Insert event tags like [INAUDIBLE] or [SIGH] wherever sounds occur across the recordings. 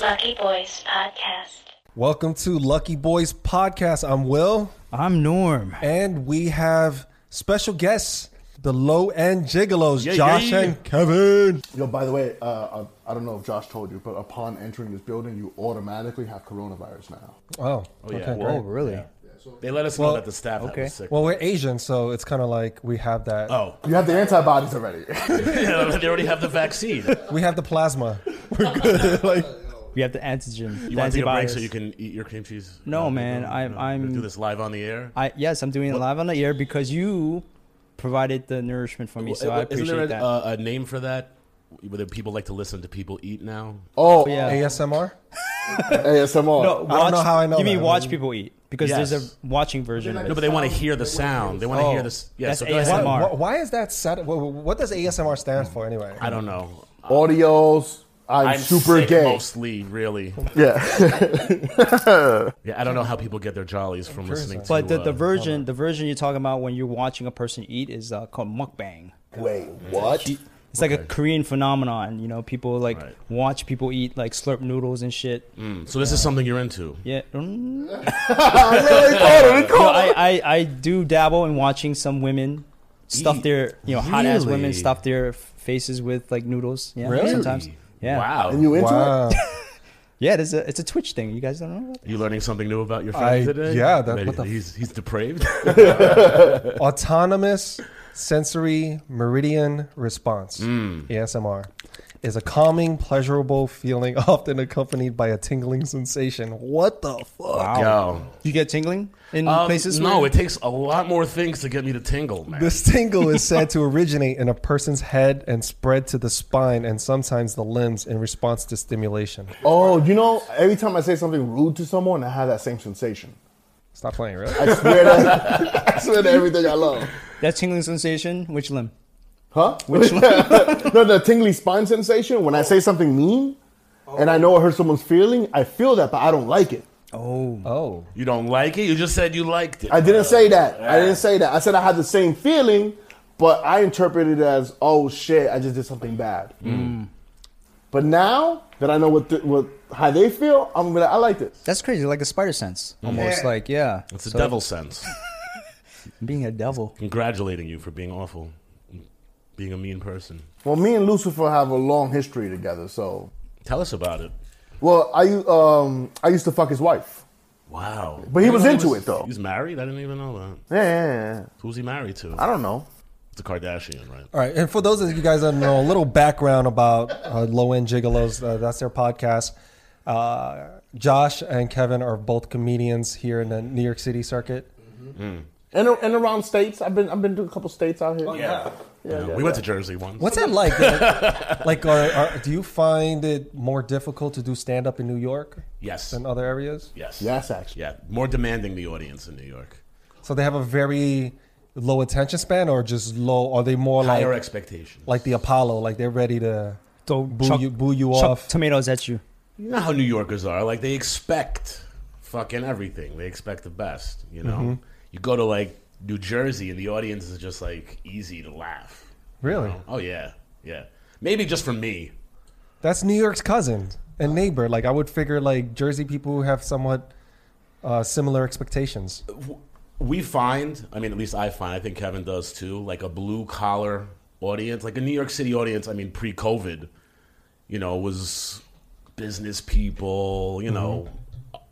Lucky Boys Podcast. Welcome to Lucky Boys Podcast. I'm Will, I'm Norm. and we have special guests, the low end gigolos, Yeah, Josh yeah. and Kevin. Yo, by the way, uh, I, I don't know if Josh told you, but upon entering this building, you automatically have coronavirus now. Oh, yeah. okay, Well, Oh, great. really? They let us Well, know that the staff okay. was sick. Well, we're Asian, so it's kind of like we have that. oh, You have the antibodies already. [LAUGHS] yeah, they already have the vaccine. We have the plasma. [LAUGHS] We're good. [LAUGHS] like, We have the antigen. You the want to take a break so you can eat your cream cheese? No, Uh, man, no, I'm- no. I'm- gonna do this live on the air. I yes, I'm doing it live on the air because you provided the nourishment for me, so I Isn't appreciate there a, that. uh, a name for that? Whether people like to listen to people eat now? oh, yeah. ASMR? ASMR. [LAUGHS] no, I don't know how I know You mean that. watch people eat because there's a watching version of No, but they want to hear the sound. They want to Oh, hear this. Yeah, that's so. ASMR. Why, why is that Set, What, what does ASMR stand for anyway? I don't know. Audios. I'm, I'm super sick gay. mostly, really. [LAUGHS] Yeah. [LAUGHS] Yeah, I don't know how people get their jollies from listening to. But the, the uh, version the version you're talking about when you're watching a person eat is uh, called mukbang. Wait, what? It's like a Korean phenomenon. You know, people like Right. watch people eat like slurp noodles and shit. mm, so this is something you're into. Yeah. [LAUGHS] Mm. I You I, I, I do dabble in watching some women stuff Eat. their you know hot ass women stuff their faces with like noodles. Yeah, Really? sometimes. Yeah, Wow. And you into Wow. [LAUGHS] yeah. It's a it's a Twitch thing. You guys don't know about that? You learning something new about your friend I- today? yeah, that- Maybe what the f- he's he's depraved. [LAUGHS] Autonomous sensory meridian response, hmm. ASMR, is a calming, pleasurable feeling [LAUGHS] often accompanied by a tingling sensation. What the fuck? Yo. You get tingling in Um, places? no, where- it takes a lot more things to get me to tingle, man. This tingle is said [LAUGHS] to originate in a person's head and spread to the spine and sometimes the limbs in response to stimulation. Oh, you know, every time I say something rude to someone, I have that same sensation. Stop playing, really? I swear to, [LAUGHS] I swear to everything I love. that tingling sensation. Which limb? Huh? [LAUGHS] Which [LAUGHS] no, the tingly spine sensation when I say something mean and I know it hurts someone's feeling, I feel that, but I don't like it. Oh, Oh. you don't like it? You just said you liked it. I didn't say that. I didn't say that. I said I had the same feeling, but I interpreted it as, oh shit, I just did something bad. Mm. Mm. But now that I know what, the, what how they feel, I'm gonna be like, I like this. that's crazy. Like a spider sense, mm. almost like yeah. It's a So, devil sense. [LAUGHS] being a devil. Congratulating you for being awful, being a mean person. Well, me and Lucifer have a long history together, so. Tell us about it. Well, I um I used to fuck his wife. Wow. But he was You know into it, though. He's married? I didn't even know that. Yeah, yeah, yeah. Who's he married to? I don't know. It's a Kardashian, right? All right, and for those of you guys that know a little background about uh, Low End Gigolos, uh, that's their podcast. Uh, Josh and Kevin are both comedians here in the New York City circuit. And, and around states, I've been I've been to a couple states out here. yeah. Yeah, we went to Jersey once. What's that like? like, [LAUGHS] like, are, are, do you find it more difficult to do stand up in New York Yes. than other areas? Yes. Yes, actually. Yeah. More demanding the audience in New York. So they have a very low attention span, or just low? Are they more like Higher expectations. like the Apollo? Like they're ready to So boo chuck, you, boo you chuck off? tomatoes at you. You know how New Yorkers are. Like they expect fucking everything. They expect the best. You know. Mm-hmm. You go to like New Jersey and the audience is just like easy to laugh. you Really? know? Oh yeah, yeah. Maybe just for me. That's New York's cousin and neighbor. Like I would figure, like Jersey people have somewhat uh, similar expectations. We find. I mean, at least I find. I think Kevin does too. Like a blue collar audience, like a New York City audience. I mean, pre COVID, you know, was business people. You know,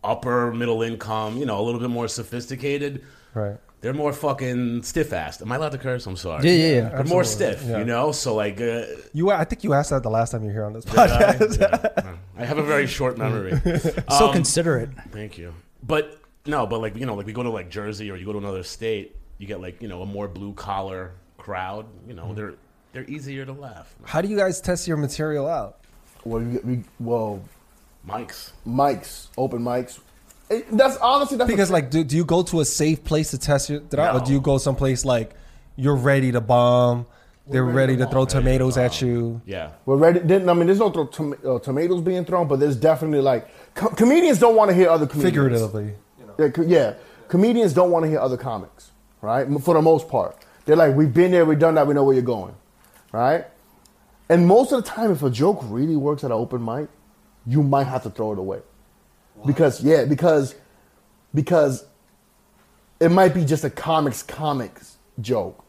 upper middle income. You know, a little bit more sophisticated. Right. They're more fucking stiff assed. Am I allowed to curse? I'm sorry. Yeah, yeah, yeah. They're more stiff, yeah. you know. So like, uh, You, I think you asked that the last time you were here on this I, podcast. [LAUGHS] yeah, I have a very short [LAUGHS] memory. So Um, considerate. Thank you. But no, but like you know, like we go to like Jersey or you go to another state, you get like you know a more blue collar crowd. You know, they're they're easier to laugh. How do you guys test your material out? Well, we, we, well, Mics. mics, open mics. It- that's honestly that's Because like, do, do you go to a safe place to test it out, or do you go someplace like you're ready to bomb? They're ready to throw tomatoes at you. Yeah. We're ready. Then, I mean, there's no throw tom- uh, tomatoes being thrown, but there's definitely like co- comedians don't want to hear other comedians. Figuratively. Yeah, co- yeah, comedians don't want to hear other comics, right? For the most part, they're like, "We've been there, we've done that, we know where you're going," right? And most of the time, if a joke really works at an open mic, you might have to throw it away. Because yeah, because because it might be just a comics comics joke,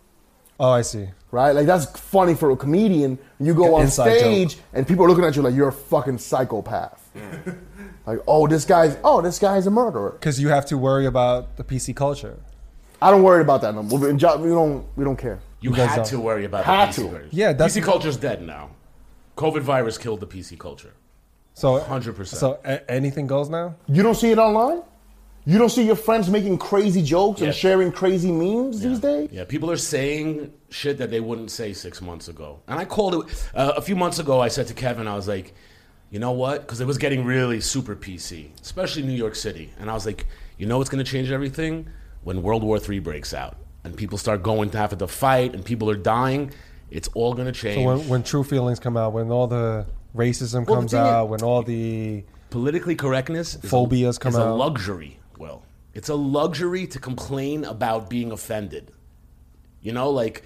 Oh, I see. right? Like that's funny for a comedian. You go on Inside stage joke. and people are looking at you like you're a fucking psychopath. [LAUGHS] like, oh, this guy's oh, this guy's a murderer. Because you have to worry about the PC culture. I don't worry about that no more. We don't we don't care. You guys had don't. to worry about Had the PC to. culture. Yeah, that's- PC culture's dead now. COVID virus killed the PC culture. So 100%. So a- anything goes now. You don't see it online. You don't see your friends making crazy jokes Yeah. and sharing crazy memes these days. Yeah, people are saying shit that they wouldn't say six months ago. And I called it uh, a few months ago. I said to Kevin, I was like, you know what? Because it was getting really super PC, especially New York City. And I was like, you know what's going to change everything? When World War III breaks out and people start going to have to fight and people are dying, it's all going to change. So when, when true feelings come out, when all the racism Well, comes thing is- out, when all the politically correctness Phobias a, come is a luxury. Well, it's a luxury to complain about being offended. You know, like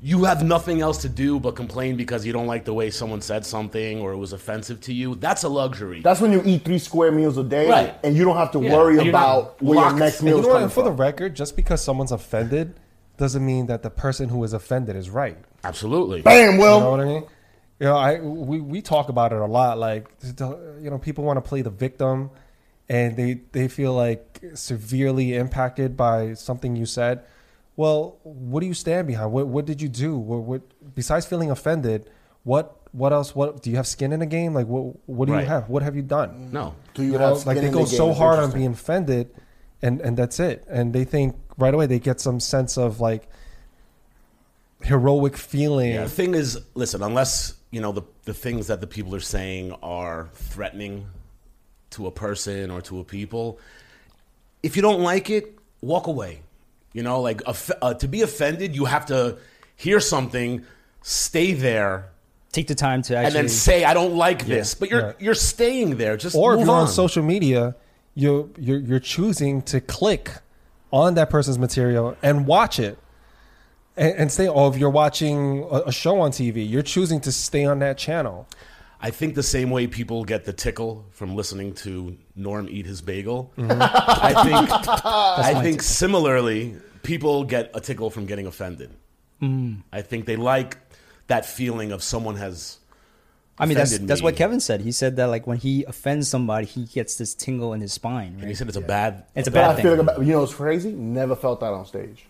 you have nothing else to do but complain because you don't like the way someone said something or it was offensive to you. That's a luxury. That's when you eat three square meals a day, Right. and you don't have to Yeah, worry and about where your next and meal you is know coming And for the record, just because someone's offended doesn't mean that the person who is offended is right. Absolutely. Bam, Well, You know what I mean? You know, I we, we talk about it a lot. Like, you know, people want to play the victim, and they they feel like severely impacted by something you said. Well, what do you stand behind? What what did you do? What, what besides feeling offended? What what else? What do you have skin in the game? Like, what what do Right. you have? What have you done? No. Do you, You have know, skin like they in go the so It's hard on being offended, and and that's it. And they think right away they get some sense of like heroic feeling. Yeah, the thing is, listen, unless, you know, the, the things that the people are saying are threatening to a person or to a people, if you don't like it, walk away. You know, like uh, to be offended, you have to hear something, stay there, Take the time to actually, and then say, "I don't like this." But you're Right. you're staying there. Just or if you're on. on social media, you you're you're choosing to click on that person's material and watch it, and, and stay. Or if you're watching a, a show on TV, you're choosing to stay on that channel. I think the same way people get the tickle from listening to Norm eat his bagel. Mm-hmm. [LAUGHS] I think [LAUGHS] I think tickle. similarly, people get a tickle from getting offended. Mm. I think they like that feeling of someone has. I mean, that's offended that's what Kevin said. He said that like when he offends somebody, he gets this tingle in his spine. And he said it's a bad. It's a But bad thing. feel like about, you know it's crazy? Never felt that on stage.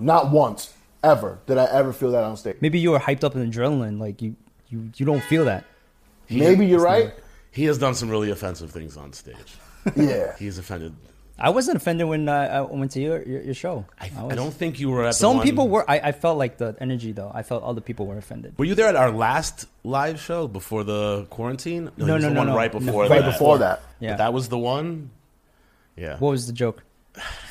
Not once ever did I ever feel that on stage. Maybe you were hyped up in adrenaline. Like you, you, you don't feel that. Maybe you're right. He has done some really offensive things on stage. [LAUGHS] Yeah. He's offended. I wasn't offended when uh, I went to your your, your show. I, was- I don't think you were at the Some one- people were. I, I felt like the energy though. I felt other people were offended. Were you there at our last live show before the quarantine? he No, no, the no, one no. right No, before Right that. before that. Yeah. But that was the one. Yeah. what was the joke? [SIGHS] [LAUGHS]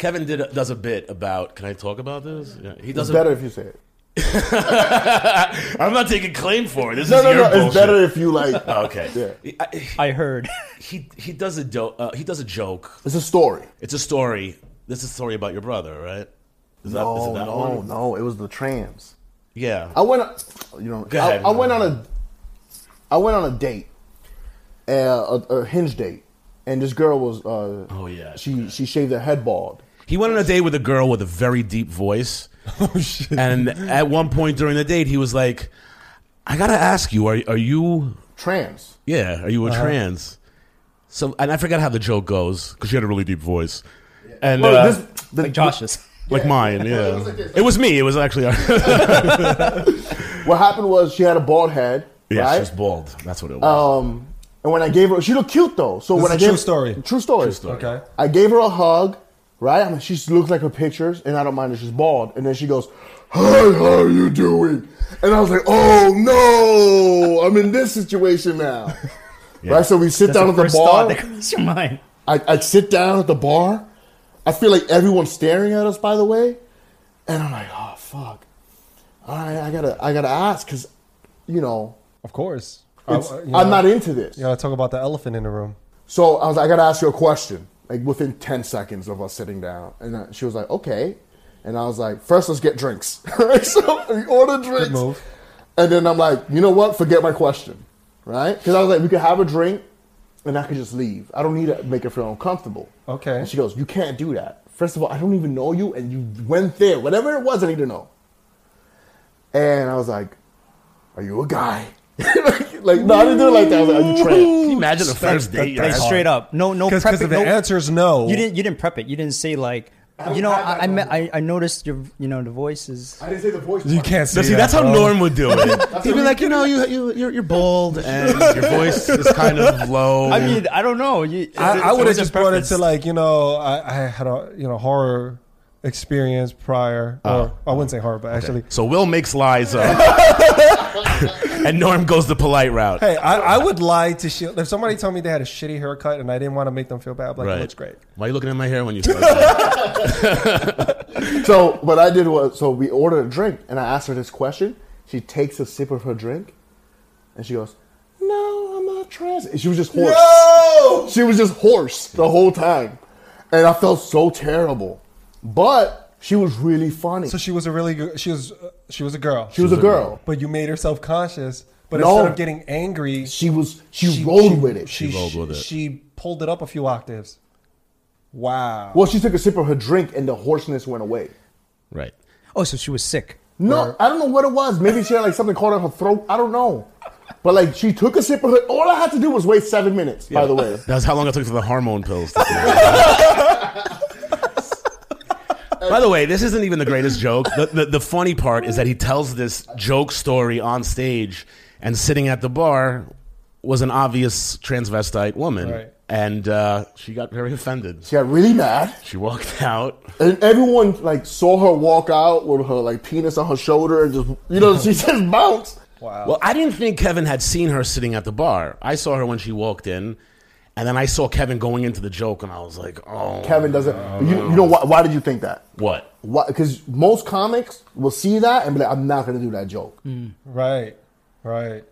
Kevin did a, does a bit about. Can I talk about this? Yeah, he does. It's A, better if you say it. [LAUGHS] I'm not taking claim for it. This No, is no, your no. bullshit. It's better if you like. [LAUGHS] Okay. Yeah. I- I heard. [LAUGHS] he he does a do- uh, he does a joke. It's a story. It's a story. This is a story about your brother, right? Is No, it that no, one? no. It was the trans. Yeah. I went. You know, Go ahead. I, I went on a. I went on a date, uh, a, a hinge date, and this girl was. Uh, Oh, yeah. She she shaved her head bald. He went on a date with a girl with a very deep voice. [LAUGHS] Oh shit! And at one point during the date, he was like, "I gotta ask you, are are you? Trans. Yeah, are you a trans?" So, and I forgot how the joke goes because she had a really deep voice, and Well, uh, this, the, Like Josh's. like mine. [LAUGHS] Yeah, was like this. it was me. It was actually [LAUGHS] what happened was she had a bald head. yeah, right? she's bald. That's what it was. Um, and when I gave her, she looked cute though. So This when is I a gave true story. true story, True story. Okay. I gave her a hug, right? I mean, she looks like her pictures, and I don't mind that she's bald. And then she goes, "Hi, how are you doing?" And I was like, "Oh no, I'm in this situation now." [LAUGHS] Right? So we sit That's down the at the first thought bar. that comes to your mind. I, I sit down at the bar. I feel like everyone's staring at us. By the way, and I'm like, "Oh fuck." All right, I gotta, I gotta ask because, you know, Of course. I- it's, you I'm know, not into this. You gotta talk about the elephant in the room. So I was, I gotta ask you a question, like within 10 seconds of us sitting down. And she was like, okay. And I was like, first, let's get drinks. [LAUGHS] right? So we order drinks. And then I'm like, you know what? Forget my question. right? Because I was like, we could have a drink, and I could just leave. I don't need to make her feel uncomfortable. Okay. And she goes, you can't do that. First of all, I don't even know you, and you went there. Whatever it was, I need to know. And I was like, are you a guy? [LAUGHS] like, no, I didn't do it like that. I was like, are you trans? Can you imagine the first date? you're Like straight up, no, no Because prep. if the no, answer is no, you didn't, you didn't prep it. You didn't say like, you know, I, I, met, I. I noticed your, you know, the voices. I didn't say the voice. you part. can't say No, see, that, that's how bro. Norm would do it. [LAUGHS] He'd be like, you know, you, you you're, you're bold and [LAUGHS] your voice is kind of low. I mean, I don't know. You, I, I would have just brought it to like you know I, I had a you know horror experience prior, or oh. I wouldn't say horror, but actually, so Will makes lies up, [LAUGHS] and Norm goes the polite route. hey, I, I would lie to shield. If somebody told me they had a shitty haircut and I didn't want to make them feel bad, I'm like Right. it looks great. Why are you looking at my hair when you [LAUGHS] say that? So what I did was, so we ordered a drink, and I asked her this question. She takes a sip of her drink, and she goes, "No, I'm not trans." And she was just hoarse. She was just hoarse the whole time, and I felt so terrible. But she was really funny. So she was a really good. She was uh, she was a girl. she was a girl. but you made her self conscious. But No. instead of getting angry, She was. She, rolled with it. She, She rolled with it. She pulled it up a few octaves. Wow. well, she took a sip of her drink, and the hoarseness went away. right. Oh, so she was sick. No, I don't know what it was. Maybe she had like something caught in her throat. I don't know. But like she took a sip of her. All I had to do was wait seven minutes. By the way, That's how long it took for the hormone pills. To [LAUGHS] come out. By the way, this isn't even the greatest joke. The, the, the funny part is that he tells this joke story on stage, and sitting at the bar was an obvious transvestite woman. Right. And uh, she got very offended. she got really mad. She walked out. And everyone like saw her walk out with her like penis on her shoulder and just you know she [LAUGHS] just bounced. wow. Well, I didn't think Kevin had seen her sitting at the bar. I saw her when she walked in, and then I saw Kevin going into the joke, and I was like, "Oh, Kevin doesn't. You, you know why? Why did you think that? what?" Why? Because most comics will see that and be like, "I'm not going to do that joke." right. Right.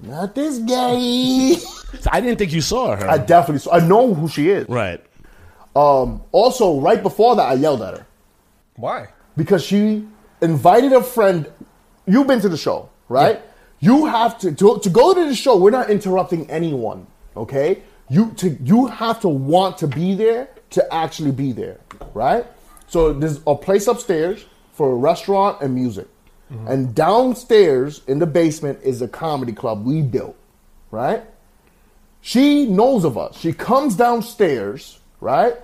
Not this gay. So [LAUGHS] I didn't think you saw her. I definitely. Saw, I know who she is. right. Um. Also, right before that, I yelled at her Why? because she invited a friend. You've been to the show, right? You have to, to to go to the show. We're not interrupting anyone, okay? You to you have to want to be there to actually be there, right? So there's a place upstairs for a restaurant and music, mm-hmm. and downstairs in the basement is a comedy club we built, right? She knows of us. She comes downstairs, right?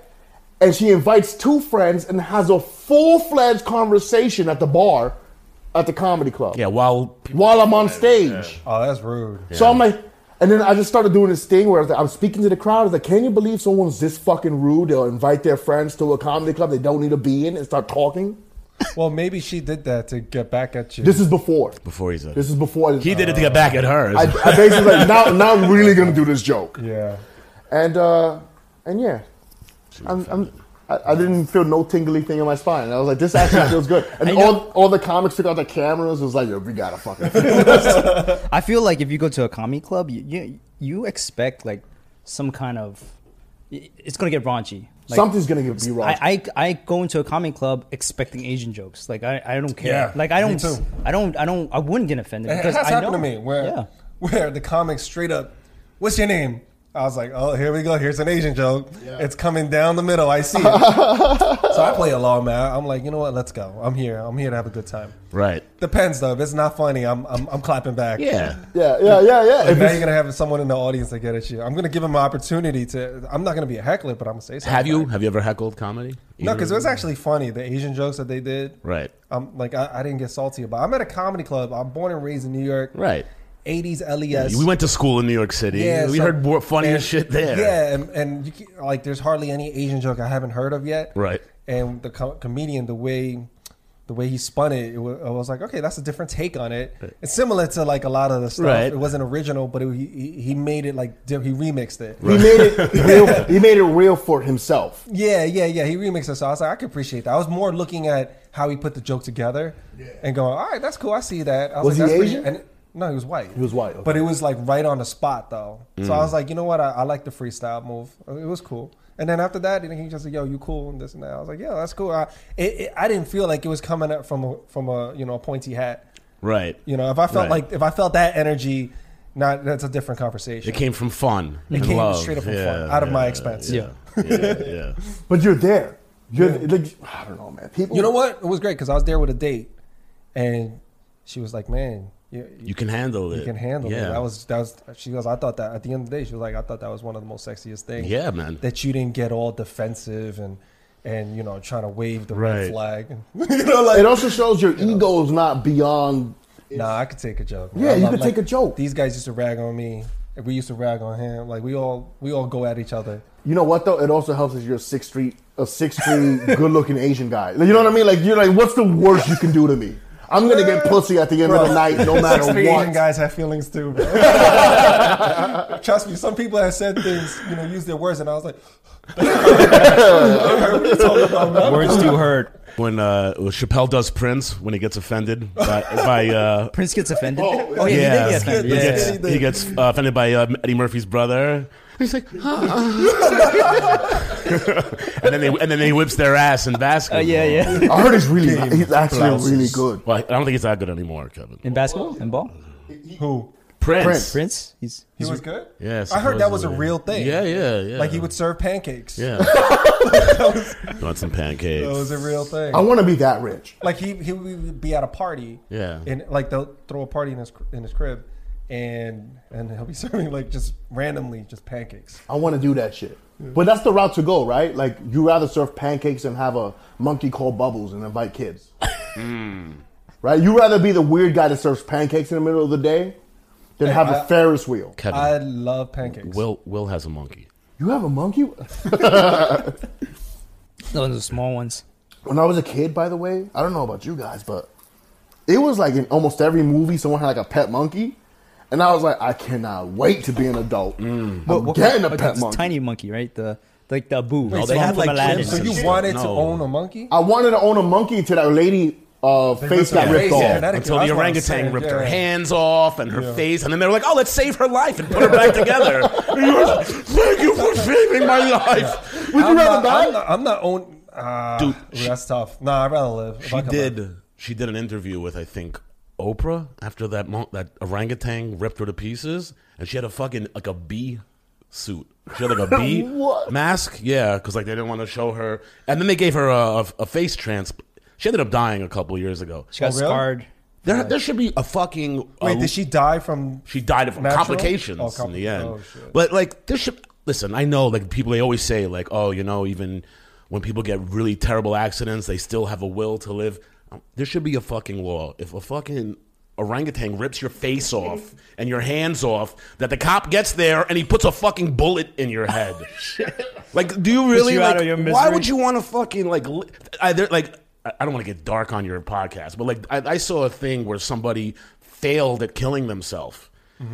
And she invites two friends and has a full fledged conversation at the bar at the comedy club Yeah. While while I'm on stage. Oh, that's rude. So I'm like, and then I just started doing this thing where I was like, I'm speaking to the crowd. I was like, can you believe someone's this fucking rude? They'll invite their friends to a comedy club they don't need to be in and start talking. Well, maybe she did that to get back at you. This is before. before he said, This is before I, he did it to get back at her. I, I basically like now. Now I'm really gonna do this joke. yeah. And uh, and yeah, I'm, I'm, I, I didn't feel no tingly thing in my spine. I was like, this actually [LAUGHS] feels good. And And all, know- all the comics took out their cameras. It was like, yo, we gotta fucking. [LAUGHS] film. I feel like if you go to a comedy club, you you, you expect like some kind of. It's gonna get raunchy. Like, Something's gonna get be raunchy. I, I I go into a comedy club expecting Asian jokes. Like I, I don't care. Yeah, like I don't too. I don't I don't I wouldn't get offended It because has I happened know. to me where yeah. [LAUGHS] where the comics straight up, what's your name? I was like, oh, here we go. Here's an Asian joke. It's coming down the middle. I see it. [LAUGHS] so I play along, man. I'm like, you know what? Let's go. I'm here. I'm here to have a good time. right. Depends though. If it's not funny, I'm I'm, I'm clapping back. Yeah. yeah, yeah, yeah, yeah. Like If now you're gonna have someone in the audience that get at you. I'm gonna give them an opportunity to. I'm not gonna be a heckler, but I'm gonna say something. Have you back. have you ever heckled comedy? No, because it was actually funny. The Asian jokes that they did. right. Um, like I, I didn't get salty about. I'm at a comedy club. I'm born and raised in New York. Right. 80s LES. We went to school in New York City. Yeah, we so- heard more funniest and- shit there. Yeah, and, and you can, like, there's hardly any Asian joke I haven't heard of yet. Right. And the co- comedian, the way, the way he spun it, it was, I was like, okay, that's a different take on it. It's similar to like a lot of the stuff. Right. It wasn't original, but it, he he made it like he remixed it. he made it [LAUGHS] real. He made it real for himself. Yeah, yeah, yeah. He remixed it, so I was like, I could appreciate that. I was more looking at how he put the joke together and going, all right, that's cool. I see that. I Was like, he that's Asian? And, no, he was white. He was white, okay. But it was like right on the spot though. So I mm. was like, you know what? I, I like the freestyle move. Uh, it was cool. And then after that, he just said, "Yo, you cool?" and this and that. I was like, "Yeah, that's cool." I, it, it, I didn't feel like it was coming up from a from a you know a pointy hat. Right. You know, if I felt Right. like if I felt that energy, Not that's a different conversation. It came from fun. It came love. straight up from Yeah, fun, out of my expense. Yeah. [LAUGHS] Yeah, yeah. But you're there. You're like I don't know, man. People, You know what? It was great because I was there with a date, and she was like, "Man, you, You can handle it. you can handle yeah. it." That was that was. She goes, "I thought that." At the end of the day, she was like, "I thought that was one of the most sexiest things." Yeah, man. That you didn't get all defensive and and you know trying to wave the Right. red flag. [LAUGHS] You know, like it also shows your ego is not beyond. nah, I could take a joke. Yeah, I you love- could take a joke. These guys used to rag on me. and We used to rag on him. Like we all we all go at each other. You know what though? It also helps if you're a six street, a six street, [LAUGHS] good looking Asian guy. You know what I mean? Like you're like, what's the worst you can do to me? I'm gonna get pussy at the end of the night, no [LAUGHS] matter Six three Asian what. guys have feelings too. bro. [LAUGHS] Trust me, some people have said things, you know, use their words, and I was like, I [LAUGHS] heard what you're talking about, man. Words do hurt. when uh, Chappelle does Prince when he gets offended by, by uh, Prince gets offended. Oh, Oh, yeah, yeah, he did get offended. he gets, he he gets uh, offended by uh, Eddie Murphy's brother. He's like, huh. And then they and then he whips their ass in basketball. Uh, yeah, yeah. I heard he's really, he's actually Blouses. really good. Well, I don't think he's that good anymore, Kevin. In basketball, in ball, Who? Prince. Prince. Prince. He's, He was good. Yeah, I heard that was a real thing. Yeah, yeah, yeah. Like he would serve pancakes. Yeah. [LAUGHS] you want some pancakes? That was a real thing. I want to be that rich. Like he he would be at a party. Yeah. And like they'll throw a party in his in his crib, and and he'll be [LAUGHS] serving like just randomly just pancakes. I want to do that shit. But that's the route to go, right? Like you rather serve pancakes and have a monkey called Bubbles and invite kids, [LAUGHS] hmm. right? You rather be the weird guy that serves pancakes in the middle of the day than have a I- Ferris wheel. Kevin. I love pancakes. Will Will has a monkey. You have a monkey? [LAUGHS] [LAUGHS] those are the small ones. When I was a kid, by the way, I don't know about you guys, but it was like in almost every movie, someone had like a pet monkey, and I was like, I cannot wait to be an adult. I'm getting a But pet monkey. tiny monkey, right? The like the boo. No, It's they one had, like, Aladdin. so you shit. wanted to own a monkey? I wanted to own a monkey to that lady uh, face got her ripped face, off. yeah, that- Until the orangutan saying, ripped her hands off and her Yeah. face, and then they were like, "Oh, let's save her life and put her back together." [LAUGHS] And you were like, Thank you for saving my life. Would you I'm rather not, die? I'm not, I'm not own. Uh, Dude, Dude, she- that's tough. Nah, I'd rather live. She did. back. She did an interview with I think Oprah after that mon- that orangutan ripped her to pieces, and she had a fucking like a bee suit. She had like a [LAUGHS] bee mask. Yeah, because like they didn't want to show her, and then they gave her a, a, a face trans. She ended up dying a couple years ago. She got Oh, really? scarred. There, there should be a fucking. Wait, uh, did she die from? She died of Natural? complications Oh, in the end. oh, shit. But like this should listen, I know like people they always say like, oh, you know, even when people get really terrible accidents, they still have a will to live. Um, there should be a fucking law. If a fucking orangutan rips your face [LAUGHS] off and your hands off, that the cop gets there and he puts a fucking bullet in your head. [LAUGHS] like, do you really you out like? of your why would you want to fucking like? Either like. I I don't want to get dark on your podcast, but like I, I saw a thing where somebody failed at killing themselves,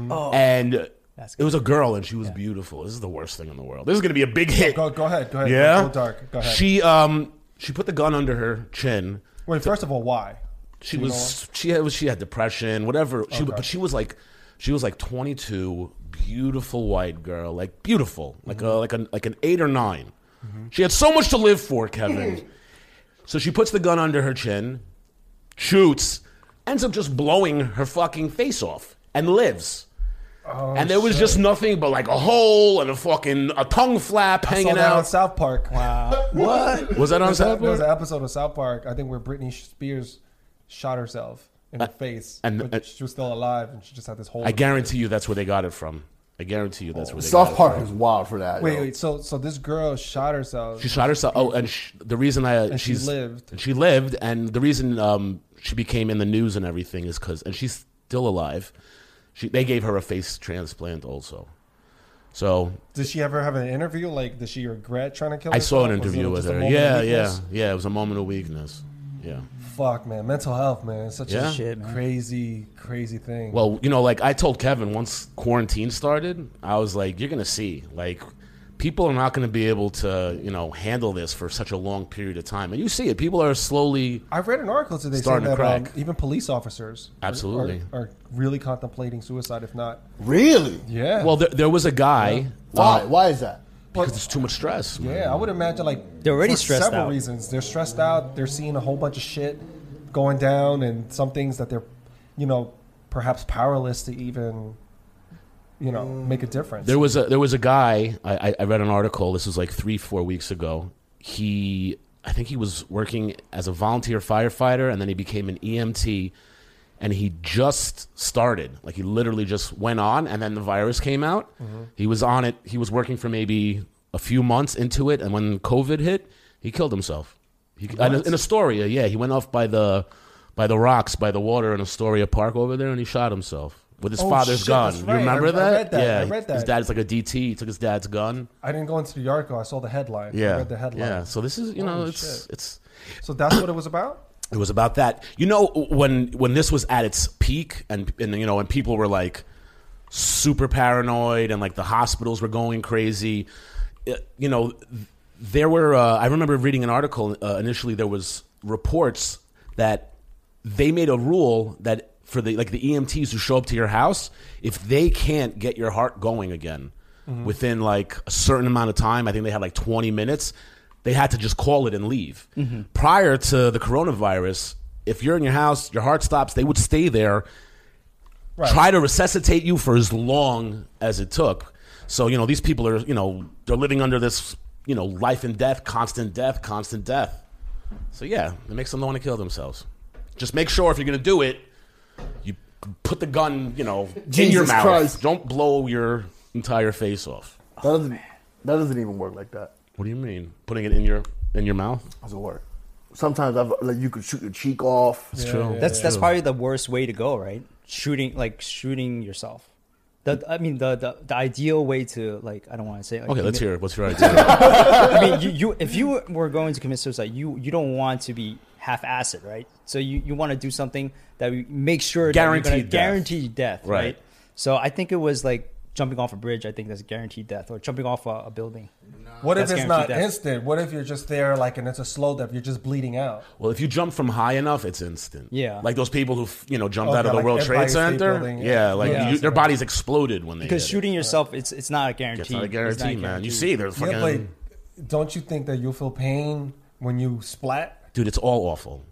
Oh. and it was a girl, and she was beautiful. This is the worst thing in the world. This is going to be a big hit. Go, go ahead. Go ahead. yeah, Go dark. Go ahead. She um she put the gun under her chin. Wait, first of all, why? She you was she had she had depression, whatever. She Okay. but she was like she was like 22, beautiful white girl, like beautiful, like Mm-hmm. a like a like an eight or 9 She had so much to live for, Kevin. [CLEARS THROAT] so she puts the gun under her chin, shoots, ends up just blowing her fucking face off, and lives. Oh, and there was shit. just nothing but like a hole and a fucking a tongue flap I saw hanging that on out. South Park. Wow. [LAUGHS] What was that on There's a- South There was an episode of South Park, I think, where Britney Spears shot herself in the face, and- but and- she was still alive, and she just had this hole. I in her guarantee you that's where they got it from. I guarantee you that's where they got South it Park is wild for that. Wait, yo. wait. So, so this girl shot herself. She shot herself. Oh, and sh- the reason I And she she's lived. and she lived, and the reason um, she became in the news and everything is because, and she's still alive. She they gave her a face transplant also. So Did she ever have an interview? Like, does she regret trying to kill her? I herself? saw an interview with her. Yeah, yeah, yeah. It was a moment of weakness. Yeah. Fuck, man. Mental health, man. It's such Yeah. a Shit, man. crazy, crazy thing. Well, you know, like I told Kevin once quarantine started, I was like, you're gonna see, like, people are not gonna be able to, you know, handle this for such a long period of time, and you see it. People are slowly. I've read an article today saying Starting to that um, crack. even police officers are- Absolutely. are, are really contemplating suicide, if not. really? Yeah. Well, there, there was a guy. Why? uh, Why is that? because there's too much stress. man. Yeah, I would imagine like They're already for stressed several out. reasons. They're stressed out. They're seeing a whole bunch of shit going down, and some things that they're, you know, perhaps powerless to even you know, make a difference. There was a there was a guy I, I- read an article. This was like three four weeks ago. He I think he was working as a volunteer firefighter, and then he became an EMT. And he just started, like he literally just went on, and then the virus came out. Mm-hmm. He was on it. He was working for maybe a few months into it, and when COVID hit, he killed himself. He, in, in Astoria, yeah, he went off by the by the rocks by the water in Astoria Park over there, and he shot himself with his Oh, father's shit, gun. that's You remember I- I that? read that. Yeah, I read his that. dad's like a DT. He took his dad's gun. I didn't go into the article. I saw the headline. I Yeah, read the headline. yeah. So this is you know Holy it's shit. it's So that's what it was about. it was about that. You know when when this was at its peak and and you know when people were like super paranoid and like the hospitals were going crazy. uh, You know, there were. Uh, I remember reading an article uh, initially. There was reports that they made a rule that for the like the EMTs who show up to your house, if they can't get your heart going again mm-hmm. within like a certain amount of time, I think they had like 20 minutes, they had to just call it and leave. Mm-hmm. Prior to the coronavirus, if you're in your house, your heart stops, they would stay there Right. try to resuscitate you for as long as it took. So, you know, these people are, you know, they're living under this, you know, life and death, constant death, constant death. So, yeah, it makes them want to kill themselves. Just make sure if you're going to do it, you put the gun, you know, in Jesus your mouth. Christ. Don't blow your entire face off. That doesn't. That doesn't even work like that. What do you mean? Putting it in your in your mouth? Doesn't work. Sometimes I've like you could shoot your cheek off. It's Yeah, true. yeah, That's that's True. probably the worst way to go, right? Shooting like shooting yourself. The I mean the the, the ideal way to like I don't want to say like, Okay, let's hear it. What's your [LAUGHS] idea? I mean you, you if you were going to commit suicide, you you don't want to be half acid, right? So you, you want to do something that we make sure that you're Guaranteed death. right. Right. So I think it was like jumping off a bridge. I think that's guaranteed death, or jumping off a, a building. What if That's it's not death. instant? What if you're just there, like, and it's a slow death? You're just bleeding out. well, if you jump from high enough, it's instant. Yeah. Like those people who, you know, jumped Okay, out of the like World Trade Center. Building, yeah. yeah. like Yeah. you, their bodies exploded when they Because hit it. shooting yourself, it's it's not a guarantee. It's not a It's guarantee, man. You guaranteed. see, there's fucking Yeah, but don't you think that you'll feel pain when you splat? dude. It's all awful.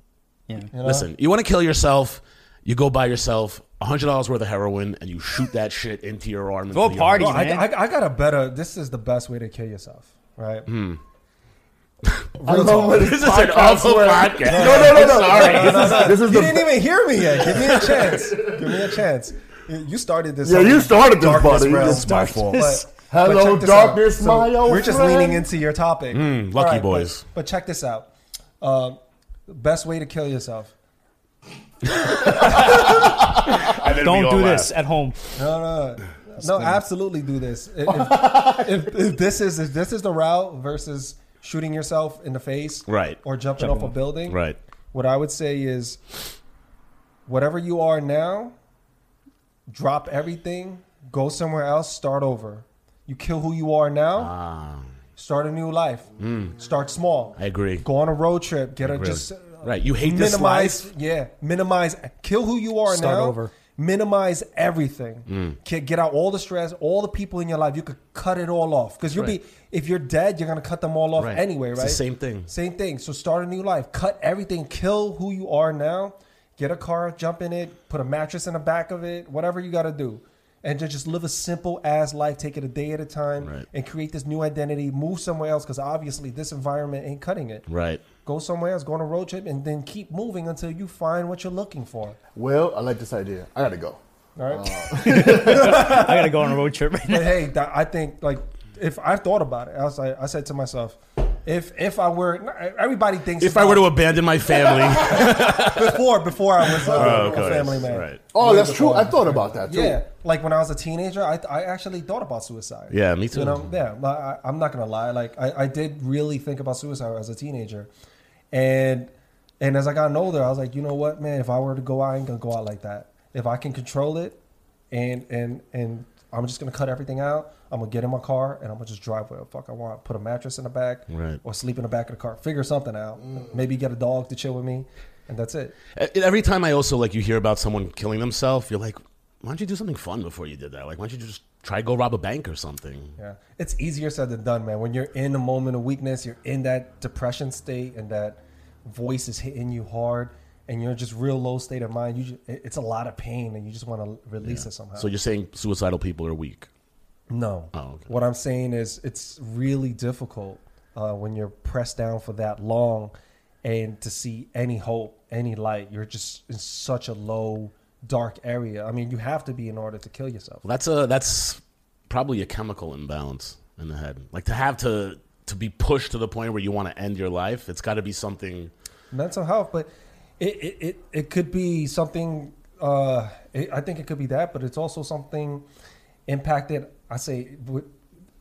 Yeah. You know? Listen, you want to kill yourself? You go buy yourself hundred dollars worth of heroin and you shoot that shit into your arm. Go party, No, heart. I, man. I, I got a better. This is the best way to kill yourself, right? Hmm. I love when This this is an awful where- podcast. No, no, no, no. Sorry. This is, this is You the. didn't even hear me yet. Give me a chance. Give me a chance. You you started this. Yeah, you started this, darkness buddy. realm. It's my fault. But- Hello, but darkness. So my old We're just friend. leaning into your topic. Mm, lucky All right, but- boys. But, check this out. Uh, best way to kill yourself. And then we Don't do laugh. this at home. No, no, no. Absolutely do this. If, if, [LAUGHS] if, if this is if this is the route versus shooting yourself in the face, Right. or jumping Jumping off a building, Right. What I would say is, whatever you are now, drop everything, go somewhere else, start over. You kill who you are now, Ah, start a new life. Start small. I agree. Go on a road trip. Get a just uh, Right. You hate this minimize. life? Yeah, minimize. Kill who you are Start now. over. Minimize everything. Mm. Get, get out all the stress, all the people in your life. You could cut it all off because you'll Right. be. If you're dead, you're gonna cut them all off Right. anyway, It's right? the same thing. Same thing. So start a new life. Cut everything. Kill who you are now. Get a car, jump in it, put a mattress in the back of it, whatever you got to do. And to just live a simple ass life, take it a day at a time, Right. and create this new identity. Move somewhere else because obviously this environment ain't cutting it. Right. Go somewhere else, go on a road trip, and then keep moving until you find what you're looking for. Well, I like this idea. I gotta go. All right. Uh, [LAUGHS] I gotta go on a road trip right now. but hey, I think like if I thought about it, I was like, I said to myself, if if I were, everybody thinks If I were to abandon my family, [LAUGHS] before before I was uh, Oh, a family man. Right. Oh, Way that's true. I thought about that too. Yeah, like when I was a teenager, I, I actually thought about suicide. Yeah, me too. You know, yeah, I, I'm not gonna lie. Like I, I did really think about suicide as a teenager, and and as I got older, I was like, you know what, man, if I were to go out, I ain't gonna go out like that. If I can control it, and and and I'm just gonna cut everything out. I'm gonna get in my car and I'm gonna just drive where the fuck I want. Put a mattress in the back, Right. or sleep in the back of the car. Figure something out. Mm. Maybe get a dog to chill with me, and that's it. Every time I also like you hear about someone killing themselves, you're like, why don't you do something fun before you did that? Like, why don't you just try to go rob a bank or something? Yeah, it's easier said than done, man. When you're in a moment of weakness, you're in that depression state, and that voice is hitting you hard, and you're just real low state of mind, you just, it's a lot of pain, and you just want to release it somehow. So you're saying suicidal people are weak? No. Oh, okay. What I'm saying is it's really difficult uh, when you're pressed down for that long and to see any hope, any light. You're just in such a low, dark area. I mean, you have to be in order to kill yourself. Well, that's a that's probably a chemical imbalance in the head. Like to have to to be pushed to the point where you want to end your life. It's got to be something. Mental health, but it, it, it, it could be something, uh, it, I think it could be that, but it's also something impacted, I say, with,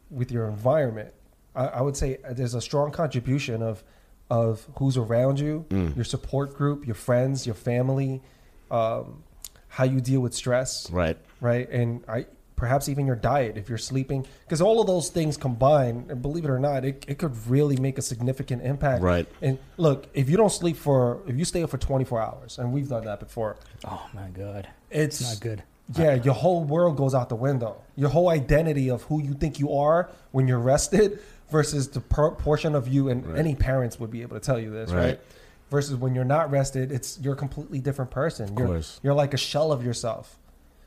with your environment. I, I would say there's a strong contribution of of who's around you, your support group, your friends, your family, um, how you deal with stress, Right. right? And I perhaps even your diet if you're sleeping, because all of those things combine and believe it or not, it, it could really make a significant impact. Right. And look, if you don't sleep for, if you stay up for 24 hours, and we've done that before, Oh my god, it's it's not good. yeah, your whole world goes out the window. Your whole identity of who you think you are when you're rested [LAUGHS] versus the per- portion of you, and any parents would be able to tell you this, right? Right. Versus when you're not rested, it's you're a completely different person. You're, course. you're like a shell of yourself.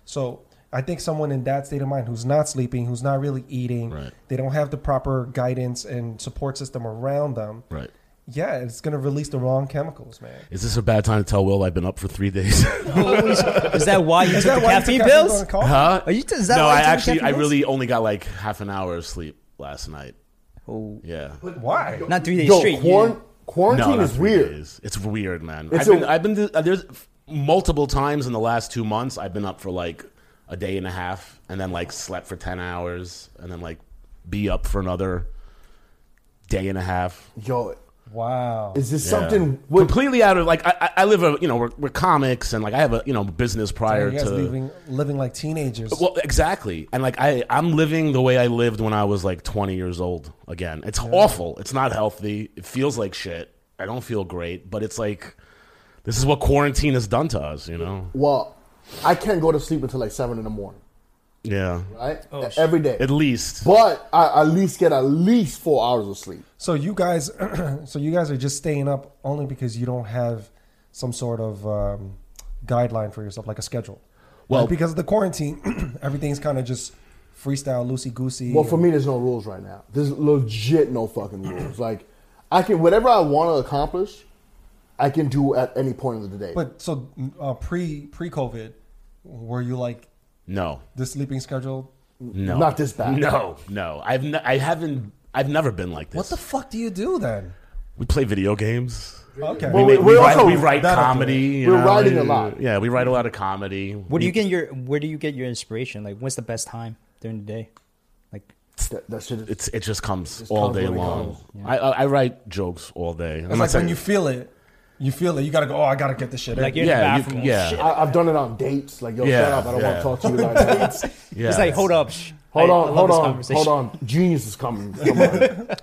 So I think someone in that state of mind who's not sleeping, who's not really eating, Right. they don't have the proper guidance and support system around them. Right. Yeah, it's going to release the wrong chemicals, man. Is this a bad time to tell Will I've been up for three days? [LAUGHS] Is that why you Is took that the why caffeine took pills? on huh? Are you? Is that no, why I you took the actually, I really only got like half an hour of sleep last night. Oh, Yeah. Why? not three days Yo, straight. quarant- you- quarantine not is three weird. days. It's weird, man. It's I've been, a- I've been, uh, there's multiple times in the last two months. I've been up for like a day and a half, and then like slept for ten hours, and then like be up for another day and a half. Yo, Wow. is this Yeah. something? What, completely out of like I, I- I live a you know we're, we're comics and like I have a you know business prior you guys to living, living like teenagers. well exactly and like I I'm living the way I lived when I was like 20 years old again. It's awful. It's not healthy. It feels like shit. I don't feel great, but it's like this is what quarantine has done to us, you know. well, I can't go to sleep until like seven in the morning, Yeah. right? Oh. Every day. At least. But I at least get at least four hours of sleep. So you guys, [CLEARS THROAT] so you guys are just staying up only because you don't have some sort of um, guideline for yourself, like a schedule. Well- Well, because of the quarantine, [CLEARS THROAT] everything's kind of just freestyle, loosey goosey. Well, for me, there's no rules right now. There's legit no fucking rules. [CLEARS THROAT] Like, I can whatever I want to accomplish, I can do at any point of the day. But so uh, pre pre COVID, were you like No. the sleeping schedule? No. Not this bad. No. No. I've n- I haven't I've never been like this. What the fuck do you do then? we play video games. Okay. Well, we, we- we, we're write, also- we write comedy. you We're know, writing a lot. Yeah, we write a lot of comedy. Where do you get your Where do you get your inspiration? Like, when's the best time during the day? Like, that, that shit is. It's it just comes Just all comes day long. comes. I, I I write jokes all day. I'm it's not like saying- when you feel it, you feel it. You gotta go. Oh, I gotta get this shit. like in. you're Yeah, in the bathroom. yeah. Shit. I, I've done it on dates. Like, yo, Yeah, shut up. I don't yeah. want to talk to you right [LAUGHS] now. yeah. It's like, hold up. shh. Hold I- I on, love hold on, hold on. Genius is coming. Come on. [LAUGHS]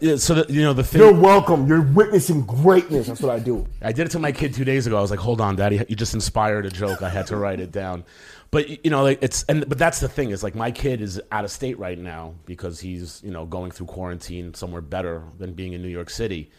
Yeah, so that you know the thing. You're welcome. You're witnessing greatness. That's what I do. I did it to my kid two days ago. I was like, "Hold on, Daddy, you just inspired a joke. I had to write it down." But you know, like it's and but that's the thing is like my kid is out of state right now because he's you know going through quarantine somewhere better than being in New York City.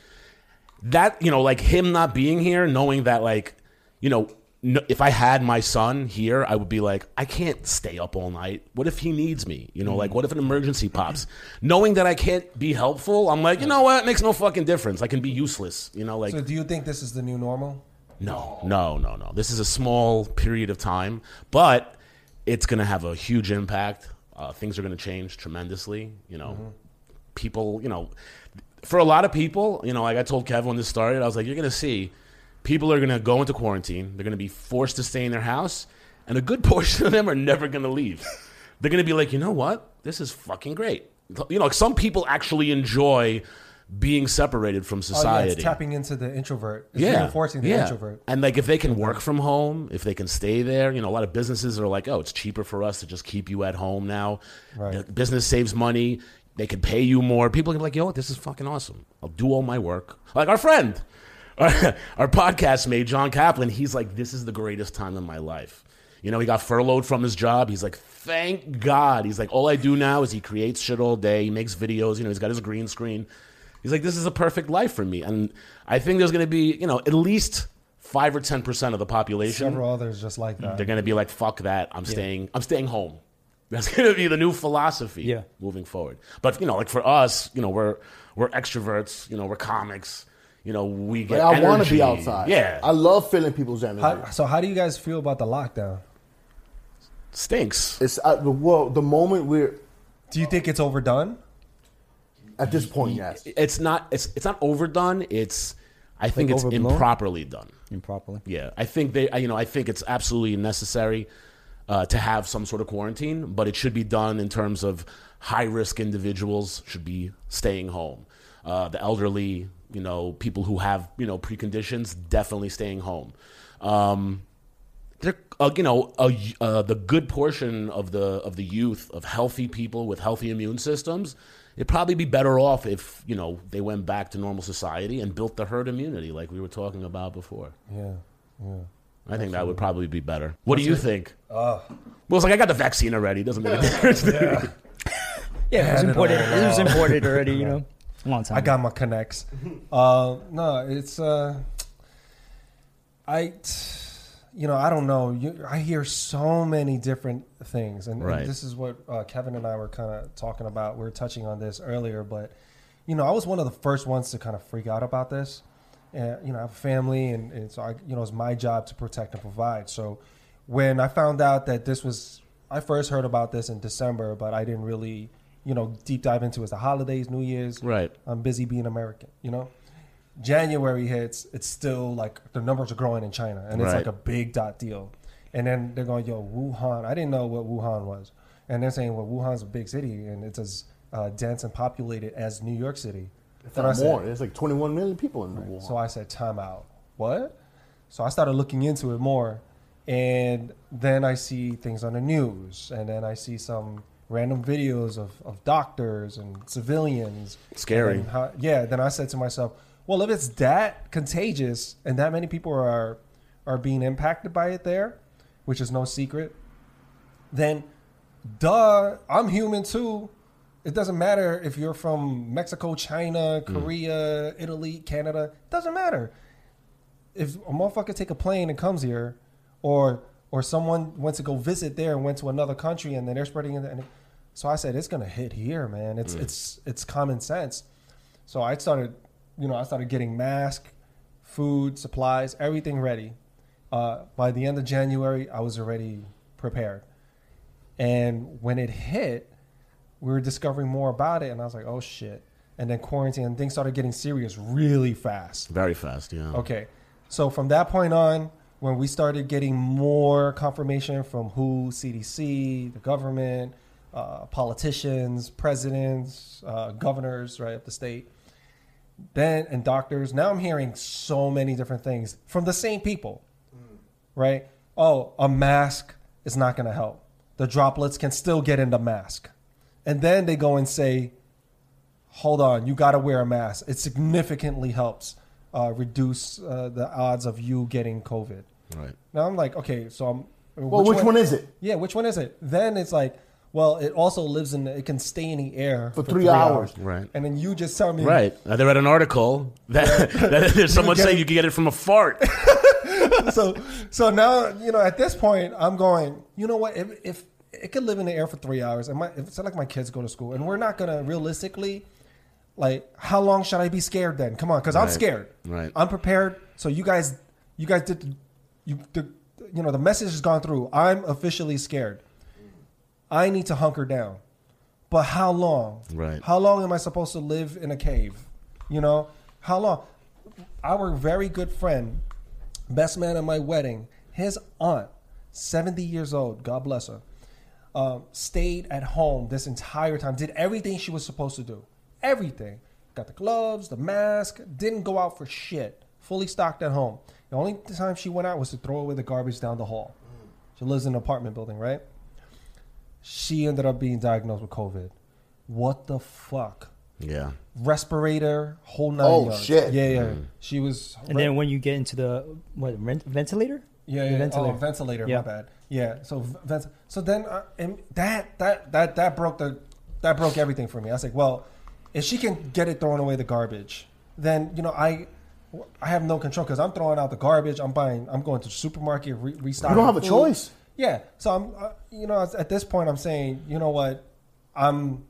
That you know, like him not being here, knowing that like you know. No, if I had my son here, I would be like, I can't stay up all night. What if he needs me? You know, like, what if an emergency pops? [CLEARS THROAT] Knowing that I can't be helpful, I'm like, you know what? It makes no fucking difference. I can be useless. You know, like, So do you think this is the new normal? no, no, no, no. This is a small period of time, but it's going to have a huge impact. Uh, things are going to change tremendously. You know, people, you know, for a lot of people, you know, like I told Kevin when this started, I was like, you're going to see people are going to go into quarantine. They're going to be forced to stay in their house, and a good [LAUGHS] portion of them are never going to leave. They're going to be like, you know what? This is fucking great. You know, like some people actually enjoy being separated from Oh, yeah, society. it's tapping into the introvert. It's yeah, reinforcing the yeah. introvert. And like if they can work from home, if they can stay there, you know, a lot of businesses are like, oh, it's cheaper for us to just keep you at home now. Right. Business saves money. They could pay you more. People can be like, yo, this is fucking awesome. I'll do all my work. Like our friend, [LAUGHS] our, our podcast mate, John Kaplan, he's like, this is the greatest time in my life. You know, he got furloughed from his job. He's like, thank God. He's like, all I do now is he creates shit all day. He makes videos. You know, he's got his green screen. He's like, this is a perfect life for me. And I think there's going to be, you know, at least five or ten percent of the population, Several others just like that. they're going to be like, "Fuck that! I'm staying. I'm staying home." That's going to be the new philosophy Yeah. moving forward. But you know, like for us, you know, we're we're extroverts. You know, we're comics. You know, we get. Like, I want to be outside. Yeah, I love feeling people's energy. How, so how do you guys feel about the lockdown? stinks. it's uh, the well, the moment we're Do you think it's overdone? at this point, yes. It's not. It's it's not overdone. It's. I think Like it's overblown? improperly done. improperly. Yeah, I think they. You know, I think it's absolutely necessary uh, to have some sort of quarantine, but it should be done in terms of high risk individuals should be staying home. Uh, the elderly, you know, people who have you know preconditions, definitely staying home. Um, uh, you know, uh, the good portion of the of the youth of healthy people with healthy immune systems, it'd probably be better off if you know they went back to normal society and built the herd immunity like we were talking about before. Yeah, yeah. I think that would probably be better. What do you think? well, it's like I got the vaccine already. It Doesn't make a difference. to me. [LAUGHS] Yeah, it was Had it imported. all It was imported already. You know, a long time. I got my connects. Uh, no, it's uh, I, you know, I don't know. You, I hear so many different things, and, and Right. this is what uh, Kevin and I were kind of talking about. We were touching on this earlier, but you know, I was one of the first ones to kind of freak out about this. And you know, I have a family, and, and so I, you know, it's my job to protect and provide. So when I found out that this was, I first heard about this in December, but I didn't really, you know, deep dive into it. It's the holidays, New Year's, Right. I'm busy being American, you know. January hits, it's still like the numbers are growing in China, and it's Right. like a big dot deal. And then they're going, "Yo, Wuhan." I didn't know what Wuhan was, and they're saying, "Well, Wuhan's a big city, and it's as uh, dense and populated as New York City." If not said- more. There's like 21 million people in the war. so I said, time out. What? So I started looking into it more. And then I see things on the news. And then I see some random videos of, of doctors and civilians. Scary. And how- yeah. Then I said to myself, well, if it's that contagious and that many people are, are being impacted by it there, which is no secret, then duh, I'm human too. It doesn't matter if you're from Mexico, China, Korea, Italy, Canada. It doesn't matter. If a motherfucker take a plane and comes here, or or someone went to go visit there and went to another country and then they're spreading it. And so I said, it's gonna hit here, man. It's it's it's common sense. So I started, you know, I started getting mask, food, supplies, everything ready. Uh, by the end of January, I was already prepared. And when it hit, we were discovering more about it, and I was like, oh shit. And then quarantine and things started getting serious really fast. Very fast. Yeah. Okay. So from that point on, when we started getting more confirmation from WHO, CDC, the government, uh, politicians, presidents, uh, governors, right, of the state, then and doctors. Now I'm hearing so many different things from the same people, right? Oh, a mask is not going to help. The droplets can still get in the mask, and then they go and say, hold on, you got to wear a mask. It significantly helps uh, reduce uh, the odds of you getting COVID. Right. Now I'm like, okay, so I'm. well, which, one, is it? Yeah, which one is it? Then it's like, well, it also lives in, it can stay in the air For three hours. Right. And then you just tell me, Right. I read an article that, [LAUGHS] that [LAUGHS] there's someone get saying you can get it from a fart. [LAUGHS] so so now you know at this point I'm going. You know what? If, if it could live in the air for three hours, and my if it's not like my kids go to school, and we're not gonna realistically, like, how long should I be scared then? Come on, because I'm Right. scared. Right. I'm prepared. So you guys, you guys did, the- you the, you know the message has gone through. I'm officially scared. I need to hunker down. But how long? Right. How long am I supposed to live in a cave? You know, how long? Our very good friend, best man at my wedding, his aunt, 70 years old, God bless her, um, stayed at home this entire time, did everything she was supposed to do. Everything. Got the gloves, the mask, didn't go out for shit. Fully stocked at home. The only time she went out was to throw away the garbage down the hall. She lives in an apartment building, right? She ended up being diagnosed with COVID. What the fuck? Yeah. Respirator, whole nine Oh, yards. shit. Yeah, yeah. She was. And then when you get into the what rent, ventilator? Yeah, The yeah. ventilator. Oh, ventilator. Yeah. My bad. Yeah. So v- So then, uh, and that that that that broke the that broke everything for me. I was like, well, if she can get it thrown away the garbage, then you know I I have no control because I'm throwing out the garbage. I'm buying. I'm going to the supermarket, re- restocking. You don't have a choice. Yeah. So I'm, uh, you know, at this point, I'm saying, you know what, I'm,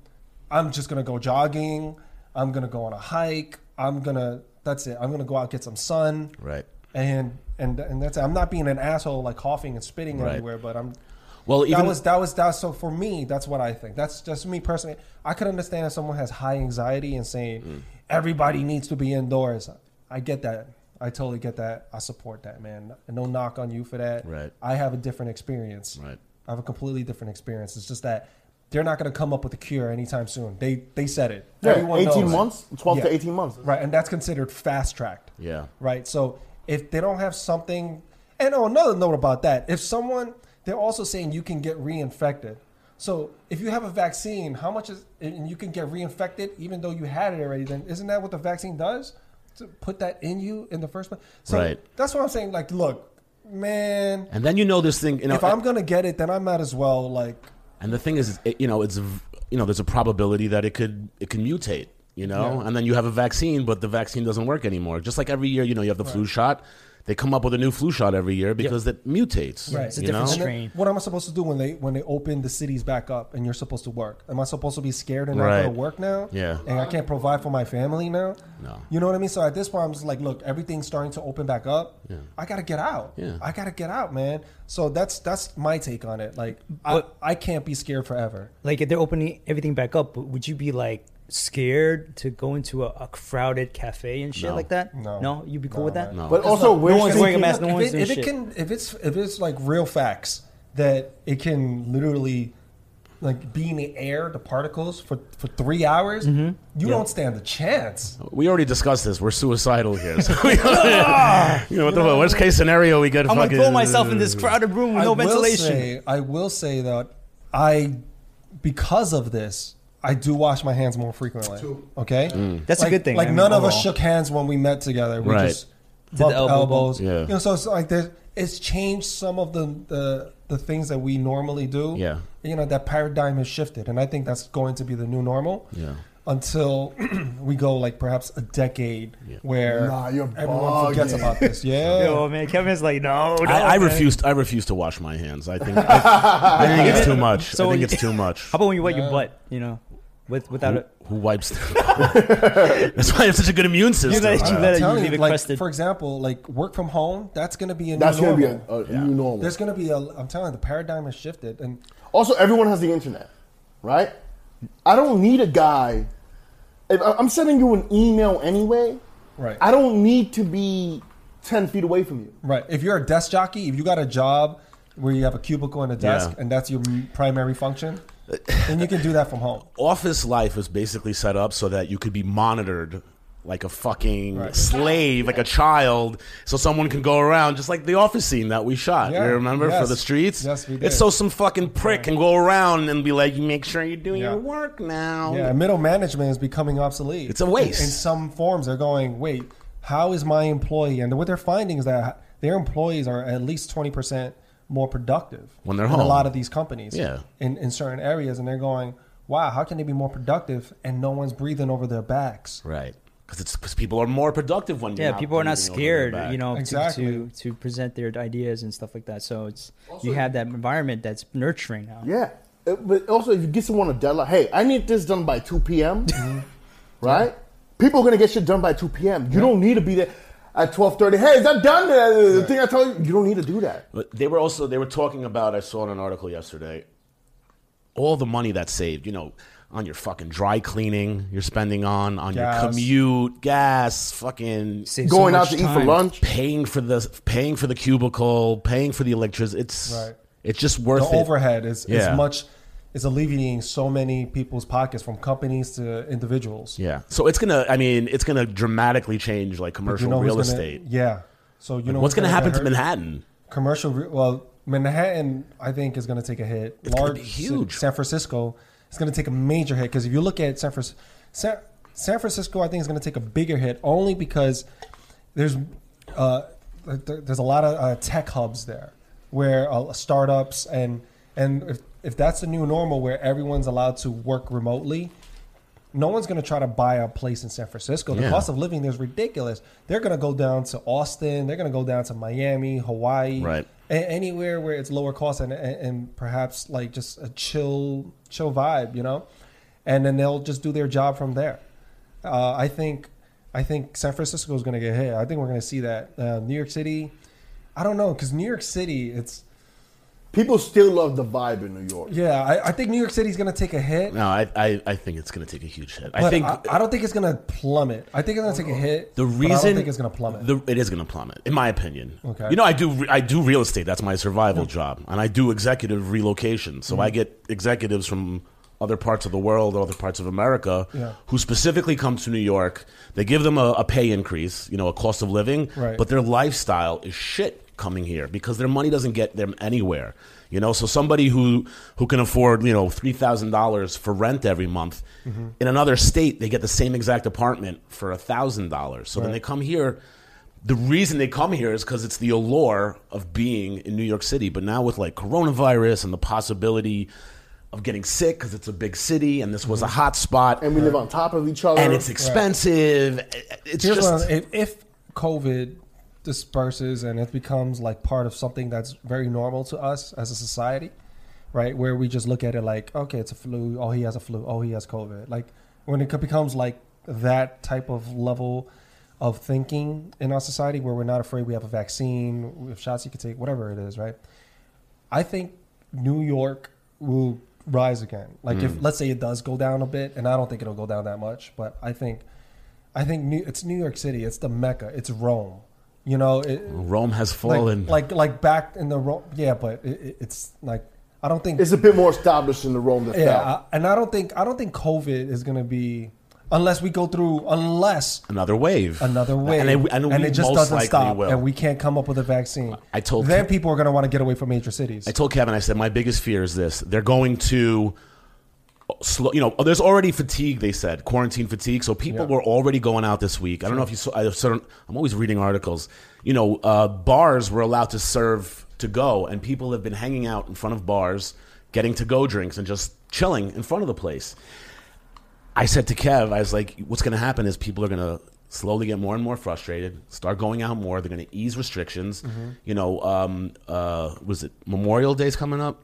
I'm just gonna go jogging. I'm gonna go on a hike. I'm gonna. That's it. I'm gonna go out get some sun. Right. And and and that's. I'm not being an asshole like coughing and spitting Right. everywhere, but I'm. Well, even that was that was that. So for me, that's what I think. That's just me personally. I could understand if someone has high anxiety and saying Mm. everybody needs to be indoors. I get that. I totally get that. I support that, man. No knock on you for that. Right. I have a different experience. Right. I have a completely different experience. It's just that they're not going to come up with a cure anytime soon. They they said it. Yeah, Everyone 18 knows. months, 12 to 18 months. Right, and that's considered fast tracked. Yeah. Right. So if they don't have something, and oh, another note about that, if someone, they're also saying you can get reinfected. So if you have a vaccine, how much is, and you can get reinfected even though you had it already, then isn't that what the vaccine does? To put that in you in the first place? So Right. that's what I'm saying. Like, look, man, And then you know this thing. You know, if I'm going to get it, then I might as well, like, And the thing is, it, you know, it's you know, there's a probability that it could it can mutate. You know, Yeah. and then you have a vaccine, but the vaccine doesn't work anymore. Just like every year, you know, you have the flu shot. They come up with a new flu shot every year because it mutates. Right. It's a different know? And then strain. what am I supposed to do when they when they open the cities back up and you're supposed to work? Am I supposed to be scared and not Right. go to work now? Yeah. And I can't provide for my family now? No. You know what I mean? So at this point, I'm just like, look, everything's starting to open back up. Yeah. I gotta get out. Yeah. I gotta get out, man. So that's that's my take on it. Like, I, But- I can't be scared forever. Like if they're opening everything back up, would you be like scared to go into a, a crowded cafe and shit No. like that? No. no, you'd be cool No, with that. No. But also, look, we're no one's wearing a mask. No if one's it, doing if it shit. can, if it's if it's like real facts that it can literally like be in the air, the particles for for three hours, Mm-hmm. you don't stand a chance. We already discussed this. We're suicidal here. [LAUGHS] So we, [LAUGHS] you know, what the fuck? Worst case scenario, we get. I'm gonna fucking, throw myself in this crowded room with no I ventilation. Say, I will say that I, because of this, I do wash my hands more frequently. Okay, mm. That's a good thing. Like I mean, none of us shook hands when we met together. We Right. just the bumped elbow bump. elbows. Yeah. You know, so it's like there's, it's changed some of the, the the things that we normally do. Yeah. You know that paradigm has shifted, and I think that's going to be the new normal. Yeah. Until [CLEARS THROAT] we go like perhaps a decade Yeah. where Nah, you're everyone forgets about this. [LAUGHS] Yeah. Yo, man, Kevin's like, no, no I, I refuse. I refuse to wash my hands. I think. I, I [LAUGHS] think it's too much. So I think it's too much. [LAUGHS] How about when you wet your butt? You know, with without Who, it. who wipes? [LAUGHS] That's why I have such a good immune system. let- you I'm let it- telling leave it like, crusted. for example, like work from home, that's going to be a That's new going to normal. be a, a new normal. There's going to be a. I'm telling you, the paradigm has shifted, and Also, everyone has the internet, right? I don't need a guy. If I- I'm sending you an email anyway. right, I don't need to be ten feet away from you. right. If you're a desk jockey, if you got a job where you have a cubicle and a desk, Yeah. and that's your primary function, then you can do that from home. [LAUGHS] Office life is basically set up so that you could be monitored like a fucking Right. slave, like a child, so someone can go around, just like the office scene that we shot. Yeah. You remember for the streets? Yes, we did. It's so some fucking prick can go around and be like, "You make sure you're doing Yeah. your work now." Yeah, middle management is becoming obsolete. It's a waste. In, in some forms, they're going, wait, how is my employee? And what they're finding is that their employees are at least twenty percent more productive When they're home. A lot of these companies, Yeah. in in certain areas, and they're going, wow, how can they be more productive and no one's breathing over their backs? Right. Because it's because people are more productive when Yeah, people are not breathing over their scared, you know, to- Exactly. to, to present their ideas and stuff like that. So it's you have that environment that's nurturing now. Yeah. Uh, But also, if you get someone a deadline, hey, I need this done by 2 p.m., [LAUGHS] right? People are going to get shit done by 2 p.m. You don't need to be there at 12.30. Hey, is that done? Uh, The thing I told you, you don't need to do that. But they were also they were talking about. I saw in an article yesterday. All the money that's saved, you know, on your fucking dry cleaning, you're spending on on Gas. your commute, gas, fucking Saves so Going out much to eat for lunch. paying for the paying for the cubicle, paying for the electricity. It's Right. it's just The worth it. overhead is, Yeah. is much is alleviating so many people's pockets from companies to individuals. Yeah. So it's gonna. I mean, it's gonna dramatically change like commercial you know real gonna- estate. Yeah. So you know What's gonna happen to? Manhattan? commercial re- well manhattan i think is going to take a hit It's large be huge. san francisco is going to take a major hit because if you look at san, Fran- san, san francisco i think is going to take a bigger hit only because there's uh, there- there's a lot of uh, tech hubs there where uh, startups and and if, that's the new normal where everyone's allowed to work remotely no one's going to try to buy a place in San Francisco. The Yeah. cost of living there is ridiculous. They're going to go down to Austin. They're going to go down to Miami, Hawaii, Right. a- anywhere where it's lower cost and, and and perhaps like just a chill chill vibe, you know. And then they'll just do their job from there. Uh, I think I think San Francisco is going to get hit. I think we're going to see that. Uh, New York City, I don't know because New York City, it's People still love the vibe in New York. yeah. I, I think New York City is going to take a hit. No, I, I, I think it's going to take a huge hit. I But think I, I don't think it's gonna plummet. I think it's gonna take a hit. the but I reason don't think it's gonna plummet. The, it is going to plummet, in my opinion. Okay. You know, I do re- I do real estate. That's my survival job, and I do executive relocation. So Mm-hmm. I get executives from other parts of the world, other parts of America, Yeah. who specifically come to New York. They give them a, a pay increase, you know, a cost of living, Right. but their lifestyle is shit coming here because their money doesn't get them anywhere. You know, so somebody who who can afford you know three thousand dollars for rent every month Mm-hmm. in another state, they get the same exact apartment for a thousand dollars. So when Right. they come here, the reason they come here is because it's the allure of being in New York City. But now with like coronavirus and the possibility of getting sick because it's a big city and this was a hot spot And we live on top of each other. and it's expensive. It's Here's just if, if COVID disperses and it becomes like part of something that's very normal to us as a society, right? Where we just look at it like, okay, it's a flu. Oh, he has a flu. Oh, he has COVID. Like when it becomes like that type of level of thinking in our society, where we're not afraid we have a vaccine, we have shots you can take, whatever it is, right? I think New York will rise again. Like if mm. let's say it does go down a bit, and I don't think it'll go down that much, but I think I think New, it's New York City. It's the Mecca. It's Rome. You know, it, Rome has fallen. like like back in the Rome. Yeah, but it, it- it's like I don't think. It's a bit more established in the Rome that yeah, fell. I, and I don't think I don't think COVID is going to be unless we go through unless another wave. another wave, and, it, and, we it just doesn't stop, will. and we can't come up with a vaccine. I told then Ke- people are going to want to get away from major cities. I told Kevin, I said, my biggest fear is this: they're going to, slow, you know, there's already fatigue. They said quarantine fatigue, so people Yeah. were already going out this week. I don't know if you saw. I saw I'm always reading articles. You know, uh, bars were allowed to serve to go, and people have been hanging out in front of bars, getting to go drinks, and just chilling in front of the place. I said to Kev, I was like, what's going to happen is people are going to slowly get more and more frustrated, start going out more. They're going to ease restrictions. Mm-hmm. You know, um, uh, was it Memorial Day's coming up?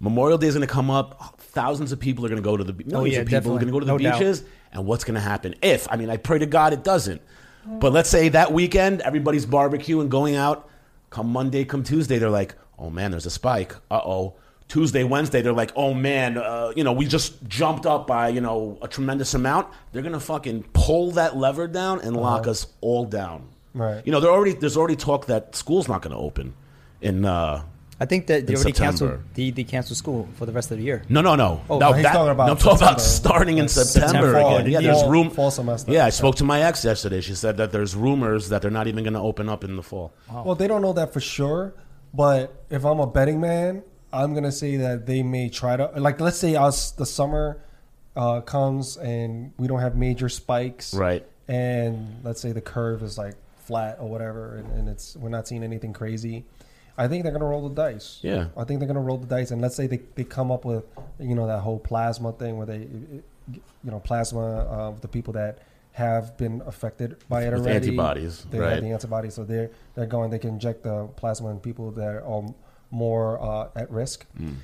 Memorial Day is going to come up. Thousands of people are going to go to the millions Oh, yeah, of people are going to go to the No doubt. beaches. And what's going to happen if? I mean, I pray to God it doesn't. But let's say that weekend everybody's barbecue and going out. Come Monday, come Tuesday, they're like, "Oh man, there's a spike." Uh oh. Tuesday, Wednesday, they're like, "Oh man, uh, you know, we just jumped up by you know a tremendous amount." They're gonna fucking pull that lever down and lock us all down. Right. You know, there already there's already talk that school's not gonna open. In uh, I think that they In already September. canceled the they canceled school for the rest of the year. no, no, no, Oh, no. he's that- talking about no, I'm talking about September. starting in Like September, September, again. fall- Yeah, there's fall- room. fall semester. Yeah, I spoke to my ex yesterday. She said that there's rumors that they're not even going to open up in the fall. Well, they don't know that for sure, but if I'm a betting man, I'm gonna say that they may try to like. Let's say us the summer uh, comes and we don't have major spikes, Right. And let's say the curve is like flat or whatever, and, and it's we're not seeing anything crazy. I think they're gonna roll the dice. Yeah. I think they're gonna roll the dice, and let's say they, they come up with you know that whole plasma thing where they you know plasma uh, the people that have been affected by it With already antibodies, they right. have the antibodies, so they're they're going. They can inject the plasma in people that are more uh, at risk. Mm.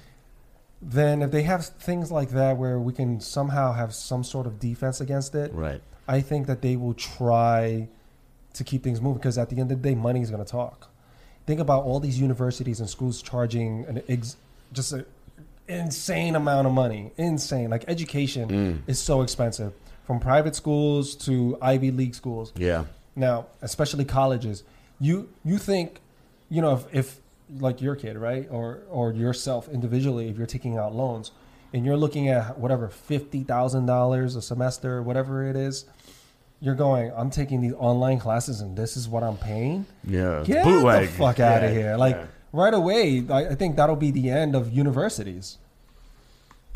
Then, if they have things like that where we can somehow have some sort of defense against it, Right. I think that they will try to keep things moving because at the end of the day, money is going to talk. Think about all these universities and schools charging an ex- just an insane amount of money. Insane. Like education Mm. is so expensive, from private schools to Ivy League schools. Yeah. Now, especially colleges, you you think, you know, if, if like your kid, right, or or yourself individually, if you're taking out loans, and you're looking at whatever fifty thousand dollars a semester, whatever it is, you're going, I'm taking these online classes, and this is what I'm paying. Yeah. Get Bootleg. the fuck out Yeah, of here! Like yeah. right away, I, I think that'll be the end of universities.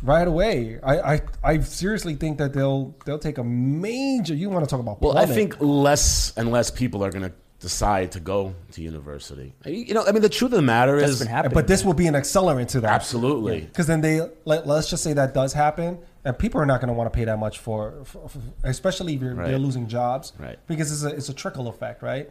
Right away, I, I I seriously think that they'll they'll take a major. You want to talk about? Well, I think less and less people are going to decide to go to university. You know, I mean, the truth of the matter That's is, been happening. But this will be an accelerant to that. absolutely. Because then they let, let's just say that does happen, and people are not going to want to pay that much for, for, for especially if you're, Right. they're losing jobs, Right. Because it's a it's a trickle effect, right?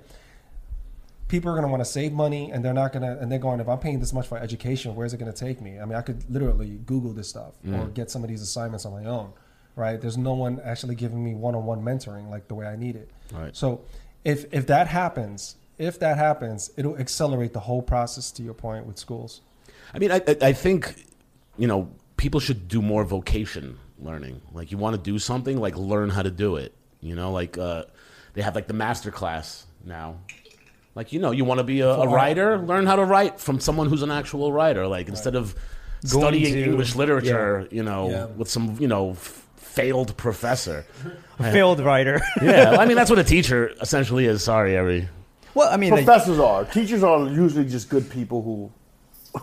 People are going to want to save money, and they're not going to, and they're going. If I'm paying this much for education, where's it going to take me? I mean, I could literally Google this stuff mm. or get some of these assignments on my own, right? There's no one actually giving me one-on-one mentoring like the way I need it. Right. So, if if that happens, if that happens, it'll accelerate the whole process. To your point with schools. I mean, I I think, you know, people should do more vocation learning. Like, you want to do something, like learn how to do it. You know, like uh, they have like the master class now. Like, you know, you want to be a, a writer, learn how to write from someone who's an actual writer. Like, instead of Going studying to- English literature, you know, Yeah. with some, you know, f- failed professor. A failed writer. [LAUGHS] yeah, I mean, that's what a teacher essentially is. Sorry, every. well, I mean, like, Professors are. Teachers are usually just good people who,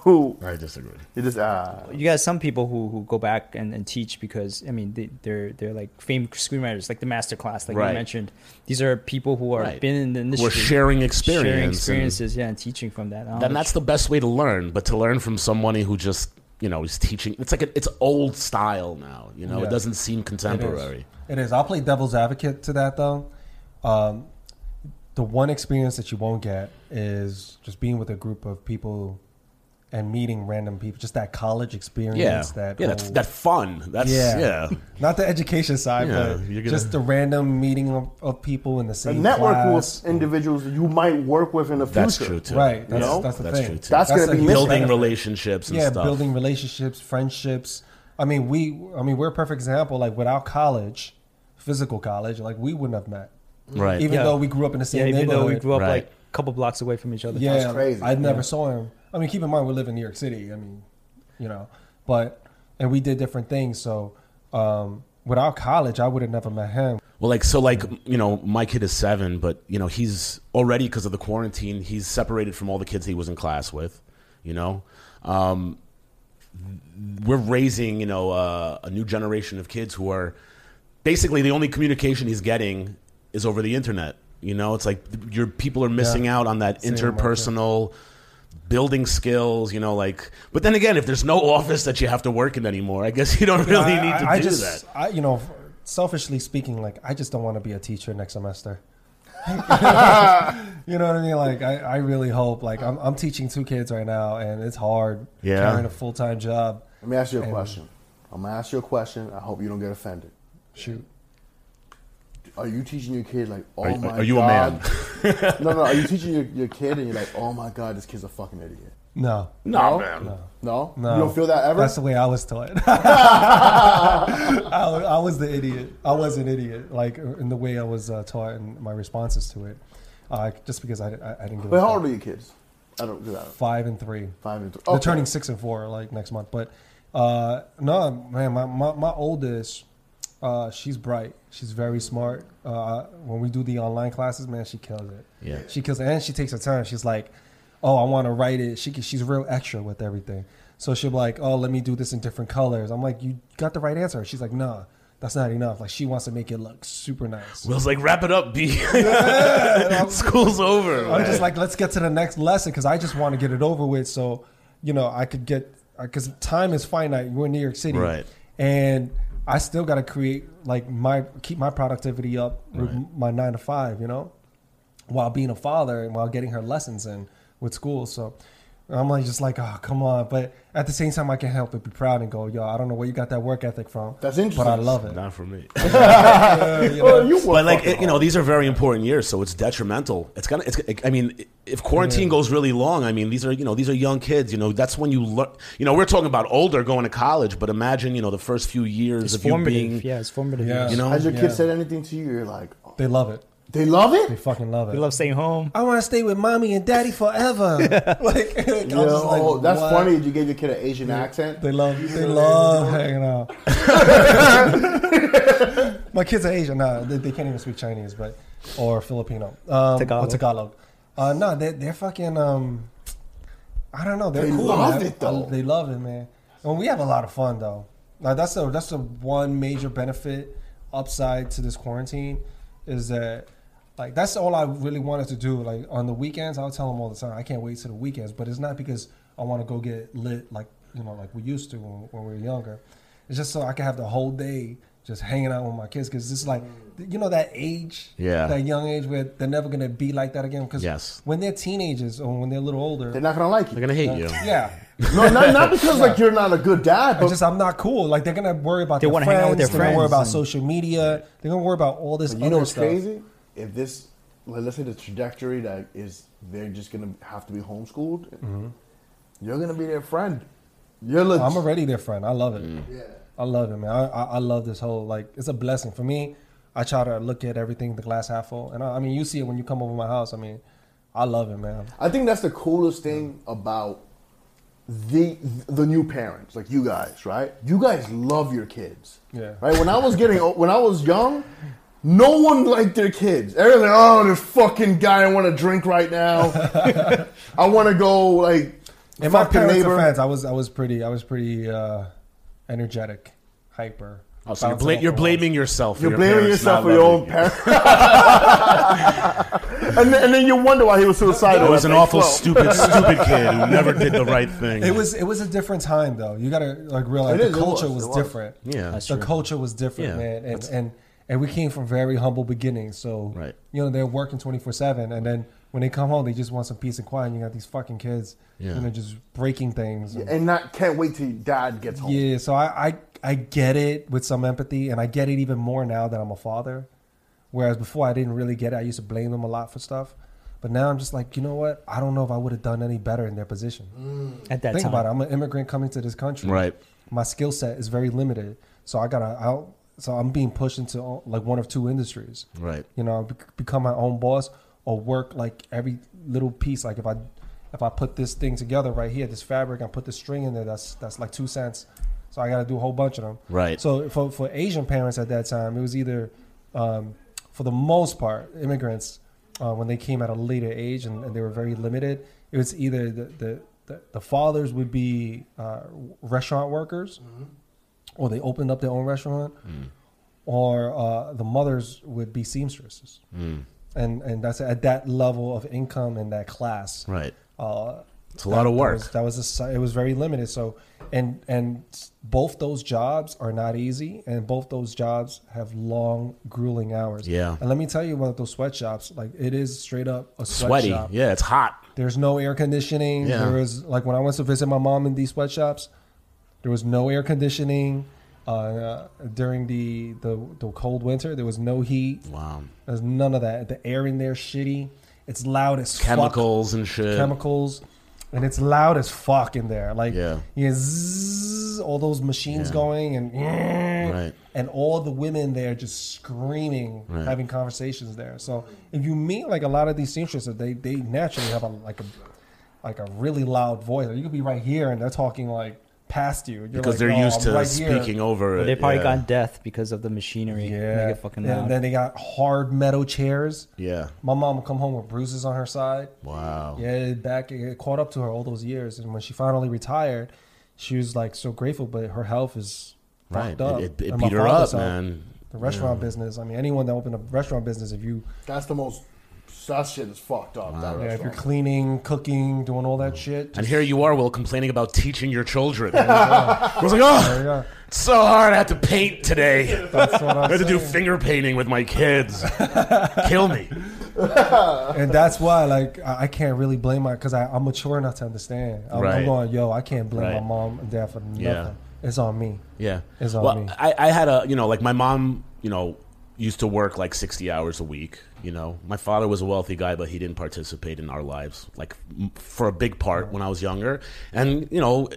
who I disagree. you just ah. you got some people who, who go back and, and teach because I mean they, they're they're like famed screenwriters, like the master class, like Right. you mentioned. These are people who are Right. been in the industry, We're sharing experience. sharing and- experiences, yeah, and teaching from that. then that's the best way to learn. But to learn from somebody who just you know is teaching, it's like a, it's old style now. You know, Yeah. it doesn't seem contemporary. It is. I'll play devil's advocate to that though. Um, the one experience that you won't get is just being with a group of people and meeting random people. Just that college experience. Yeah, That yeah, that's that fun. That's Yeah. yeah. Not the education side, Yeah, but gonna- just the random meeting of, of people in the A same network class. with individuals that you might work with in the future. That's true too. Right. That's, know? that's the That's thing. true, too. That's gonna be. Building benefit. relationships and yeah, stuff. building relationships, friendships. I mean, we. I mean, we're a perfect example. Like without college, physical college, like we wouldn't have met. right. Even Yeah. though we grew up in the yeah, same even neighborhood. though we grew up Right. like a couple blocks away from each other. Yeah, That's crazy. I never Yeah. saw him. I mean, keep in mind we live in New York City. I mean, you know, but and we did different things. So um, without college, I would have never met him. Well, like so, like you know, my kid is seven, but you know, he's already because of the quarantine, he's separated from all the kids he was in class with. You know, um, we're raising you know uh, a new generation of kids who are basically the only communication he's getting is over the internet. You know, it's like your people are missing Yeah. out on that Same, Mark, yeah. Interpersonal building skills. You know, like but then again, if there's no [LAUGHS] office that you have to work in anymore, I guess [LAUGHS] you don't really I, need to I, I do just, that. I, you know, selfishly speaking, like I just don't want to be a teacher next semester. [LAUGHS] you know what I mean? Like I, I really hope. Like I'm, I'm teaching two kids right now, and it's hard Yeah. carrying a full time job. Let me ask you a And- question. I'm gonna ask you a question. I hope you don't get offended. Shoot. Are you teaching your kid like, oh Are you- my are you a man? [LAUGHS] no, no. Are you teaching your, your kid and you're like, oh my god, this kid's a fucking idiot? No, No, man. No, no. you don't feel that ever. That's the way I was taught. [LAUGHS] I, was- I was the idiot. I was an idiot, like in the way I was uh, taught and my responses to it. Uh, just because I, I, I didn't give Wait, a how fuck. old are your kids? I don't do that. Five and three. Five and three. They're turning six and four like next month. But uh, no, man, my, my, my oldest, uh, she's bright. She's very smart. Uh, when we do the online classes, man, she kills it. Yeah. she kills it, and she takes her time. She's like, "Oh, I want to write it." She she's real extra with everything. So she'll be like, "Oh, let me do this in different colors." I'm like, "You got the right answer." She's like, "Nah." That's not enough. Like she wants to make it look super nice. Will's like, wrap it up, B. [LAUGHS] School's over. I'm man. just like, let's get to the next lesson because I just want to get it over with. So, you know, I could get because time is finite. We're in New York City, Right. And I still got to create like my keep my productivity up with Right. my nine to five. You know, while being a father and while getting her lessons in with school. So. I'm like just like oh come on, but at the same time I can't help but be proud and go yo I don't know where you got that work ethic from. That's interesting. but. I love it. Not for me. [LAUGHS] You know? Well, you but like it, you know, these are very important years, so it's detrimental. It's gonna. It's. I mean, if quarantine goes really long, I mean, these are you know these are young kids. You know, that's when you learn. You know, we're talking about older going to college, but imagine you know the first few years It's of you formative. being. yeah, it's formative. Yeah. years. You know, Has your Yeah. kid said anything to you? You're like, oh, they love it. They love it. They fucking love it. They love staying home. I want to stay with mommy and daddy forever. [LAUGHS] [LAUGHS] like, like, [LAUGHS] I'm Yo, like, oh, that's what? funny. You gave your kid an Asian accent. They love, they love hanging out. My kids are Asian. No, they, they can't even speak Chinese, but or Filipino, um, Tagalog. Or Tagalog. Uh, no, they, they're fucking. Um, I don't know. They're They cool. love man. it, though. They love it, man. And we have a lot of fun though. Now that's the that's the one major benefit upside to this quarantine is that like that's all I really wanted to do. Like on the weekends, I'll tell them all the time. I can't wait to the weekends, but it's not because I want to go get lit like you know like we used to when, when we were younger. It's just so I can have the whole day just hanging out with my kids because it's like you know that age, Yeah. that young age where they're never gonna be like that again. Because Yes. when they're teenagers or when they're a little older, They're not gonna like you. They're gonna hate you. yeah, [LAUGHS] No, not, not because like you're not a good dad, I but just I'm not cool. Like they're gonna worry about They their wanna friends. hang out with their they're gonna worry about and- social media. They're gonna worry about all this But other you know what's stuff. crazy? If this, like, let's say the trajectory that is, they're just gonna have to be homeschooled. Mm-hmm. You're gonna be their friend. You're legit. I'm already their friend. I love it. Mm. Yeah. I love it, man. I, I, I love this whole like it's a blessing for me. I try to look at everything the glass half full, and I, I mean you see it when you come over my house. I mean, I love it, man. I think that's the coolest thing about the the new parents, like you guys, right? You guys love your kids. Yeah. Right. When I was getting when I was young, no one liked their kids. Everyone's like, "Oh, this fucking guy! I want to drink right now. [LAUGHS] I want to go like." In my fuck the parents' neighbor." defense, I was I was pretty I was pretty uh, energetic, hyper. Oh, so you're, bouncing bla- you're blaming yourself. For You're your blaming yourself for your own you. parents. [LAUGHS] [LAUGHS] and, then, and then you wonder why he was suicidal. I was an awful 12. stupid, stupid kid who never did the right thing. It was it was a different time though. You gotta like realize It the is, culture was, was, different. Yeah. The true. culture was different, Yeah, man, and that's- and and we came from very humble beginnings. So Right. you know they're working twenty four seven, and then when they come home, they just want some peace and quiet. And you got these fucking kids, Yeah. you know, just breaking things. and- and not can't wait till dad gets home. Yeah, so I, I I get it with some empathy, and I get it even more now that I'm a father. Whereas before I didn't really get it. I used to blame them a lot for stuff, but now I'm just like, you know what? I don't know if I would have done any better in their position. Mm. At that time. Think time, about it. I'm an immigrant coming to this country. Right. My skill set is very limited, so I gotta out. So I'm being pushed into uh, like one of two industries. Right. You know, become my own boss or work like every little piece. Like if I if I put this thing together right here, this fabric, I put this string in there. That's that's like two cents. So I got to do a whole bunch of them. Right. So for for Asian parents at that time, it was either, um, for the most part, immigrants uh, when they came at a later age and, and they were very limited. It was either the the, the, the fathers would be uh, restaurant workers, or they opened up their own restaurant, or uh, the mothers would be seamstresses, and and that's at that level of income and that class. Right. Uh, It's a lot of that work. was- That was, a it was very limited. So, and and both those jobs are not easy, and both those jobs have long, grueling hours. Yeah. And let me tell you about those sweatshops. Like it is straight up a Sweaty. sweatshop. Yeah, it's hot. There's no air conditioning. Yeah. There was like when I went to visit my mom in these sweatshops, there was no air conditioning. Uh, during the, the the cold winter, there was no heat. Wow. There's none of that. The air in there shitty. It's loud as fuck Chemicals and shit. chemicals, and it's loud as fuck in there. Like Yeah. you zzz, all those machines Yeah. going, and Right. and all the women there just screaming, Right. having conversations there. So if you meet like a lot of these seamstresses, they they naturally have a like a like a really loud voice. You could be right here, and they're talking like past you You're Because like, they're "No, used I'm to right here." speaking over it. they probably yeah. got death because of the machinery. Yeah, Make it fucking and then they got hard metal chairs. Yeah. My mom would come home with bruises on her side. Wow. Yeah, back it caught up to her all those years, and when she finally retired, she was like so grateful. But her health is Right. fucked up. It, it, it beat her up, man. The restaurant business. I mean, anyone that opened a restaurant business, if you That's the most. That shit is fucked up. That yeah, if you're restaurant. cleaning, cooking, doing all that hmm. shit, And here you are, Will, complaining about teaching your children. [LAUGHS] I was like, oh, you go. it's so hard. I have to paint today. That's what I [LAUGHS] I'm have to do saying. finger painting with my kids. Kill me. [LAUGHS] and that's why, like, I, I can't really blame my because I'm mature enough to understand. I'm, Right. I'm going, yo, I can't blame Right. my mom and dad for nothing. Yeah. It's on me. Yeah. It's on well, me. I, I had a, you know, like my mom, you know, used to work like 60 hours a week. You know, my father was a wealthy guy, but he didn't participate in our lives, like for a big part when I was younger. And, you know,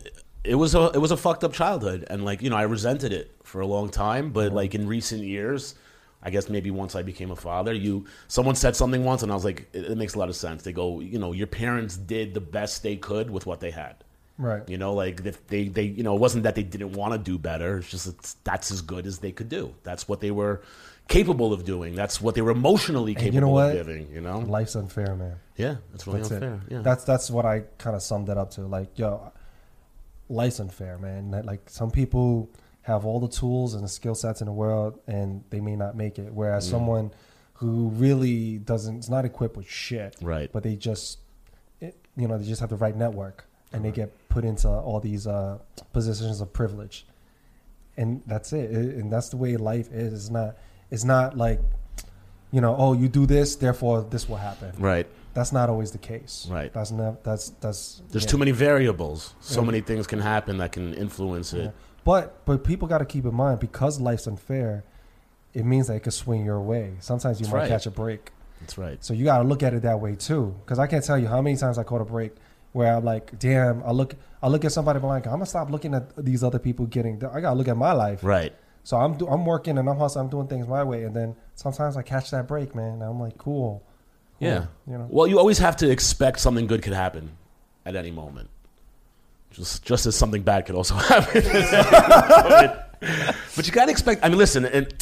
it was a, it was a fucked up childhood. And like, you know, I resented it for a long time. But like in recent years, I guess maybe once I became a father, you someone said something once, and I was like, it, it makes a lot of sense. They go, you know, your parents did the best they could with what they had. Right. You know, like if they, they, you know, it wasn't that they didn't want to do better. It's just it's, that's as good as they could do. That's what they were capable of doing. That's what they were emotionally capable you know of giving. You know, Life's unfair, man. yeah, that's really That's unfair. it. Yeah, That's that's what I kind of summed it up to. Like, yo, life's unfair, man. Like some people have all the tools and the skill sets in the world, and they may not make it. Whereas Mm. someone who really doesn't, is not equipped with shit, Right. But they just, it, you know, they just have the right network, and they get put into all these uh, positions of privilege. and that's it. It- and that's the way life is. It's not. It's not like, you know, oh, you do this, therefore this will happen. Right. That's not always the case. Right. That's not. That's that's. There's yeah. too many variables. So Yeah. many things can happen that can influence it. Yeah. But but people got to keep in mind because life's unfair, it means that it could swing your way. Sometimes you That's might right. catch a break. That's right. So you got to look at it that way too. Because I can't tell you how many times I caught a break where I'm like, damn, I look, I look at somebody, I'm like, I'm gonna stop looking at these other people getting. I gotta look at my life. Right. So I'm do, I'm working and I'm hustling, I'm doing things my way, and then sometimes I catch that break, man. I'm like, cool. cool, Yeah. You know. Well, you always have to expect something good could happen at any moment. Just just as something bad could also [LAUGHS] happen. but you gotta expect. I mean, listen, and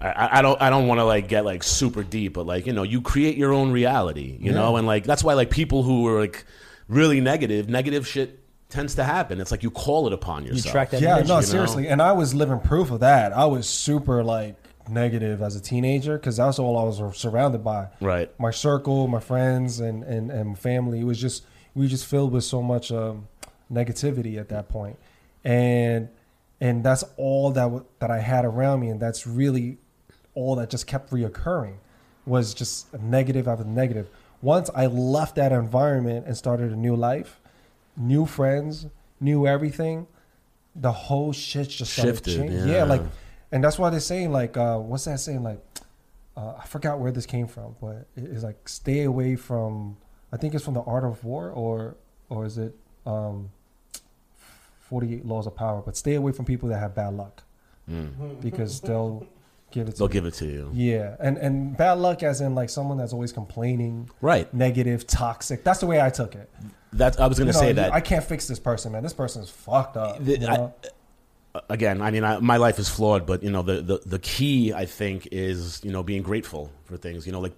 I, I don't I don't want to like get like super deep, but like you know, you create your own reality, you Yeah. know, and like that's why like people who are like really negative, negative shit tends to happen. It's like you call it upon yourself. track that Yeah, energy, no, you know? seriously. And I was living proof of that. I was super like negative as a teenager because that's all I was surrounded by. Right. My circle, my friends, and and and family. It was just we were just filled with so much um, negativity at that point, and and that's all that w- that I had around me, and that's really all that just kept reoccurring was just a negative after negative. Once I left that environment and started a new life, new friends, new everything, the whole shit just started Shifted, changing. yeah. Yeah. like, and that's why they're saying like, uh, what's that saying? Like, uh, I forgot where this came from, but it's like stay away from. I think it's from the Art of War, or or is it um, Forty Eight Laws of Power? But stay away from people that have bad luck [LAUGHS] because they'll give it. To They'll you. give it to you. Yeah, and and bad luck as in like someone that's always complaining, Right. negative, toxic. That's the way I took it. That's I was going You to know, say that. I can't fix this person, man. This person's fucked up. The- you I- again, I mean, I, my life is flawed, but you know, the, the the key I think is you know being grateful for things. You know, like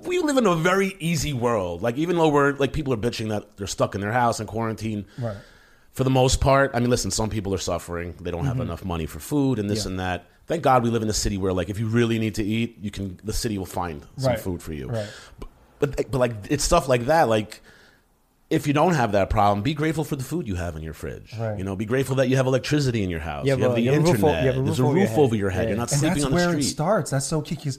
we live in a very easy world. Like even though we're like people are bitching that they're stuck in their house in quarantine. right. For the most part, I mean, listen, some people are suffering. They don't have enough money for food and this Mm-hmm. Yeah. and that. Thank God we live in a city where, like, if you really need to eat, you can. The city will find some Right. food for you. Right. But, but but like it's stuff like that. Like if you don't have that problem, be grateful for the food you have in your fridge. Right. You know, be grateful that you have electricity in your house. You have you have a- the you have a internet. you have a There's roof a over your roof head. over your head. Yeah. You're not and sleeping on the where it street. starts. That's so key. Because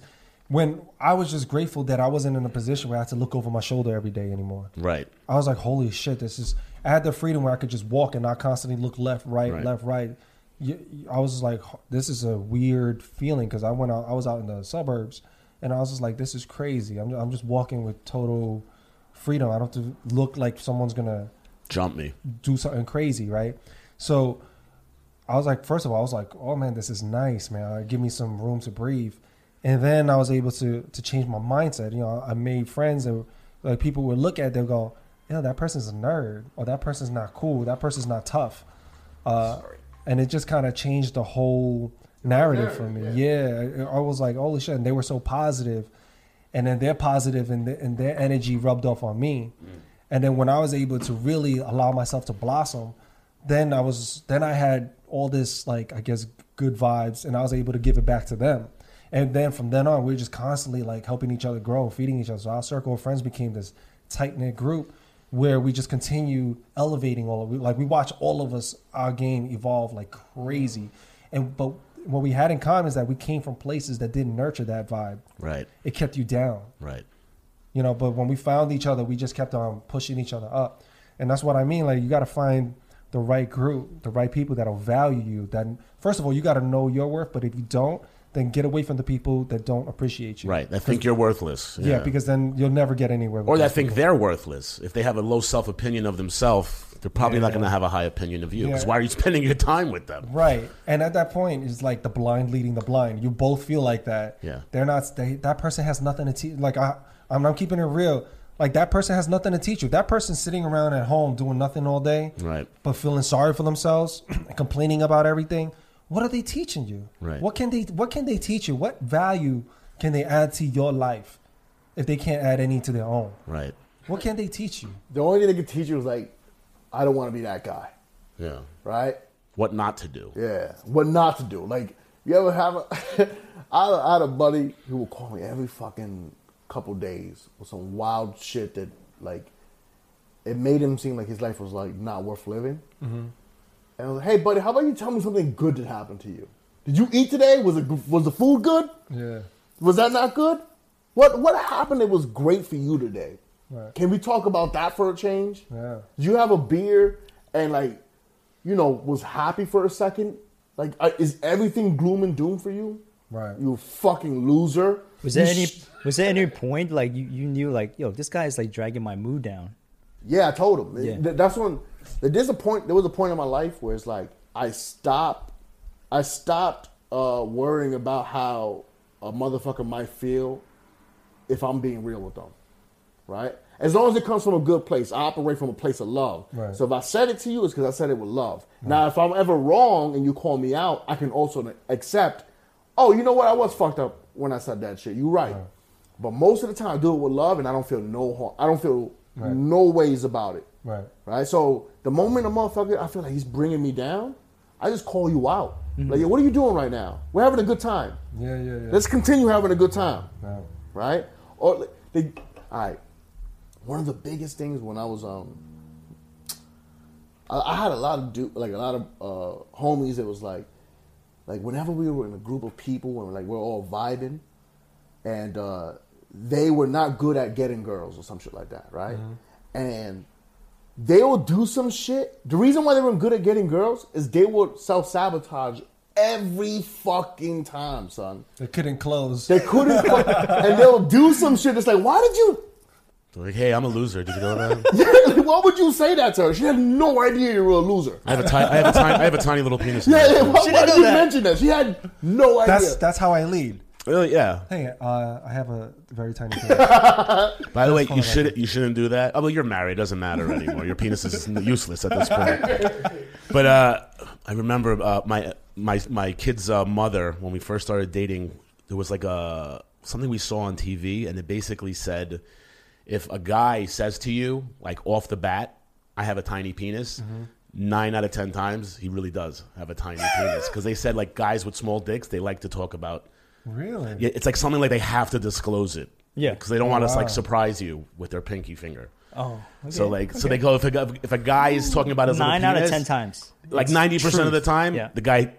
when I was just grateful that I wasn't in a position where I had to look over my shoulder every day anymore. Right. I was like, holy shit, this is. I had the freedom where I could just walk and not constantly look left, right, Right. left, right. I was like, this is a weird feeling because I went out. I was out in the suburbs, and I was just like, this is crazy. I'm, I'm just walking with total freedom. I don't have to look like someone's gonna Jump me. do something crazy, right? So I was like, first of all, I was like, oh man, this is nice, man. Uh, Give me some room to breathe. And then I was able to to change my mindset. You know, I made friends that like people would look at them and go, yeah, that person's a nerd, or that person's not cool, that person's not tough. Uh, and it just kind of changed the whole narrative for me. Yeah, I I was like, holy shit, and they were so positive, and then they're positive, and, the, and their energy rubbed off on me. And then when I was able to really allow myself to blossom, then I was then I had all this like I guess good vibes, and I was able to give it back to them. And then from then on, we are just constantly like helping each other grow, feeding each other. So our circle of friends became this tight knit group where we just continue elevating all of we like we watch all of us our game evolve like crazy. And but what we had in common is that we came from places that didn't nurture that vibe. Right. It kept you down Right. you know but when we found each other we just kept on pushing each other up and that's what i mean like you got to find the right group the right people that'll value you that first of all you got to know your worth but if you don't then get away from the people that don't appreciate you Right. That think you're worthless. yeah. because then you'll never get anywhere with or that think people. they're worthless. If they have a low self opinion of themselves, they're probably not going to have a high opinion of you. Because Yeah. why are you spending your time with them? right and at that point it's like the blind leading the blind you both feel like that Yeah. they're not they, that person has nothing to teach like i I'm, I'm keeping it real like that person has nothing to teach you that person's sitting around at home doing nothing all day Right. but feeling sorry for themselves, [CLEARS THROAT] complaining about everything. What are they teaching you? Right. What can they What can they teach you? What value can they add to your life if they can't add any to their own? Right. What can they teach you? The only thing they could teach you is like, I don't want to be that guy, Yeah. right? What not to do. Yeah, what not to do. Like, you ever have a? [LAUGHS] I, had a- I had a buddy who would call me every fucking couple days with some wild shit that like, it made him seem like his life was like not worth living. And And I was like, "Hey, buddy, how about you tell me something good that happened to you? Did you eat today? Was it was the food good? Yeah. Was that not good? What what happened that was great for you today? Right. Can we talk about that for a change? Yeah. Did you have a beer and like, you know, was happy for a second? Like, uh, is everything gloom and doom for you? Right. You fucking loser. Was there You any sh- was there any point like you, you knew like yo this guy is like dragging my mood down? Yeah, I told him. Yeah. That's when there's a point. There was a point in my life where it's like I stopped. I stopped uh, worrying about how a motherfucker might feel if I'm being real with them. Right. As long as it comes from a good place, I operate from a place of love. Right. So if I said it to you, it's because I said it with love. Now, if I'm ever wrong and you call me out, I can also accept. Oh, you know what? I was fucked up when I said that shit. You're right. But most of the time, I do it with love, and I don't feel no harm. I don't feel Right. no ways about it Right. right? So the moment a motherfucker, I feel like he's bringing me down, I just call you out. Like, yo, what are you doing right now? We're having a good time. Yeah. Yeah. Yeah. Let's continue having a good time, Yeah. right? Or they, all right. One of the biggest things when I was um, I, I had a lot of do like a lot of uh, homies that was like, like whenever we were in a group of people and like we're all vibing, and uh, they were not good at getting girls or some shit like that, right? Mm-hmm. And they will do some shit. The reason why they weren't good at getting girls is they would self sabotage every fucking time, son. They couldn't close. They couldn't, [LAUGHS] fuck- and they'll do some shit. It's like, why did you? They're like, hey, I'm a loser. Did you know that? [LAUGHS] Yeah, like, why would you say that to her? She had no idea you were a loser. I have a tiny, I have a tiny, I have a tiny little penis. Yeah, yeah. Why, She why didn't you that. mention that? She had no idea. That's that's how I lead. Really? Yeah. Hey, uh, I have a very tiny [LAUGHS] penis. By the way, you should you shouldn't do that. Oh, well, you're married. Doesn't matter anymore. Your penis is [LAUGHS] useless at this point. But uh, I remember uh, my my my kid's uh, mother when we first started dating. There was like a something we saw on TV, and it basically said, if a guy says to you like off the bat, "I have a tiny penis." Nine out of ten times, he really does have a tiny penis because they said like guys with small dicks, they like to talk about really? yeah, it's like something like they have to disclose it. Yeah. because they don't want to wow. like surprise you with their pinky finger. Oh, So like, so they go if a, guy- if a guy is talking about his nine little out of ten times. like ninety percent of the time, Yeah. the guy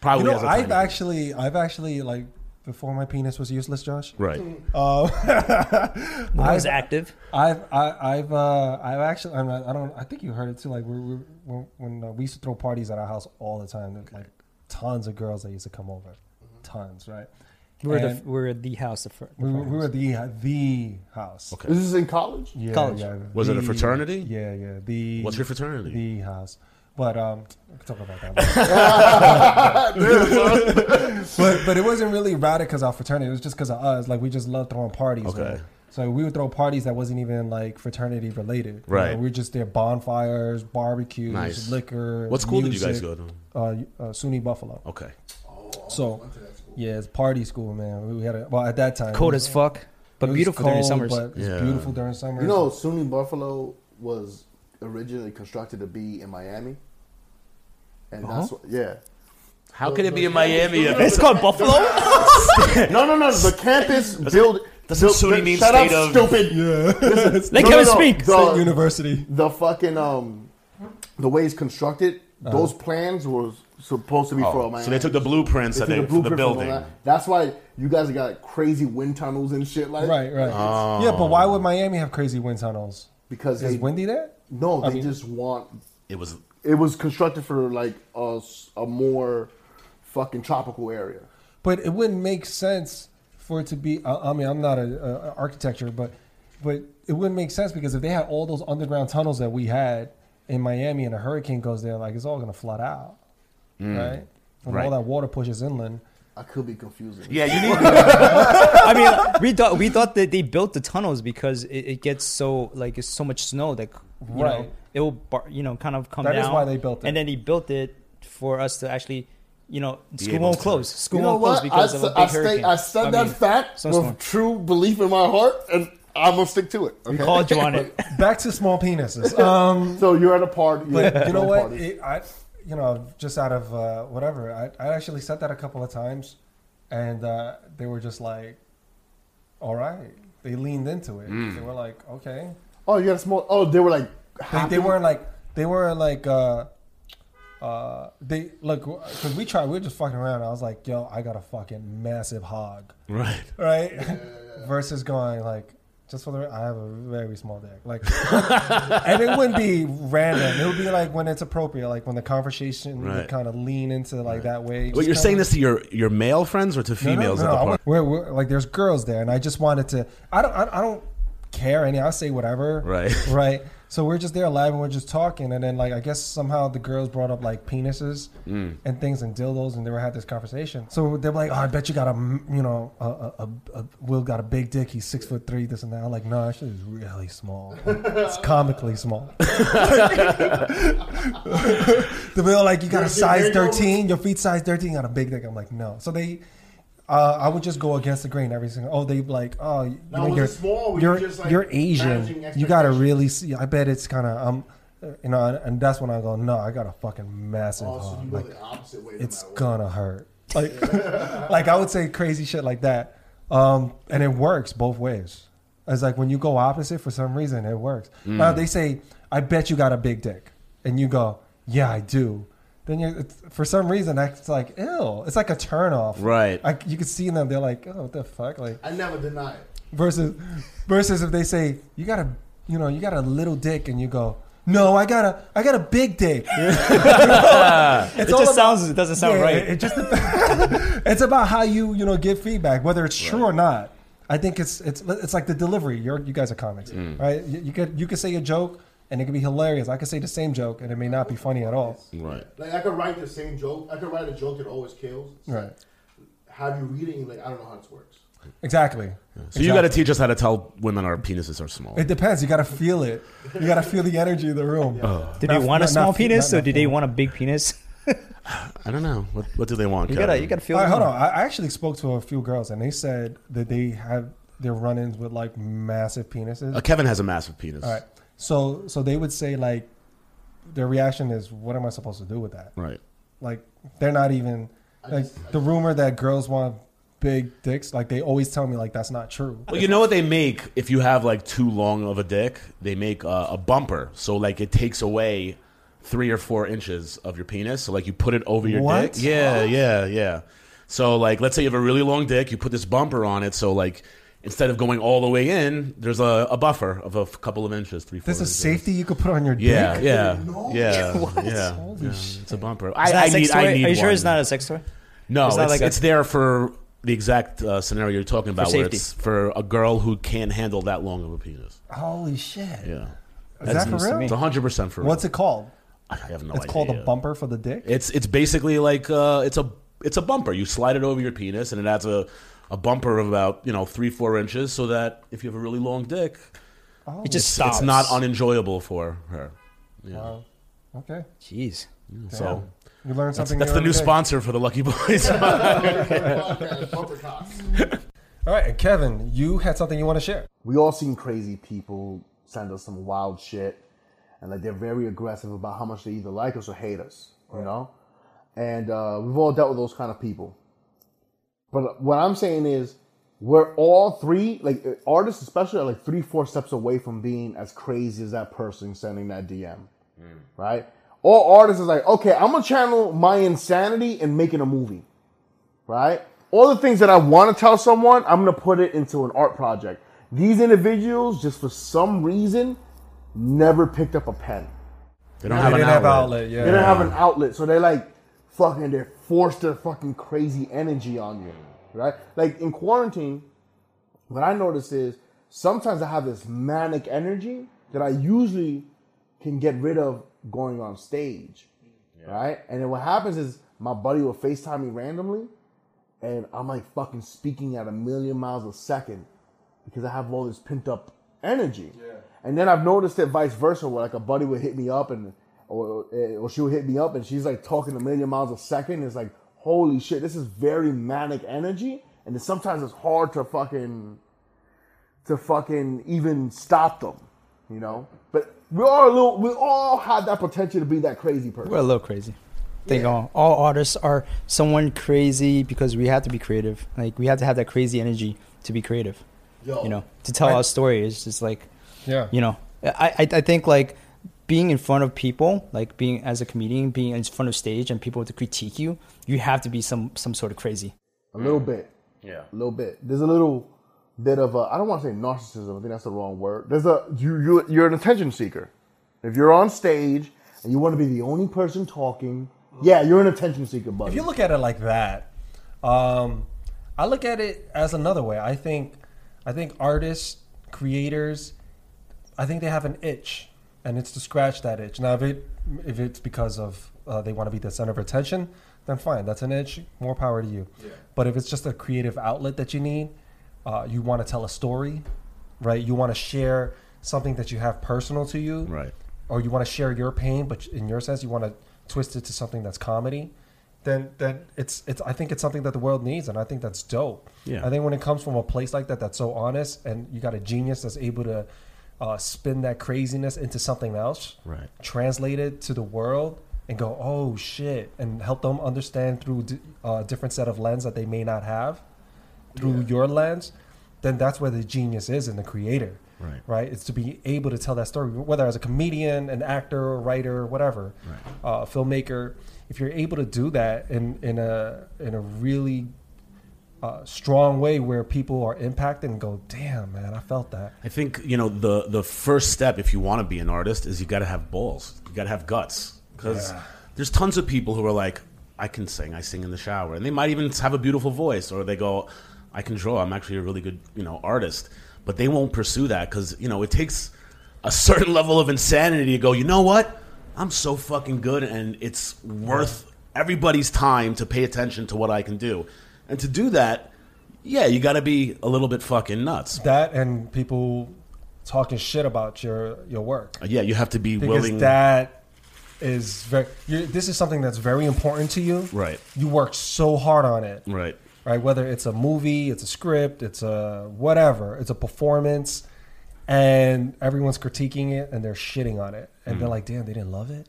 probably You know, has a I've tiny actually, I've actually like before my penis was useless, Josh. right. Uh, [LAUGHS] When I was active. I've I, I've uh, I've actually I'm I don't I think you heard it too. Like we're, we when, when uh, we used to throw parties at our house all the time. There's, Like tons of girls that used to come over, tons, right? We were the And we were the house. of fir- the we, were- first we were house. the the house. Okay. Is this in college? Yeah, College. yeah. Was it a the- fraternity? Yeah, yeah. The What's your fraternity? The house. But um, we can talk about that. [LAUGHS] later. but but it wasn't really routed because our fraternity. It was just because of us. Like we just loved throwing parties. Okay. man. So we would throw parties that wasn't even like fraternity related. You Right. know, we were just there bonfires, barbecues, Nice. liquor. What school did you guys music. go to? Uh, uh, SUNY Buffalo. Okay, So yeah, it's party school, man. We had a well at that time. cold it as was- fuck, it but was beautiful during summers. But it's Yeah. beautiful during summer. You know, SUNY Buffalo was originally constructed to be in Miami, and that's what, yeah. how can it be in Miami? If It's called Buffalo. [LAUGHS] No, no, no. The campus build. doesn't built- SUNY mean shut state up, of- stupid? yeah, they [LAUGHS] No, Kevin no, no. speak. The- State University. the fucking um the way it's constructed, those plans were supposed to be for oh, Miami. so they took the blueprints They that took they, for the blueprint from building. Miami. That's why you guys got crazy wind tunnels and shit like that. Right, right. Oh. Yeah, but why would Miami have crazy wind tunnels? because Is they windy there? no, I they mean- just want. It was It was constructed for like a more fucking tropical area. But it wouldn't make sense for it to be. I, I mean, I'm not a, a architecture, but but it wouldn't make sense because if they had all those underground tunnels that we had in Miami and a hurricane goes there, like it's all gonna flood out, right? When Right. all that water pushes inland. I could be confusing. yeah. You need [LAUGHS] I mean, we thought we thought that they built the tunnels because it, it gets so like it's so much snow that you Right. know it will bar, you know kind of come That down. is why they built it. And then he built it for us to actually, you know, school won't close. School You know won't close because I, of a s- big I, stay, hurricane. I said I that mean, fact snowstorm. with true belief in my heart, and I'm gonna stick to it. We okay? called you on it. Back to small penises. Um, [LAUGHS] So you're at a party. but you're know what? It, I, you know, just out of uh, whatever, I, I actually said that a couple of times, and uh, they were just like, "All right." They leaned into it. They were like, "Okay." Oh, you got a small. Oh, they were like. They, they weren't like they weren't like uh uh, they look because we tried. We were just fucking around. I was like, "Yo, I got a fucking massive hog." Right. right? [LAUGHS] Versus going like, just for the, I have a very small dick, like, [LAUGHS] and it wouldn't be random. It would be like when it's appropriate, like when the conversation Right. would kind of lean into like that way. Just you're saying this to your your male friends or to No, no, females no, at the park? We're, we're, like, there's girls there, and I just wanted to. I don't. I, I don't care any. I'll say whatever. Right. [LAUGHS] Right. So we're just there live, and we're just talking, and then like I guess somehow the girls brought up like penises Mm. and things and dildos, and they were had this conversation. So they're like, "Oh, I bet you got a you know, a, a, a, a Will got a big dick. He's six foot three, this and that." I'm like, "No, that shit is really small. it's [LAUGHS] comically small." [LAUGHS] [LAUGHS] the Will like, "You got a size thirteen. Your feet size thirteen. You got a big dick." I'm like, "No." So they. Uh, I would just go against the grain every single. Oh, they like, oh, you now, know, you're small or were you're, you just, like, you're Asian. You gotta really see. I bet it's kind of um, you know, and, and that's when I go, no, I got a fucking massive Also, hog. you go Like, the opposite way. no it's matter gonna hurt. [LAUGHS] Like, like I would say crazy shit like that, um, and it works both ways. It's like when you go opposite for some reason, it works. Mm. Now they say, "I bet you got a big dick," and you go, "Yeah, I do." Then you, it's, for some reason, that's like, ill. It's like a turn off. Right. I, you can see them. They're like, "Oh, what the fuck?" Like, I never deny it. versus versus if they say you got a you know you got a little dick and you go no I got a I got a big dick. [LAUGHS] [LAUGHS] It all just about- sounds. It doesn't sound Yeah, right. It, it just [LAUGHS] it's about how you you know give feedback whether it's true or not. I think it's it's it's like the delivery. You're you guys are comics, Mm. right? You, you could you could say a joke and it could be hilarious. I could say the same joke and it may not be funny at all. Right. Like I could write the same joke. I could write a joke that always kills. Right. Have you read it? And you're like, I don't know how this works. Exactly. So you got to teach us how to tell women our penises are small. It depends. You got to feel it. You got to feel the energy of the room. Did Not- they want a not- small not- penis not- or did they want a big penis? [LAUGHS] I don't know. What, what do they want? You Kevin? gotta, you gotta feel. All right, it hold on. I I actually spoke to a few girls, and they said that they have their run-ins with like massive penises. Uh, Kevin has a massive penis. All right, so so they would say like their reaction is, "What am I supposed to do with that?" Right. Like they're not even like the rumor that girls want big dicks. Like they always tell me like that's not true. Well, you know what they make if you have like too long of a dick? They make uh, a bumper, so like it takes away three or four inches of your penis. So like you put it over your What? dick. Yeah, yeah, yeah. So like, let's say you have a really long dick, you put this bumper on it, so like instead of going all the way in, there's a, a buffer of a couple of inches, three, four. This is inches. safety you could put on your Yeah, dick. yeah, [LAUGHS] No. yeah, [LAUGHS] yeah. Holy yeah. shit. It's a bumper. Is I, that I a sex need. toy? I need Are you sure it's not a sex toy? No, It's it's, a- there for the exact uh, scenario you're talking about, where safety. it's for a girl who can't handle that long of a penis. Holy shit! Yeah, Is that for news to real? it's hundred percent for. What's it called? I have no it's idea. called a bumper for the dick. It's it's basically like uh, it's a it's a bumper. You slide it over your penis, and it adds a a bumper of about you know three four inches, so that if you have a really long dick, Oh, It just it's, stops. it's not unenjoyable for her. Yeah. wow. Okay. Jeez. So You learn that's, something. that's the new day. sponsor for the Lucky Boys. Bumper cocks. [LAUGHS] [LAUGHS] All right, and Kevin, you had something you want to share. we all seen crazy people send us some wild shit, and like they're very aggressive about how much they either like us or hate us, you know. And uh, we've all dealt with those kind of people. But what I'm saying is, we're all three, like artists especially, are like three, four steps away from being as crazy as that person sending that DM, hmm. right? All artists is like, okay, I'm gonna channel my insanity and making a movie right? All the things that I want to tell someone, I'm going to put it into an art project. These individuals, just for some reason, never picked up a pen. they don't They have an didn't have outlet. outlet. Yeah. They don't have an outlet, so they're like fucking. They're forced their fucking crazy energy on you, right? Like in quarantine, what I notice is sometimes I have this manic energy that I usually can get rid of going on stage, right? And then what happens is my buddy will Facetime me randomly, and I'm like fucking speaking at a million miles a second because I have all this pent up energy. And then I've noticed it vice versa, where like a buddy would hit me up and or or she would hit me up and she's like talking a million miles a second. It's like holy shit, this is very manic energy, and then sometimes it's hard to fucking to fucking even stop them, you know. But we all a little, we all have that potential to be that crazy person. We're a little crazy. I think all, all artists are someone crazy because we have to be creative. Like we have to have that crazy energy to be creative. Yo, You know, to tell I- our story is just like Yeah. you know. I, I I think like being in front of people, like being as a comedian, being in front of stage and people to critique you, you have to be some some sort of crazy. A little bit. Yeah. A little bit. There's a little bit of a. I don't want to say narcissism. I think that's the wrong word. There's a you you you're an attention seeker. If you're on stage and you want to be the only person talking, yeah, you're an attention seeker, buddy. If you look at it like that, um, I look at it as another way. I think, I think artists, creators, I think they have an itch, and it's to scratch that itch. Now, if it if it's because of uh, they want to be the center of attention, then fine, that's an itch. More power to you. But if it's just a creative outlet that you need, uh, you want to tell a story, right? You want to share something that you have personal to you, Right. or you want to share your pain, but in your sense, you want to twist it to something that's comedy, then then it's it's. I think it's something that the world needs, and I think that's dope. Yeah. I think when it comes from a place like that, that's so honest, and you got a genius that's able to uh, spin that craziness into something else, Right. Translate it to the world, and go, oh shit, and help them understand through d- a different set of lens that they may not have through your lens. Then that's where the genius is in the creator Right. right? It's to be able to tell that story, whether as a comedian, an actor, a writer, whatever, uh, filmmaker. If you're able to do that in in a in a really uh, strong way where people are impacted and go, "Damn, man, I felt that." I think you know the the first step if you want to be an artist is you got to have balls. You got to have guts because Yeah. there's tons of people who are like, I can sing. I sing in the shower, and they might even have a beautiful voice, or they go, I can draw. I'm actually a really good you know artist, but they won't pursue that because you know it takes a certain [LAUGHS] level of insanity to go. You know what? I'm so fucking good, and it's worth everybody's time to pay attention to what I can do, and to do that. Yeah, you got to be a little bit fucking nuts. That and people talking shit about your your work uh, Yeah, you have to be because willing. that is very. this is something that's very important to you. Right. You work so hard on it. right. right? Whether it's a movie, it's a script, it's a whatever, it's a performance, and everyone's critiquing it and they're shitting on it, and they're mm. like, "Damn, they didn't love it."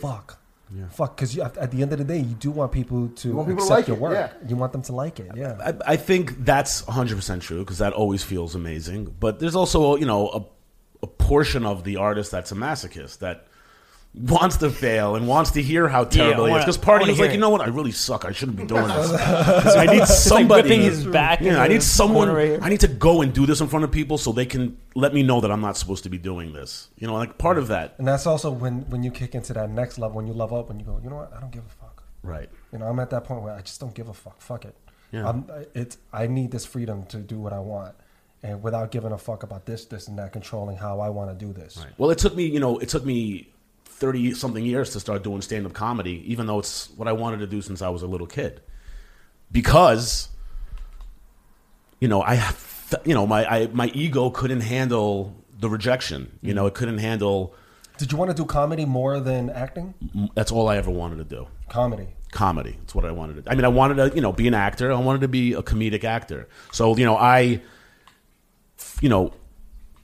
Fuck. Fuck, because at, at the end of the day, you do want people to want people to like your it, work. yeah. You want them to like it, yeah. I, I think that's 100% true because that always feels amazing. But there's also, you know, a, a portion of the artist that's a masochist that wants to fail and wants to hear how terrible I it wanna- is. Because I part of wanna is like, hear you know what? I really suck. I shouldn't be doing this. [LAUGHS] I need [LAUGHS] It's like somebody. whipping his back. in yeah, I the need someone. corner right here. I need to go and do this in front of people so they can let me know that I'm not supposed to be doing this. You know, like part of that. And that's also when when you kick into that next level, when you level up, when you go, you know what? I don't give a fuck. Right. You know, I'm at that point where I just don't give a fuck. Fuck it. Yeah. I'm, it's I need this freedom to do what I want, and without giving a fuck about this, this, and that, controlling how I want to do this. Right. Well, it took me, you know, it took me 30 something years to start doing stand up comedy, even though it's what I wanted to do since I was a little kid. Because, you know, I, you know, my, I, my ego couldn't handle the rejection. You know, it couldn't handle, Did you want to do comedy more than acting? that's all I ever wanted to do. Comedy. Comedy. That's what I wanted to do. I mean, I wanted to, you know, be an actor. I wanted to be a comedic actor. So, you know, I, you know,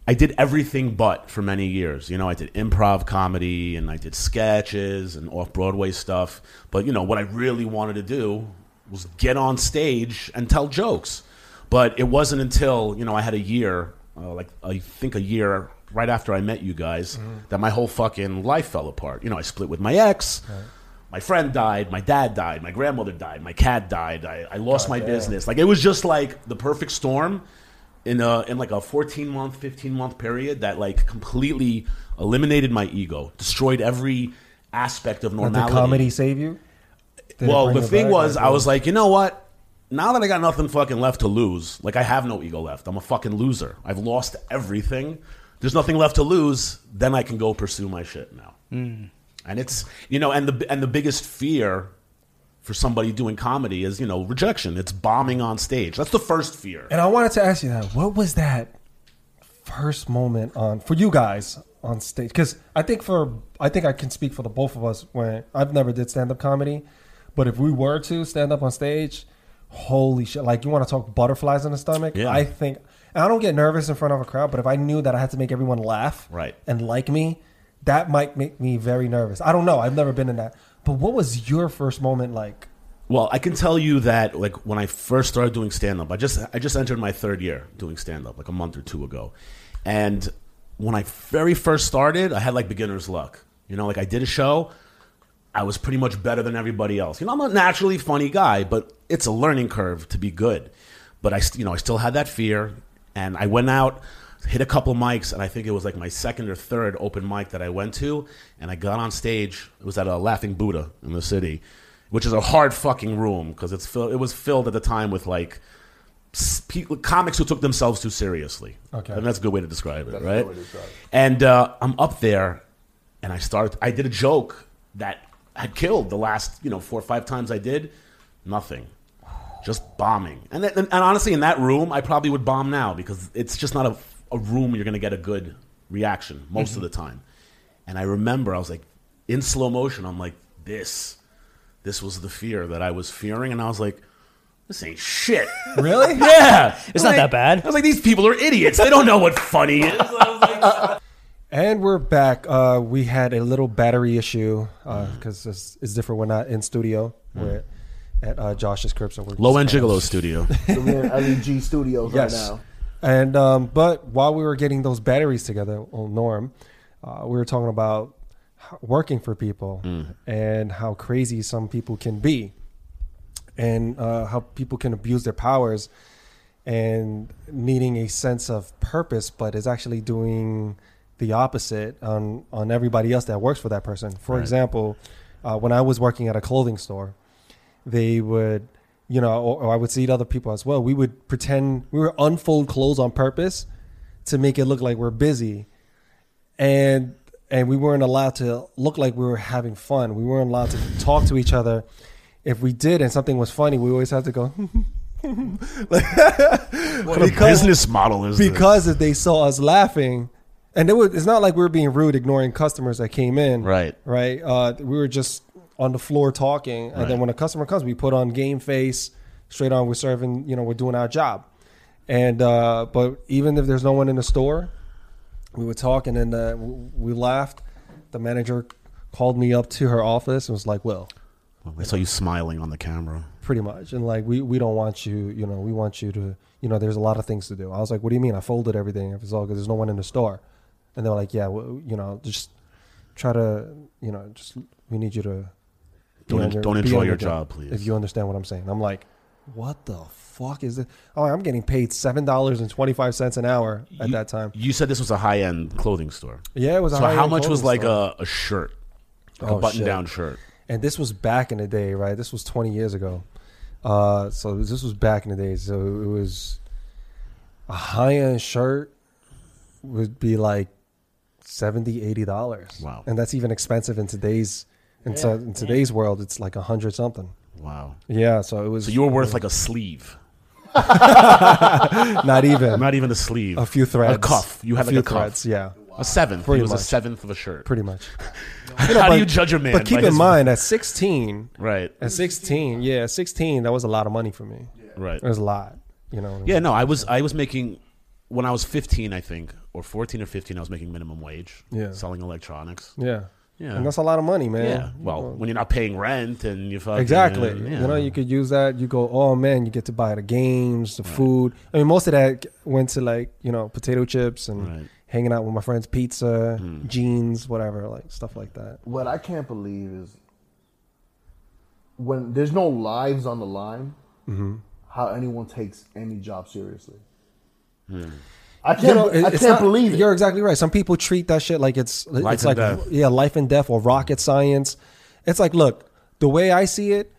I did everything but for many years. You know, I did improv comedy and I did sketches and off Broadway stuff. But, you know, what I really wanted to do was get on stage and tell jokes. But it wasn't until, you know, I had a year, uh, like I think a year right after I met you guys, that my whole fucking life fell apart. You know, I split with my ex. My friend died. My dad died. My grandmother died. My cat died. I, I lost my damn. business. Like it was just like the perfect storm in a in like a 14 month 15 month period that like completely eliminated my ego destroyed every aspect of normality. Did comedy save you? Did well the thing was i was like you know what? Now that i got nothing fucking left to lose like i have no ego left. I'm a fucking loser. I've lost everything. There's nothing left to lose. Then i can go pursue my shit now. Hmm. And it's you know and the and the biggest fear for somebody doing comedy is you know rejection it's bombing on stage that's the first fear And I wanted to ask you that. What was that first moment on for you guys on stage? Because I think for I think I can speak for the both of us. When I've never did stand up comedy, but if we were to stand up on stage, holy shit! Like you want to talk butterflies in the stomach? Yeah. I think. And I don't get nervous in front of a crowd, but if I knew that I had to make everyone laugh, Right. and like me, that might make me very nervous. I don't know. I've never been in that. But what was your first moment like? Well, I can tell you that like when I first started doing stand up, I just I just entered my third year doing stand up like a month or two ago. And when I very first started, I had like beginner's luck. You know, like I did a show, I was pretty much better than everybody else. You know, I'm a naturally funny guy, but it's a learning curve to be good. But I, you know, I still had that fear, and I went out, hit a couple mics, and I think it was like my second or third open mic that I went to, and I got on stage. It was at a Laughing Buddha in the city, which is a hard fucking room because it's fill- it was filled at the time with like s- pe- comics who took themselves too seriously. Okay. and that's a good way to describe it, That's a right? good way to describe it. And uh, I'm up there, and I start. I did a joke that had killed the last, you know, four or five times I did. Nothing, just bombing. And and honestly, in that room, I probably would bomb now because it's just not a, a room you're going to get a good reaction most of the time. And I remember I was like, in slow motion, I'm like, this, this was the fear that I was fearing, and I was like. This ain't shit. [LAUGHS] Really? [LAUGHS] Yeah, It's not that bad. I was like, these people are idiots. They don't know what funny is. I was like, [LAUGHS] And we're back. Uh, we had a little battery issue because it's, it's different. We're not in studio. We're at uh, Josh's crib. So we're Low end just- gigolo studio. So we're in LEG Studios Yes. right now. And um, but while we were getting those batteries together, on Norm, uh, we were talking about working for people and how crazy some people can be, and uh, how people can abuse their powers, and needing a sense of purpose, but is actually doing the opposite on on everybody else that works for that person. For Right. example, uh, when I was working at a clothing store, they would, you know, or, or I would see other people as well. We would pretend we would unfold clothes on purpose to make it look like we're busy, and and we weren't allowed to look like we were having fun. We weren't allowed to talk to each other. If we did and something was funny, we always had to go. [LAUGHS] What a business model is this? because if they saw us laughing, and it was, it's not like we were being rude, ignoring customers that came in. Right. Right. Uh, we were just on the floor talking, and then when a customer comes, we put on game face, straight on. We're serving. You know, we're doing our job. And uh, but even if there's no one in the store, we would talk, and then uh, we laughed. The manager called me up to her office and was like, "Well, I saw you smiling on the camera. pretty much and like we we don't want you you know we want you to you know there's a lot of things to do i was like what do you mean i folded everything if it's all good there's no one in the store and they were like yeah well, you know just try to you know just we need you to Don't, on your- don't enjoy your job, please. if you understand what i'm saying i'm like what the fuck is this oh i'm getting paid seven dollars and 25 cents an hour at You- that time You said this was a high end clothing store. yeah it was a So how much was like a, a shirt, like Oh, a button shit. down shirt? and this was back in the day, right? This was 20 years ago. Uh, so this was back in the day. So it was a high end shirt would be like 70 80 dollars. Wow. And that's even expensive in today's in, so, in today's world. It's like a hundred something. Wow. Yeah. So it was. So you were worth uh, like a sleeve, [LAUGHS] not even not even a sleeve, a few threads, a cuff. You had a like few a cuff, threads. Yeah, a seventh. Pretty it was much. a seventh of a shirt. pretty much. [LAUGHS] How but- do you judge a man? But keep in his- mind, at 16, right, at 16, yeah, at 16, that was a lot of money for me. right. It was a lot. You know. Yeah, no, I was I was making when I was 15, I think, or 14 or 15, I was making minimum wage. Yeah. selling electronics. Yeah. Yeah, And that's a lot of money, man. yeah. Well, when you're not paying rent and you fucking Exactly. yeah. You know, you could use that. You go, oh man, you get to buy the games, the food. I mean, most of that went to like you know potato chips and Right. hanging out with my friends, pizza, Hmm. jeans, whatever, like stuff like that. What I can't believe is when there's no lives on the line, Mm-hmm. how anyone takes any job seriously. Hmm. I can't. You know, I can't not- believe it. You're exactly right. Some people treat that shit like it's Life it's and like death. yeah, life and death or rocket science. It's like, look, the way I see it,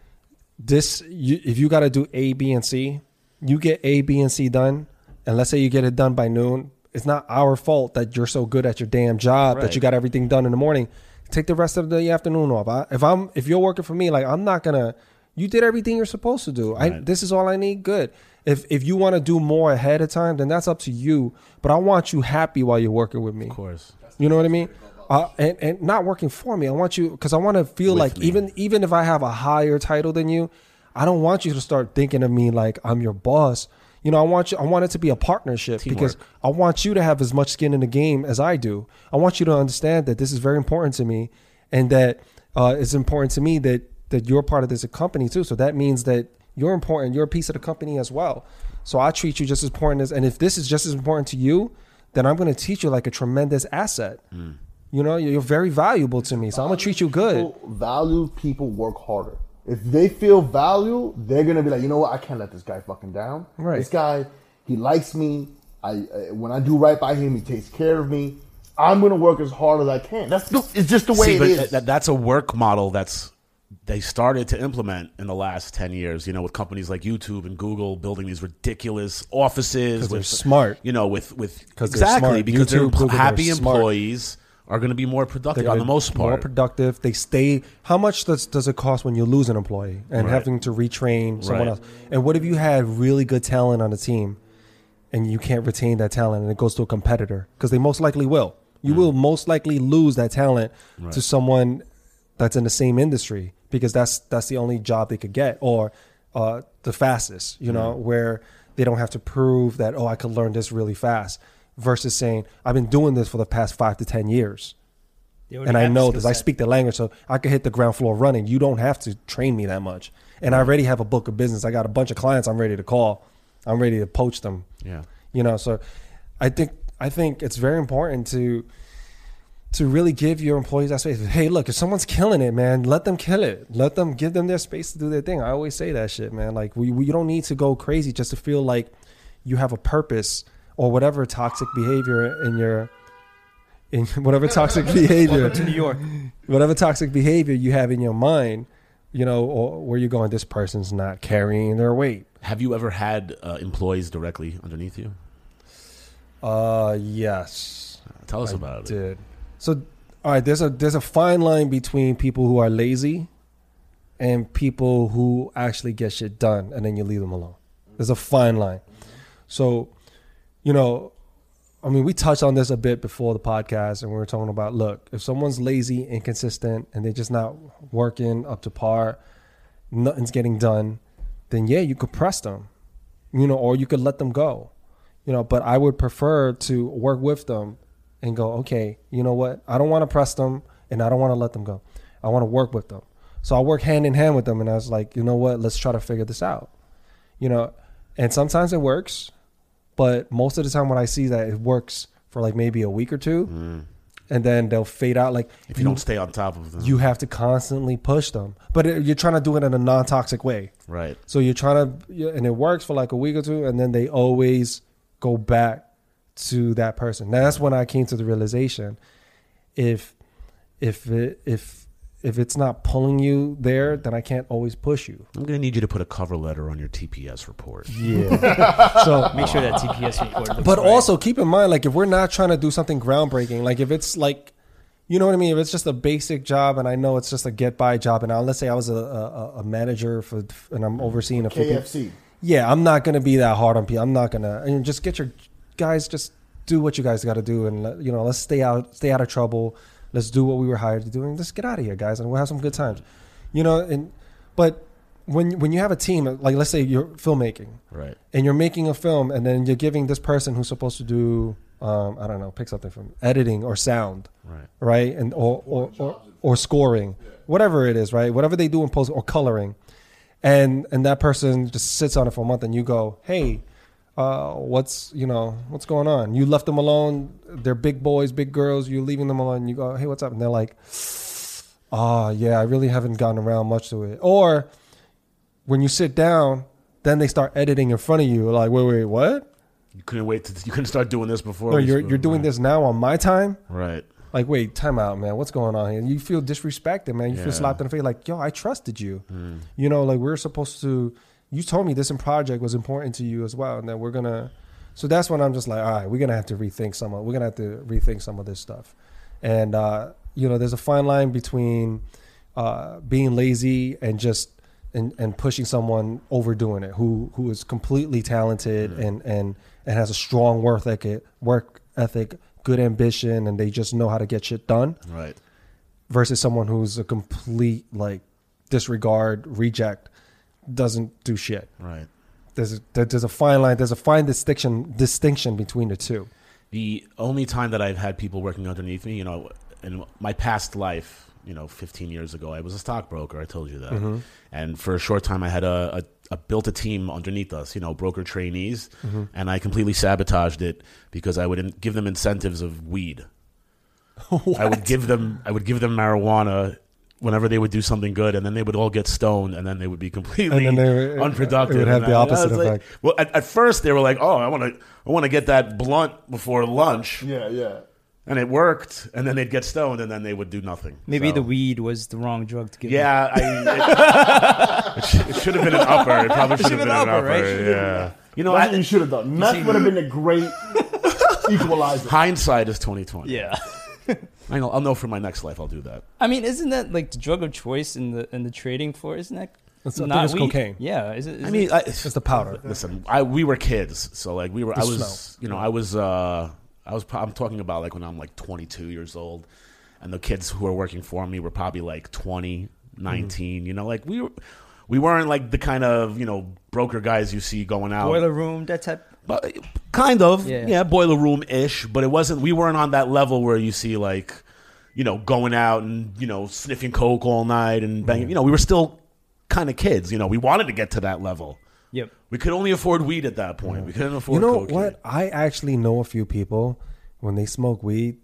this you, if you got to do A, B, and C, you get A, B, and C done, and let's say you get it done by noon. It's not our fault that you're so good at your damn job that you got everything done in the morning. Take the rest of the afternoon off. I, if I'm if you're working for me, like I'm not gonna. You did everything you're supposed to do. I this is all I need. Good. If if you want to do more ahead of time, then that's up to you. But I want you happy while you're working with me. of course. You know what I mean? Uh, and and not working for me. I want you because I want to feel With like me. even even if I have a higher title than you, I don't want you to start thinking of me like I'm your boss. You know, I want you. I want it to be a partnership because I want you to have as much skin in the game as I do. I want you to understand that this is very important to me, and that uh, it's important to me that that you're part of this company too. So that means that you're important. You're a piece of the company as well. So I treat you just as important as, and if this is just as important to you, then I'm going to teach you like a tremendous asset. You know, you're very valuable to me, so I'm gonna treat you good. People value people work harder. If they feel value, they're gonna be like, you know what? I can't let this guy fucking down. Right. This guy, he likes me. I uh, when I do right by him, he takes care of me. I'm gonna work as hard as I can. That's the, it's just the way See, it but is. that- that- that's a work model that's they started to implement in the last 10 years you know with companies like youtube and google building these ridiculous offices 'Cause they're with smart. you know with with they're exactly because they're Google, they're happy smart. employees are going to be more productive They're on the most more productive. They stay. How much does does it cost when you lose an employee and Right. having to retrain someone Right. else? And what if you had really good talent on the team, and you can't retain that talent, and it goes to a competitor because they most likely will. You will most likely lose that talent to Mm. Someone that's in the same industry because that's that's the only job they could get or uh, the fastest. You know where they don't have to prove that oh I could learn this really fast versus saying I've been doing this for the past five to ten years and I know this. I speak the language, so I could hit the ground floor running. You don't have to train me that much. And I already have a book of business. I got a bunch of clients I'm ready to call. I'm ready to poach them. yeah You know, so I think I think it's very important to to really give your employees that space. Hey, look, if someone's killing it, man, let them kill it. Let them give them their space to do their thing. I always say that shit, man. Like we, we you don't need to go crazy just to feel like you have a purpose or whatever toxic behavior in your in [LAUGHS] whatever toxic [LAUGHS] behavior to New York. whatever toxic behavior you have in your mind, you know, or where you're going, this person's not carrying their weight. have you ever had uh, employees directly underneath you Uh, yes, tell us I about it did. So, all right, there's a there's a fine line between people who are lazy and people who actually get shit done, and then you leave them alone. There's a fine line. So, you know, I mean, we touched on this a bit before the podcast, and we were talking about look, if someone's lazy, inconsistent, and they're just not working up to par, nothing's getting done, then yeah, you could press them, you know, or you could let them go, you know. But I would prefer to work with them and go, okay, you know what? I don't want to press them, and I don't want to let them go. I want to work with them. So I work hand in hand with them, and I was like, you know what? Let's try to figure this out, you know. And sometimes it works, but most of the time, when I see that it works for like maybe a week or two, mm. and then they'll fade out. Like if you don't stay on top of them you have to constantly push them, but it, you're trying to do it in a non-toxic way. right So you're trying to, and it works for like a week or two, and then they always go back to that person. Now, that's when I came to the realization: if if it, if if it's not pulling you there, then I can't always push you. i'm going to need you to put a cover letter on your tps report Yeah. [LAUGHS] so [LAUGHS] Make sure that TPS report. Looks But right. also keep in mind, like if we're not trying to do something groundbreaking, like if it's like, you know what I mean? If it's just a basic job, and I know it's just a get by job, and now let's say I was a, a, a manager for, and I'm overseeing a few people. KFC. Yeah, I'm not gonna be that hard on people. I'm not gonna, and just get your guys, just do what you guys got to do, and you know, let's stay out, stay out of trouble. Let's do what we were hired to do, and let's get out of here, guys, and we'll have some good times. You know, and but when when you have a team, like let's say you're filmmaking, right and you're making a film and then you're giving this person who's supposed to do um, I don't know, pick something from editing or sound, right right? And or or, or, or scoring, whatever it is, right? Whatever they do in post or coloring. And and that person just sits on it for a month and you go, "Hey, uh, what's, you know, what's going on?" You left them alone. They're big boys, big girls. You're leaving them alone. You go, "Hey, what's up?" And they're like, "Ah, yeah, I really haven't gotten around much to it." Or when you sit down, then they start editing in front of you. Like, wait, wait, what? you couldn't wait to you couldn't start doing this before No, you're you're doing right. this now on my time. right Like, wait, time out, man. What's going on here? You feel disrespected, man. You Yeah. feel slapped in the face. Like, yo, I trusted you. You know, like we're supposed to. You told me this project was important to you as well, and that we're gonna. So that's when I'm just like, all right, we're gonna have to rethink some. Of, we're gonna have to rethink some of this stuff, and uh, you know, there's a fine line between uh, being lazy and just and, and pushing someone overdoing it who who is completely talented and and and has a strong work ethic work ethic good ambition and they just know how to get shit done right versus someone who's a complete like disregard reject doesn't do shit right there's a, there's a fine line there's a fine distinction distinction between the two The only time that I've had people working underneath me, you know, in my past life, you know, 15 years ago, I was a stockbroker. I told you that. Mm-hmm. And for a short time, I had a a built a team underneath us, you know, broker trainees, Mm-hmm. and I completely sabotaged it because I would in- give them incentives of weed. [LAUGHS] I would give them I would give them marijuana whenever they would do something good, and then they would all get stoned, and then they would be completely And then they would- unproductive. it would have And the I- I opposite was like- effect. well, at, at first they were like, "Oh, I want to I want to get that blunt before lunch," Yeah, yeah. and it worked. And then they'd get stoned, and then they would do nothing. Maybe So- the weed was the wrong drug to give. Yeah, I, it, [LAUGHS] it, sh- it should have been an upper. It probably should have been an upper. right? Yeah. You know, That's I, what you should have done. Meth would have been a great [LAUGHS] equalizer. hindsight is twenty twenty. Yeah. [LAUGHS] I know, I'll know for my next life. I'll do that. I mean, isn't that like the drug of choice in the in the trading floor? Isn't that It's- not it's cocaine. Yeah. Is it? is I mean, it- I, It's the powder. Listen, I we were kids, so like we were. I was, smell. you know, I was. uh I was. I'm talking about like when I'm like 22 years old, and the kids who were working for me were probably like 20, 19. You know, like we were. We weren't like the kind of you know broker guys you see going out. boiler room, that type. But kind of, Yeah. yeah, boiler room ish. But it wasn't. We weren't on that level where you see like, you know, going out and you know sniffing coke all night and banging. You know, we were still kind of kids. You know, we wanted to get to that level. Yep. We could only afford weed at that point. We couldn't afford. You afford. know cocaine. what? I actually know a few people when they smoke weed,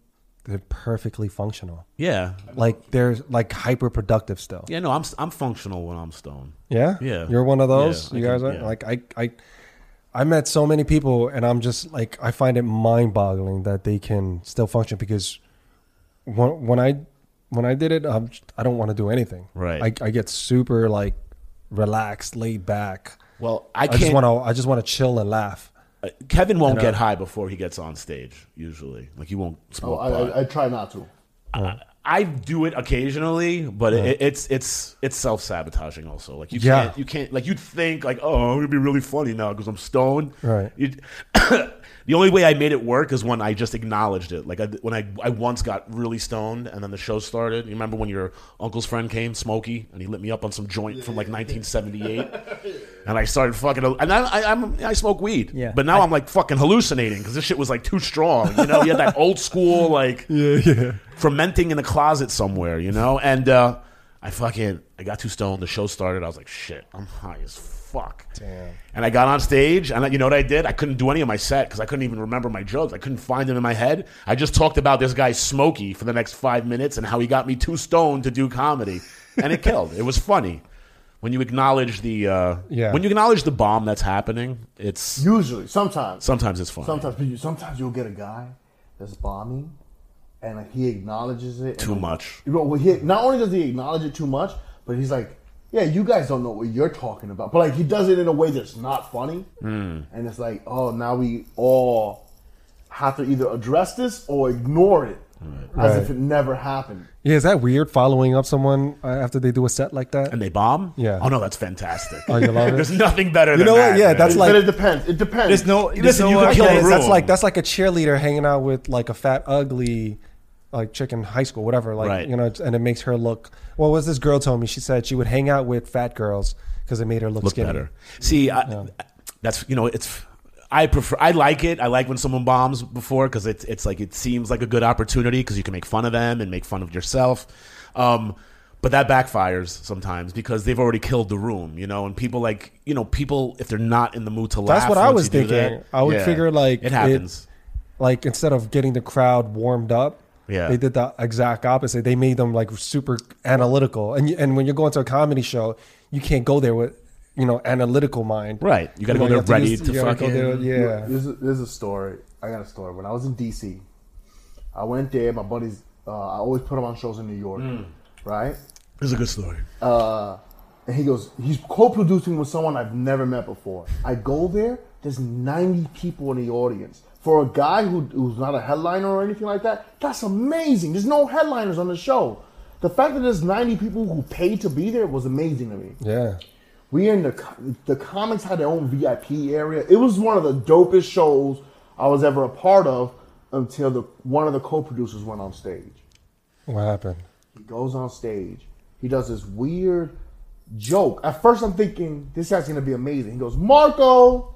they're perfectly functional. Yeah, Like they're like hyper productive still. yeah. No, I'm I'm functional when I'm stoned. Yeah, Yeah. You're one of those. Yeah, I you guys can- are yeah. like I I. I met so many people, and I'm just like I find it mind-boggling that they can still function because when when I when I did it, I'm, I don't want to do anything. Right. I, I get super like relaxed, laid back. Well, I I, can't. just want to I just want to chill and laugh. uh, Kevin won't You know? get high before he gets on stage. Usually, like he won't Oh, smoke. I. I, I try not to. I do it occasionally, but it, it's it's it's self sabotaging. Also, like you Yeah. can't you can't like you'd think like oh I'm gonna be really funny now because I'm stoned. Right. [COUGHS] [COUGHS] You'd- the only way I made it work is when I just acknowledged it. Like I, when I I once got really stoned and then the show started. You remember when your uncle's friend came, Smokey, and he lit me up on some joint from like 1978, [LAUGHS] and I started fucking. And I I, I'm, I smoke weed, Yeah. But now I, am like fucking hallucinating because this shit was like too strong. You know, you had that [LAUGHS] old school like Yeah, yeah. fermenting in the closet somewhere, you know? And uh, I fucking I got too stoned. The show started. I was like, shit, I'm high as fuck. Damn. And I got on stage, and I, you know what I did? I couldn't do any of my set because I couldn't even remember my jokes. I couldn't find them in my head. I just talked about this guy Smokey for the next five minutes and how he got me too stoned to do comedy, and it [LAUGHS] killed. It was funny. When you acknowledge the uh, Yeah. when you acknowledge the bomb that's happening, it's Usually, sometimes, sometimes it's funny. sometimes, you, sometimes you'll get a guy that's bombing, and like, he acknowledges it Too and, much. You know, well, he, not only does he acknowledge it too much, but he's like, "Yeah, you guys don't know what you're talking about." But like, he does it in a way that's not funny, Hmm. and it's like, "Oh, now we all have to either address this or ignore it as Right. if it never happened." Yeah, is that weird following up someone uh, after they do a set like that? And they bomb? Yeah. Oh no, that's fantastic. Oh, you love [LAUGHS] it? There's nothing better You than know what? that. Yeah, man. that's like- but it depends. It depends. There's no. There's Listen, no you can kill Okay, a that's like that's like a cheerleader hanging out with like a fat, ugly, like chick in high school, whatever. Like Right. you know, and it makes her look. What was this girl told me? She said she would hang out with fat girls because it made her look, look skinny. better. See, I, that's you know, it's I prefer. I like it. I like when someone bombs before because it's it's like it seems like a good opportunity because you can make fun of them and make fun of yourself. Um, but that backfires sometimes because they've already killed the room, you know. And people like you know people if they're not in the mood to laugh. That's what I once was you do thinking. that, I would figure like it happens. like instead of getting the crowd warmed up, Yeah. they did the exact opposite. They made them like super analytical. And and when you're going to a comedy show, you can't go there with you know analytical mind. right, you got to go there have to ready use- to you gotta fucking. there- yeah. There's a, there's a story. I got a story. When I was in DC, I went there. My buddies, uh, I always put them on shows in New York, right? It's a good story. Uh, and he goes, he's co-producing with someone I've never met before. I go there. There's 90 people in the audience. For a guy who, who's not a headliner or anything like that, that's amazing. There's no headliners on the show. The fact that there's 90 people who paid to be there was amazing to me. Yeah. We in the the comics had their own VIP area. It was one of the dopest shows I was ever a part of until the one of the co-producers went on stage. What happened? He goes on stage. He does this weird joke. At first, I'm thinking this guy's gonna be amazing. He goes Marco,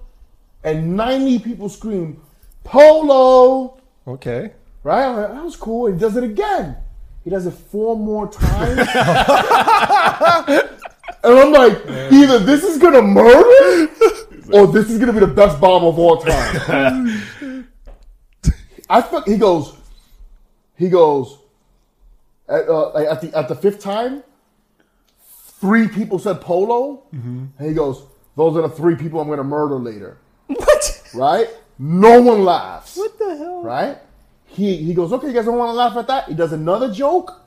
and 90 people scream Polo. Okay. Right? I'm like, that was cool. He does it again. He does it four more times. [LAUGHS] And I'm like, either this is gonna murder, or this is gonna be the best bomb of all time. [LAUGHS] I he goes, he goes, at, uh, at the at the fifth time, three people said polo, and he goes, those are the three people I'm gonna murder later. What? Right? No one laughs. What the hell? Right? He he goes, okay, you guys don't want to laugh at that. He does another joke.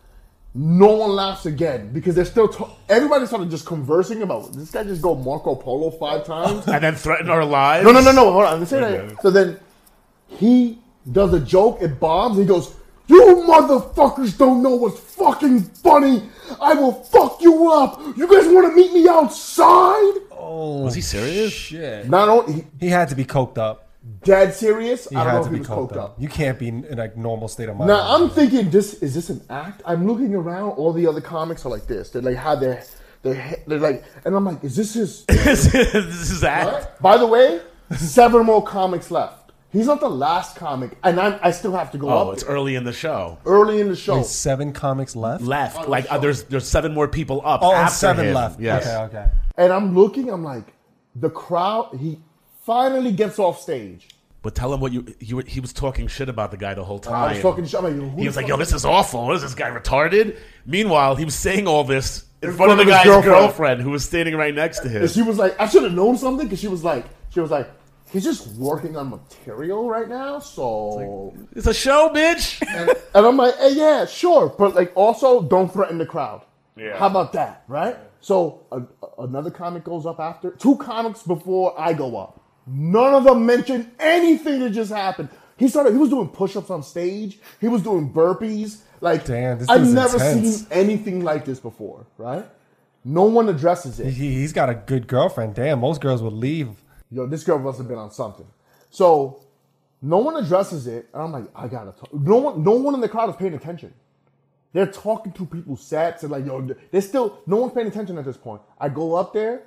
No one laughs again because they're still. To- everybody started just conversing about this guy just go Marco Polo five [LAUGHS] times. and then threaten our lives. No, no, no, no. Hold on. Let me say that. So then he does a joke. It bombs. He goes, "You motherfuckers don't know what's fucking funny. I will fuck you up. You guys want to meet me outside?" Oh, Was he serious? Shit. Not only he, He had to be coked up. Dead serious. He I don't had know to if he be was coked coked up. up. You can't be in a normal state of mind. Now I'm thinking, this is this an act? I'm looking around. All the other comics are like this. They like have their their he- they're like, and I'm like, is this his? [LAUGHS] this is act. By the way, seven more comics left. He's not the last comic, and I'm, I still have to go Oh, up it's there. early in the show. early in the show. There's seven comics left. Left, like uh, there's there's seven more people up. Oh, and after seven him. left. Yes. Okay, okay. And I'm looking, I'm like, the crowd, he finally gets off stage. But tell him what you you were, he was talking shit about the guy the whole time. I was talking shit. I'm like, He was like, "Yo, this is awful. What is this guy retarded?" Meanwhile, he was saying all this in, In front, of the his guy's girlfriend. girlfriend. who was standing right next to him. And she was like, I should have known something because she was like, she was like, he's just working on material right now. So, It's a show, bitch. and, and I'm like, hey, yeah, sure, but like also don't threaten the crowd. Yeah. How about that, right? So a, a- another comic goes up after two comics before I go up. None of them mentioned anything that just happened. He started. He was doing push-ups on stage. He was doing burpees. Like, Damn, this I've never intense. seen anything like this before. Right? No one addresses it. He, he's got a good girlfriend. Damn, most girls would leave. yo, this girl must have been on something. So no one addresses it, and I'm like, I gotta talk. No one, no one in the crowd is paying attention. They're talking to people's sets and like, yo, they're still no one's paying attention at this point. I go up there,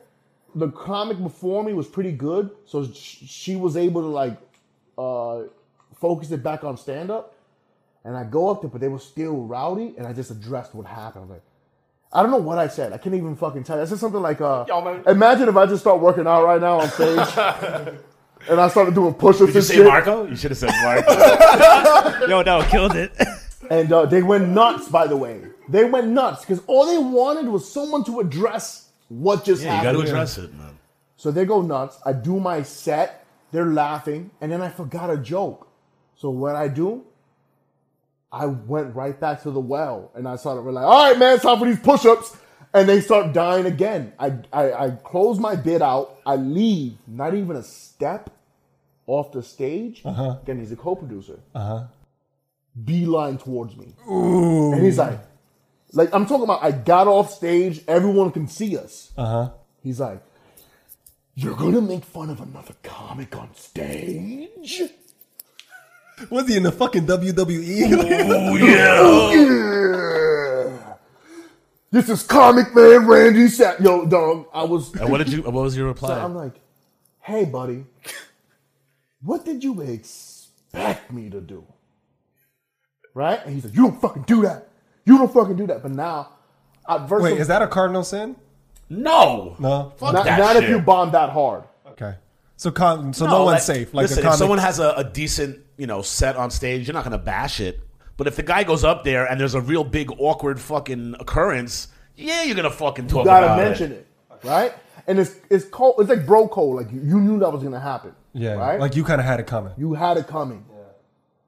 the comic before me was pretty good, so sh- she was able to like uh, focus it back on stand up. And I go up there, but they were still rowdy, and I just addressed what happened. I'm like, I don't know what I said. I can't even fucking tell you. I said something like, uh, Yo, imagine if I just start working out right now on stage. [LAUGHS] and I started doing push-ups Did you and say shit. Marco? You should have said Marco. [LAUGHS] Yo, no, killed it. [LAUGHS] And uh, they went nuts, by the way. They went nuts because all they wanted was someone to address what just yeah, you got happened. to address it, man. So they go nuts. I do my set. They're laughing, and then I forgot a joke. So what I do? I went right back to the well, and I started like, "All right, man, it's time for these push-ups." And they start dying again. I I, I close my bid out. I leave, not even a step off the stage. Uh-huh. Again, he's a co-producer. Uh-huh. Beeline towards me, and he's like, like I'm talking about. I got off stage. Everyone can see us. Uh huh. He's like, You're gonna make fun of another comic on stage? Was he in the fucking? WWE? Oh [LAUGHS] yeah. Yeah. [LAUGHS] This is comic man Randy Sat. Yo, dog, I was. and what did you? What was your reply? I'm like, Hey, buddy, what did you expect me to do? Right? And he's like, You don't fucking do that. You don't fucking do that. But now, at first, Wait, is that a cardinal sin? no, No. Fuck not, that not shit. if you bomb that hard? Okay. So con- so no, one's like, safe. Like listen, a comic. if someone has a, a decent, you know, set on stage, you're not gonna bash it. But if the guy goes up there and there's a real big awkward fucking occurrence, yeah, you're gonna fucking talk You gotta about mention it. it. Right? And it's it's cold. It's like bro code. Like you, you knew that was gonna happen. yeah. Right? Like you kind of had it coming. You had it coming.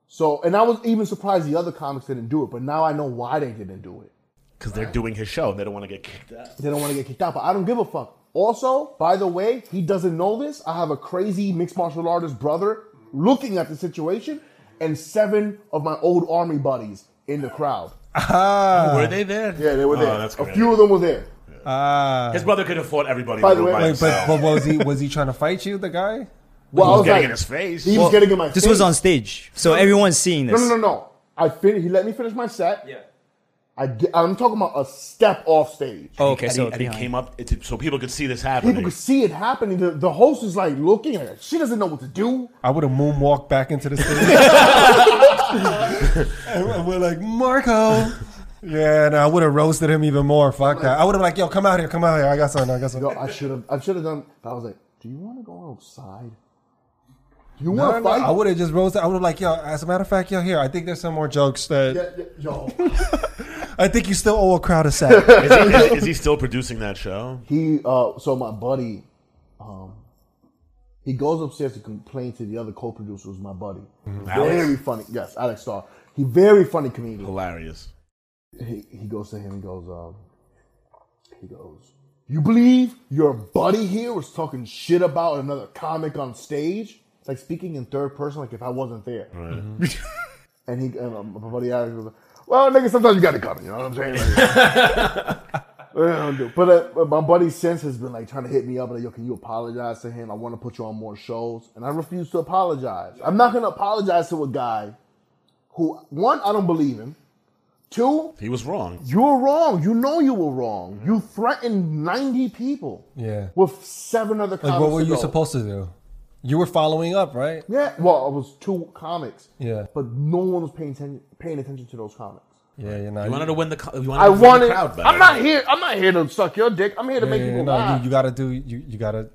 So, and I was even surprised the other comics didn't do it, but now I know why they didn't do it. because they're doing his show. They don't want to get kicked out. They don't want to get kicked out, but I don't give a fuck. Also, by the way, he doesn't know this. I have a crazy mixed martial artist brother looking at the situation, and seven of my old army buddies in the crowd. Ah. Were they there? Yeah, they were Oh, there. that's a few of them were there. Ah. His brother could have fought everybody. By By the way- by Wait, but, but was he was he trying to fight you, the guy? Well, he I was was getting like, in his face. he was getting in my This face. was on stage, so everyone's seeing this. No, no, no, no. I fin- He let me finish my set. Yeah. I get, I'm talking about a step off stage. Oh, okay, and so he, and he came up it- so people could see this happening. People could see it happening. The, the host is like looking at her. She doesn't know what to do. I would have moonwalked back into the stage. [LAUGHS] and we're like, Marco, Yeah, and I would have roasted him even more. Fuck that. I would have like, yo, come out here, come out here. I got something. I got something. Yo, I should have. I should have done. I was like, "Do you want to go outside? Do you No, want to no, fight?" I would have just roasted. I would have like, yo. As a matter of fact, yo, here. I think there's some more jokes that Yeah, yeah, yo, [LAUGHS] I think you still owe a crowd a set. [LAUGHS] Is he, is, is he still producing that show? he. Uh, so my buddy, um, he goes upstairs to complain to the other co-producers. My buddy, very funny. Yes, Alex Starr. He very funny comedian. Hilarious. he, he goes to him and goes, um, he goes, you believe your buddy here was talking shit about another comic on stage? It's like speaking in third person, like if I wasn't there. [LAUGHS] and he, and my buddy Alex was like, well, nigga, sometimes you gotta come, you know what I'm saying? Like, [LAUGHS] [LAUGHS] what I do? but uh, my buddy since has been like trying to hit me up and like, yo, can you apologize to him? I want to put you on more shows, and I refuse to apologize. I'm not gonna apologize to a guy who one I don't believe him. two He was wrong. you were wrong. You know you were wrong. You threatened 90 people Yeah. with seven other. Like, what were you go. supposed to do? You were following up, right? Yeah, well, it was two comics. Yeah. But no one was paying, atten- paying attention to those comics. Yeah, yeah. No, You wanted to win the. co- You wanted I to win wanted. the crowd back. I'm not here. I'm not here to suck your dick. I'm here to Yeah, make yeah, people no, laugh. you, you gotta do. You you gotta.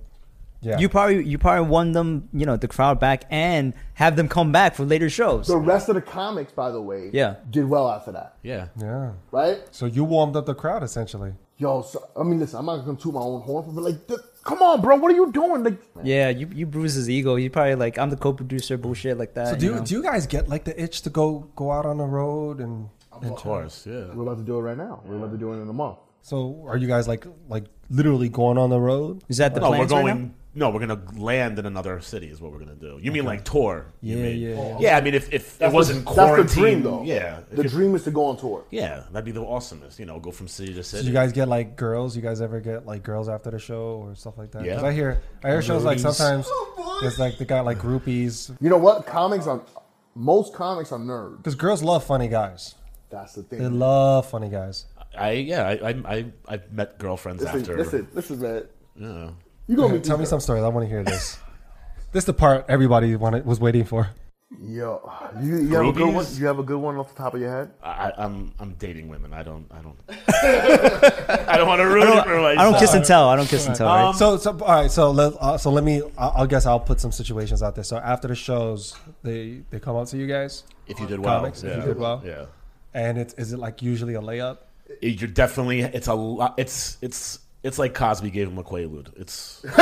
Yeah. You probably you probably won them, you know, the crowd back and have them come back for later shows. the rest of the comics, by the way, Yeah. did well after that, Yeah. yeah. right? So you warmed up the crowd essentially. Yo, so, I mean, listen, I'm not gonna toot my own horn, but like, th- come on, bro, what are you doing? Like, Yeah, you you bruise his ego. You probably like I'm the co-producer, bullshit like that. So do you you, know? do you guys get like the itch to go go out on the road and? and Of course. Yeah. we're about to do it right now. We're about to do it in a month. So are you guys like like literally going on the road? Is that the No, we're plans right going. now? No, we're gonna land in another city. Is what we're gonna do. You mean like tour? you Yeah, mean. yeah, yeah. Yeah, I mean, if, if it wasn't the, quarantine, That's the dream, though. yeah, if the you- dream is to go on tour. yeah, that'd be the awesomest. You know, go from city to So city. you guys get like girls? You guys ever get like girls after the show or stuff like that? 'Cause Yeah. I hear I hear shows like Groupies. sometimes oh, it's like they got like groupies You know what? Comics are most comics are nerds. because girls love funny guys. That's the thing. They thing. love funny guys. I yeah, I I I I've met girlfriends Listen, after. listen, listen, man. Yeah. You gonna meet Tell me some stories. I want to hear this. this is the part everybody wanted was waiting for. Yo, you, you have a good one. You have a good one off the top of your head. I, I'm I'm dating women. I don't I don't [LAUGHS] I don't want to ruin it for myself. I don't kiss and tell. I don't kiss and tell. Right? Um, So, so all right. So let uh, so let me. I- I'll guess I'll put some situations out there. So after the shows, they they come up to you guys, if you did well, comics, if you did well. yeah. and it's is it like usually a layup? You're definitely it's a lot. It's it's it's like Cosby gave him a quaalude. It's [LAUGHS]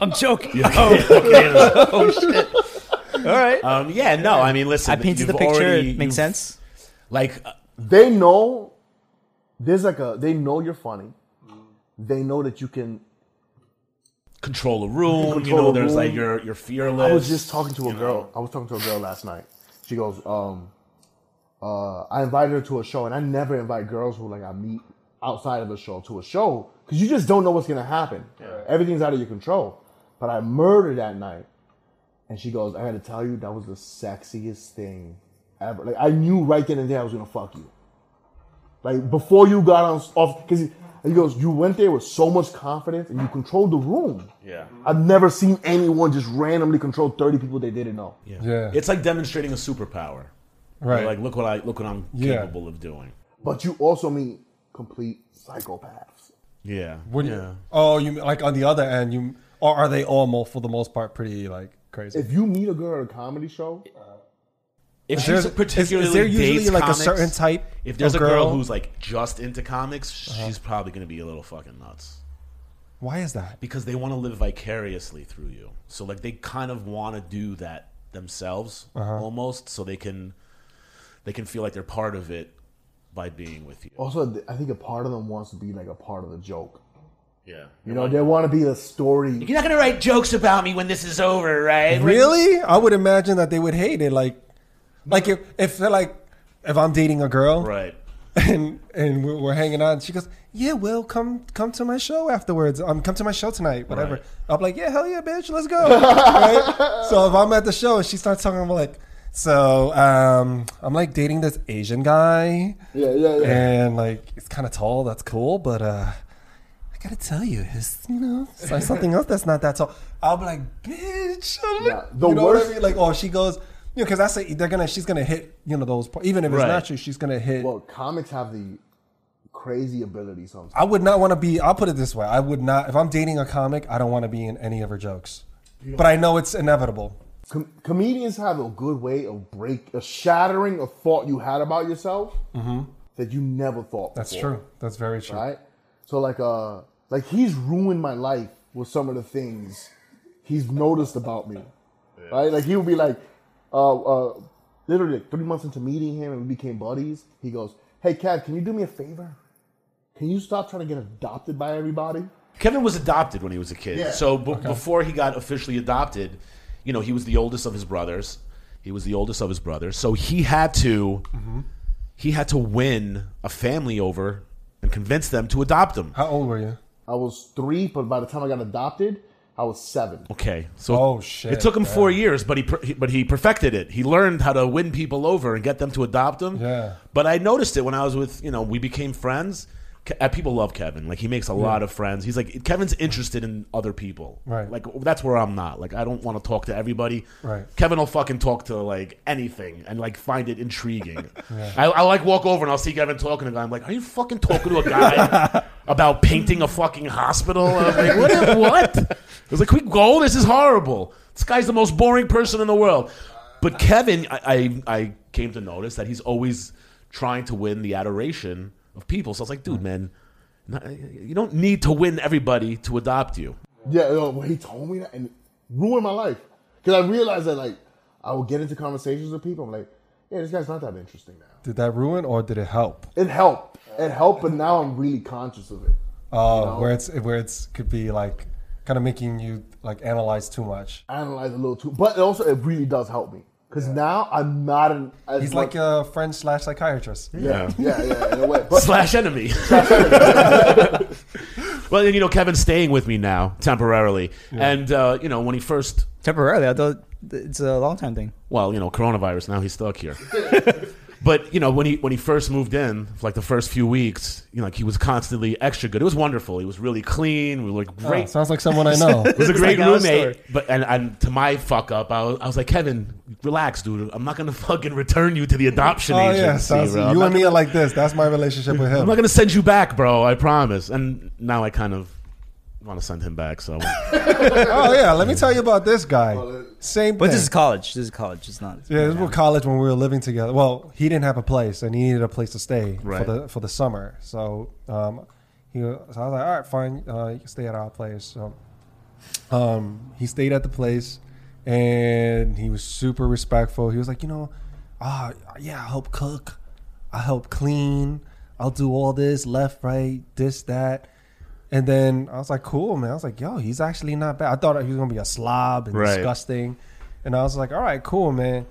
I'm joking. oh, [LAUGHS] [LAUGHS] oh shit! All right. um, yeah. No, I mean, listen. I painted the picture. already- it makes sense. Like uh, They know. There's like a. They know you're funny. They know that you can. control a room. you know, there's room. like you're you're fearless. I was just talking to a you know. girl. I was talking to a girl last night. She goes, um, uh, I invited her to a show, and I never invite girls who like I meet outside of a show to a show because you just don't know what's gonna happen. Everything's out of your control. But I murdered that night, and she goes, I had to tell you, that was the sexiest thing ever. Like I knew right then and there I was gonna fuck you. Like before you got on off, because he goes, you went there with so much confidence and you controlled the room. Yeah. I've never seen anyone just randomly control 30 people they didn't know. Yeah. Yeah. It's like demonstrating a superpower. Right. Like look what I look what I'm Yeah. capable of doing. But you also meet complete psychopaths. Yeah. What yeah. you, oh, you mean like on the other end, you or are they all mo- for the most part pretty like crazy? If you meet a girl at a comedy show, If Is she's there- particularly is- is there usually, dates like, a certain type If there's of a girl, girl? Uh-huh. who's like just into comics, she's probably going to be a little fucking nuts Why is that? because they want to live vicariously through you. So like they kind of want to do that themselves Uh-huh. almost, so they can they can feel like they're part of it by being with you. also, I think a part of them wants to be like a part of the joke. Yeah. You know, they want to be a story. You're not going to write jokes about me when this is over, right? Really? I would imagine that they would hate it. Like, like if if they're like, if I'm dating a girl, Right. and and we're, we're hanging out, and she goes, "Yeah, well, come come to my show afterwards. Um, come to my show tonight, whatever." Right. I'm like, "Yeah, hell yeah, bitch, let's go." [LAUGHS] right? So if I'm at the show and she starts talking, I'm like, "So, um, I'm like dating this Asian guy, Yeah, yeah, yeah. and like it's kind of tall. That's cool, but uh." I gotta tell you, his, you know, like something else that's not that tall. I'll be like, bitch. I'm Yeah, like- the you know worst- what I mean? Like, oh, she goes, You know, because that's a, they're gonna she's gonna hit you know those po- even if it's Right. not true, she's gonna hit. Well, comics have the crazy ability sometimes. I would not want to be. I'll put it this way: I would not. If I'm dating a comic, I don't want to be in any of her jokes. But I know it's inevitable. Com- comedians have a good way of break, of shattering a thought you had about yourself that you never thought. Mm-hmm. That's before, true. That's very true. right? So like, uh, like he's ruined my life with some of the things he's noticed about me, right? Like he would be like, uh, uh, literally like three months into meeting him and we became buddies. He goes, "Hey, Kev, can you do me a favor? Can you stop trying to get adopted by everybody?" Kevin was adopted when he was a kid. Yeah. So b- before he got officially adopted, you know, he was the oldest of his brothers. He was the oldest of his brothers. So he had to mm-hmm. he had to win a family over and convince them to adopt him. How old were you? I was three, but by the time I got adopted, I was seven. Okay. So Oh, shit, It took him 4 years, but he, he but he perfected it. He learned how to win people over and get them to adopt him. Yeah. But I noticed it when I was with, you know, we became friends. Ke- uh, People love Kevin. Like he makes a lot of friends. He's like Kevin's interested in other people. Right. Like that's where I'm not. Like I don't want to talk to everybody. Right. Kevin will fucking talk to like anything and like find it intriguing. [LAUGHS] I, I like walk over and I'll see Kevin talking to a guy. I'm like, are you fucking talking to a guy [LAUGHS] about painting a fucking hospital? I was like, what? [LAUGHS] what? I was like, can we go? This is horrible. This guy's the most boring person in the world. But Kevin, I, I, I came to notice that he's always trying to win the adoration of people. So I was like, dude, man, not, you don't need to win everybody to adopt you. Yeah, yo, when he told me that and it ruined my life because I realized that like I would get into conversations with people. I'm like, yeah, this guy's not that interesting now. Did that ruin or did it help? It helped. It helped, but now I'm really conscious of it. Oh, know? where it's where it's could be like kind of making you like analyze too much. Analyze a little too, but it also it really does help me because now I'm not an. As He's much- like a friend slash psychiatrist. yeah, yeah, yeah, in a way. [LAUGHS] But slash enemy. [LAUGHS] [LAUGHS] well, you know, Kevin's staying with me now temporarily, and uh, you know, when he first, Temporarily, I thought it's a long time thing. well, you know, coronavirus. Now he's stuck here. But you know, when he when he first moved in, for like the first few weeks, you know, like he was constantly extra good. It was wonderful. He was really clean. We were like Oh, great. sounds like someone I know. [LAUGHS] It was a great like roommate, but and, and to my fuck up, I was, I was like, Kevin, relax, dude. I'm not gonna [LAUGHS] fucking return you to the adoption oh agency, yeah, sounds, bro. you I'm and not me are like this. That's my relationship with him. I'm not gonna send you back, bro. I promise. And now I kind of want to send him back. So [LAUGHS] oh yeah, let me tell you about this guy. Same But thing. this is college. This is college. It's not. yeah, this was college when we were living together. Well, he didn't have a place, and he needed a place to stay Right. for the for the summer. So, um, he so I was like, all right, fine, uh, you can stay at our place. So, um, he stayed at the place, and he was super respectful. He was like, you know, ah, yeah, I help cook, I help clean, I'll do all this left, right, this, that. And then I was like, cool, man. I was like, yo, he's actually not bad. I thought he was gonna be a slob and Right. disgusting. And I was like, all right, cool, man.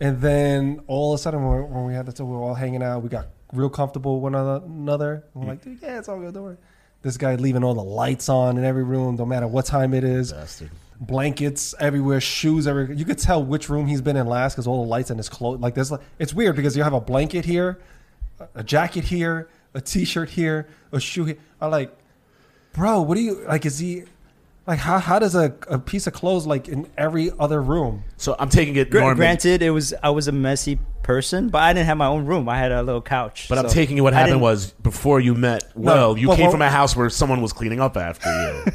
And then all of a sudden, when, when we had the, we were all hanging out, we got real comfortable with one another. We're like, dude, yeah, it's all good, don't worry. This guy leaving all the lights on in every room, no matter what time it is. bastard. Blankets everywhere, shoes everywhere. You could tell which room he's been in last because all the lights in his clothes. Like this, it's weird because you have a blanket here, a jacket here, a t-shirt here, a shoe here. I'm like, bro, what do you like? Is he like how how does a, a piece of clothes like in every other room? So I'm taking it Gra- Norman, Granted, it was I was a messy person, but I didn't have my own room. I had a little couch. but I'm so taking it. What I happened didn't- was before you met Will, you but came what- from a house where someone was cleaning up after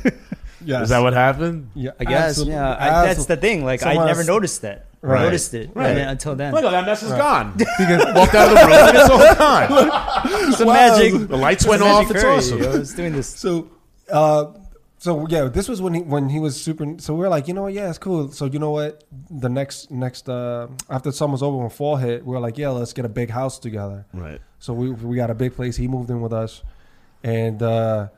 you. [LAUGHS] Yes. Is that what happened? Yeah, I guess. absolutely. Yeah, I, that's Absol- the thing. Like I Someone never else- noticed that. Right. Noticed it Right. and then- until then. Look, that mess is gone. [LAUGHS] Because- [LAUGHS] Walked out of the room and it's all gone. it's a magic. The lights it's went magic off. It's curry. awesome. I was doing this. So, uh, so yeah, this was when he when he was super. So we are like, you know what? Yeah, it's cool. So you know what? The next next uh, after summer's over, when fall hit, we were like, yeah, let's get a big house together. Right. So we we got a big place. He moved in with us, and uh,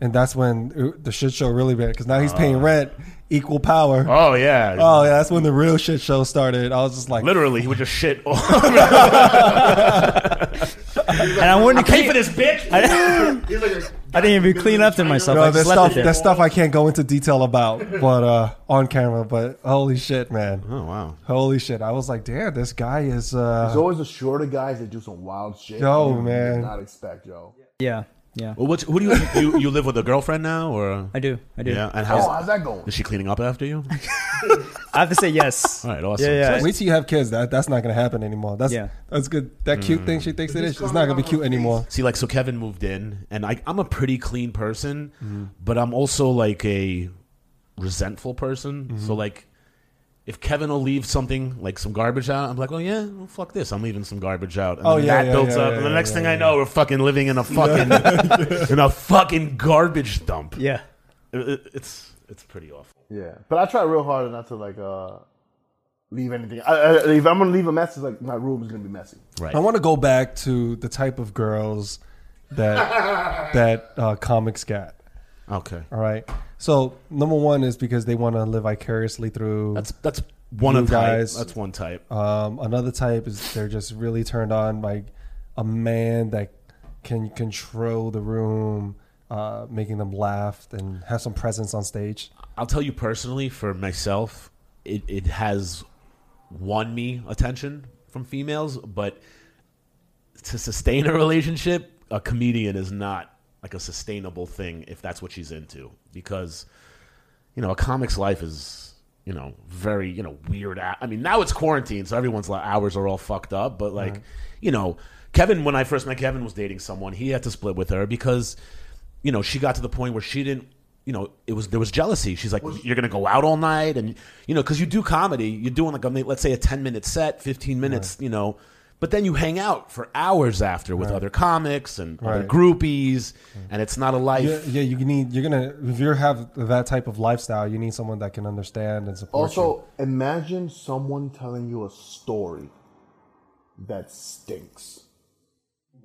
and that's when it- the shit show really began because now he's paying rent, equal power. Oh yeah. Oh yeah, that's when the real shit show started. I was just like, Literally, he would just shit. [LAUGHS] [LAUGHS] [LAUGHS] all And I wanted to Pay clean. for this bitch. I didn't even clean up to myself. No, I there's just left stuff it there. there's stuff I can't go into detail about, but uh, on camera. But holy shit, man! Oh wow. Holy shit! I was like, damn, this guy is. There's Uh, always the shorter guys that do some wild shit. Yo, you man. did not expect, yo. Yeah. Yeah, Well, what's, who do you, you you live with a girlfriend now or I do. I do. yeah? And Oh, how's how's that going? is she cleaning up after you? [LAUGHS] I have to say yes. All right, awesome. Yeah, yeah. Wait till you have kids. That that's not gonna happen anymore. That's Yeah. that's good. That cute thing she thinks it is. It's not gonna be cute anymore. See, like, so Kevin moved in, and I, I'm a pretty clean person, Mm-hmm. but I'm also like a resentful person. Mm-hmm. So, like, if Kevin will leave something like some garbage out, I'm like, oh yeah, well, fuck this, I'm leaving some garbage out, and Oh, then yeah, that yeah, builds yeah, up, yeah, and the next yeah, thing yeah. I know, we're fucking living in a fucking [LAUGHS] in a fucking garbage dump. Yeah. It- it- it's it's pretty awful. Yeah, but I try real hard not to like uh leave anything. I, I, if I'm gonna leave a message, like my room is gonna be messy. Right. I want to go back to the type of girls that [LAUGHS] that uh, comics get. Okay. All right. So number one is because they want to live vicariously through. That's that's one of type. guys- That's one type. Um, another type is they're just really turned on by a man that can control the room, uh, making them laugh and have some presence on stage. I'll tell you personally, for myself, it, it has won me attention from females, but to sustain a [LAUGHS] relationship, a comedian is not like a sustainable thing if that's what she's into. Because, you know, a comic's life is, you know, very, you know, weird. I mean, now it's quarantine, so everyone's like, hours are all fucked up, but like, you know, Kevin, when I first met Kevin, was dating someone. He had to split with her because, you know, she got to the point where she didn't you know, it was there was jealousy. She's like, "You're gonna go out all night," and you know, because you do comedy, you're doing like a let's say a ten minute set, fifteen minutes, you know, but then you hang out for hours after with other comics and other Right. groupies, and it's not a life. Yeah, yeah. You need. You're gonna. If you have that type of lifestyle, you need someone that can understand and support you. Also, imagine someone telling you a story that stinks.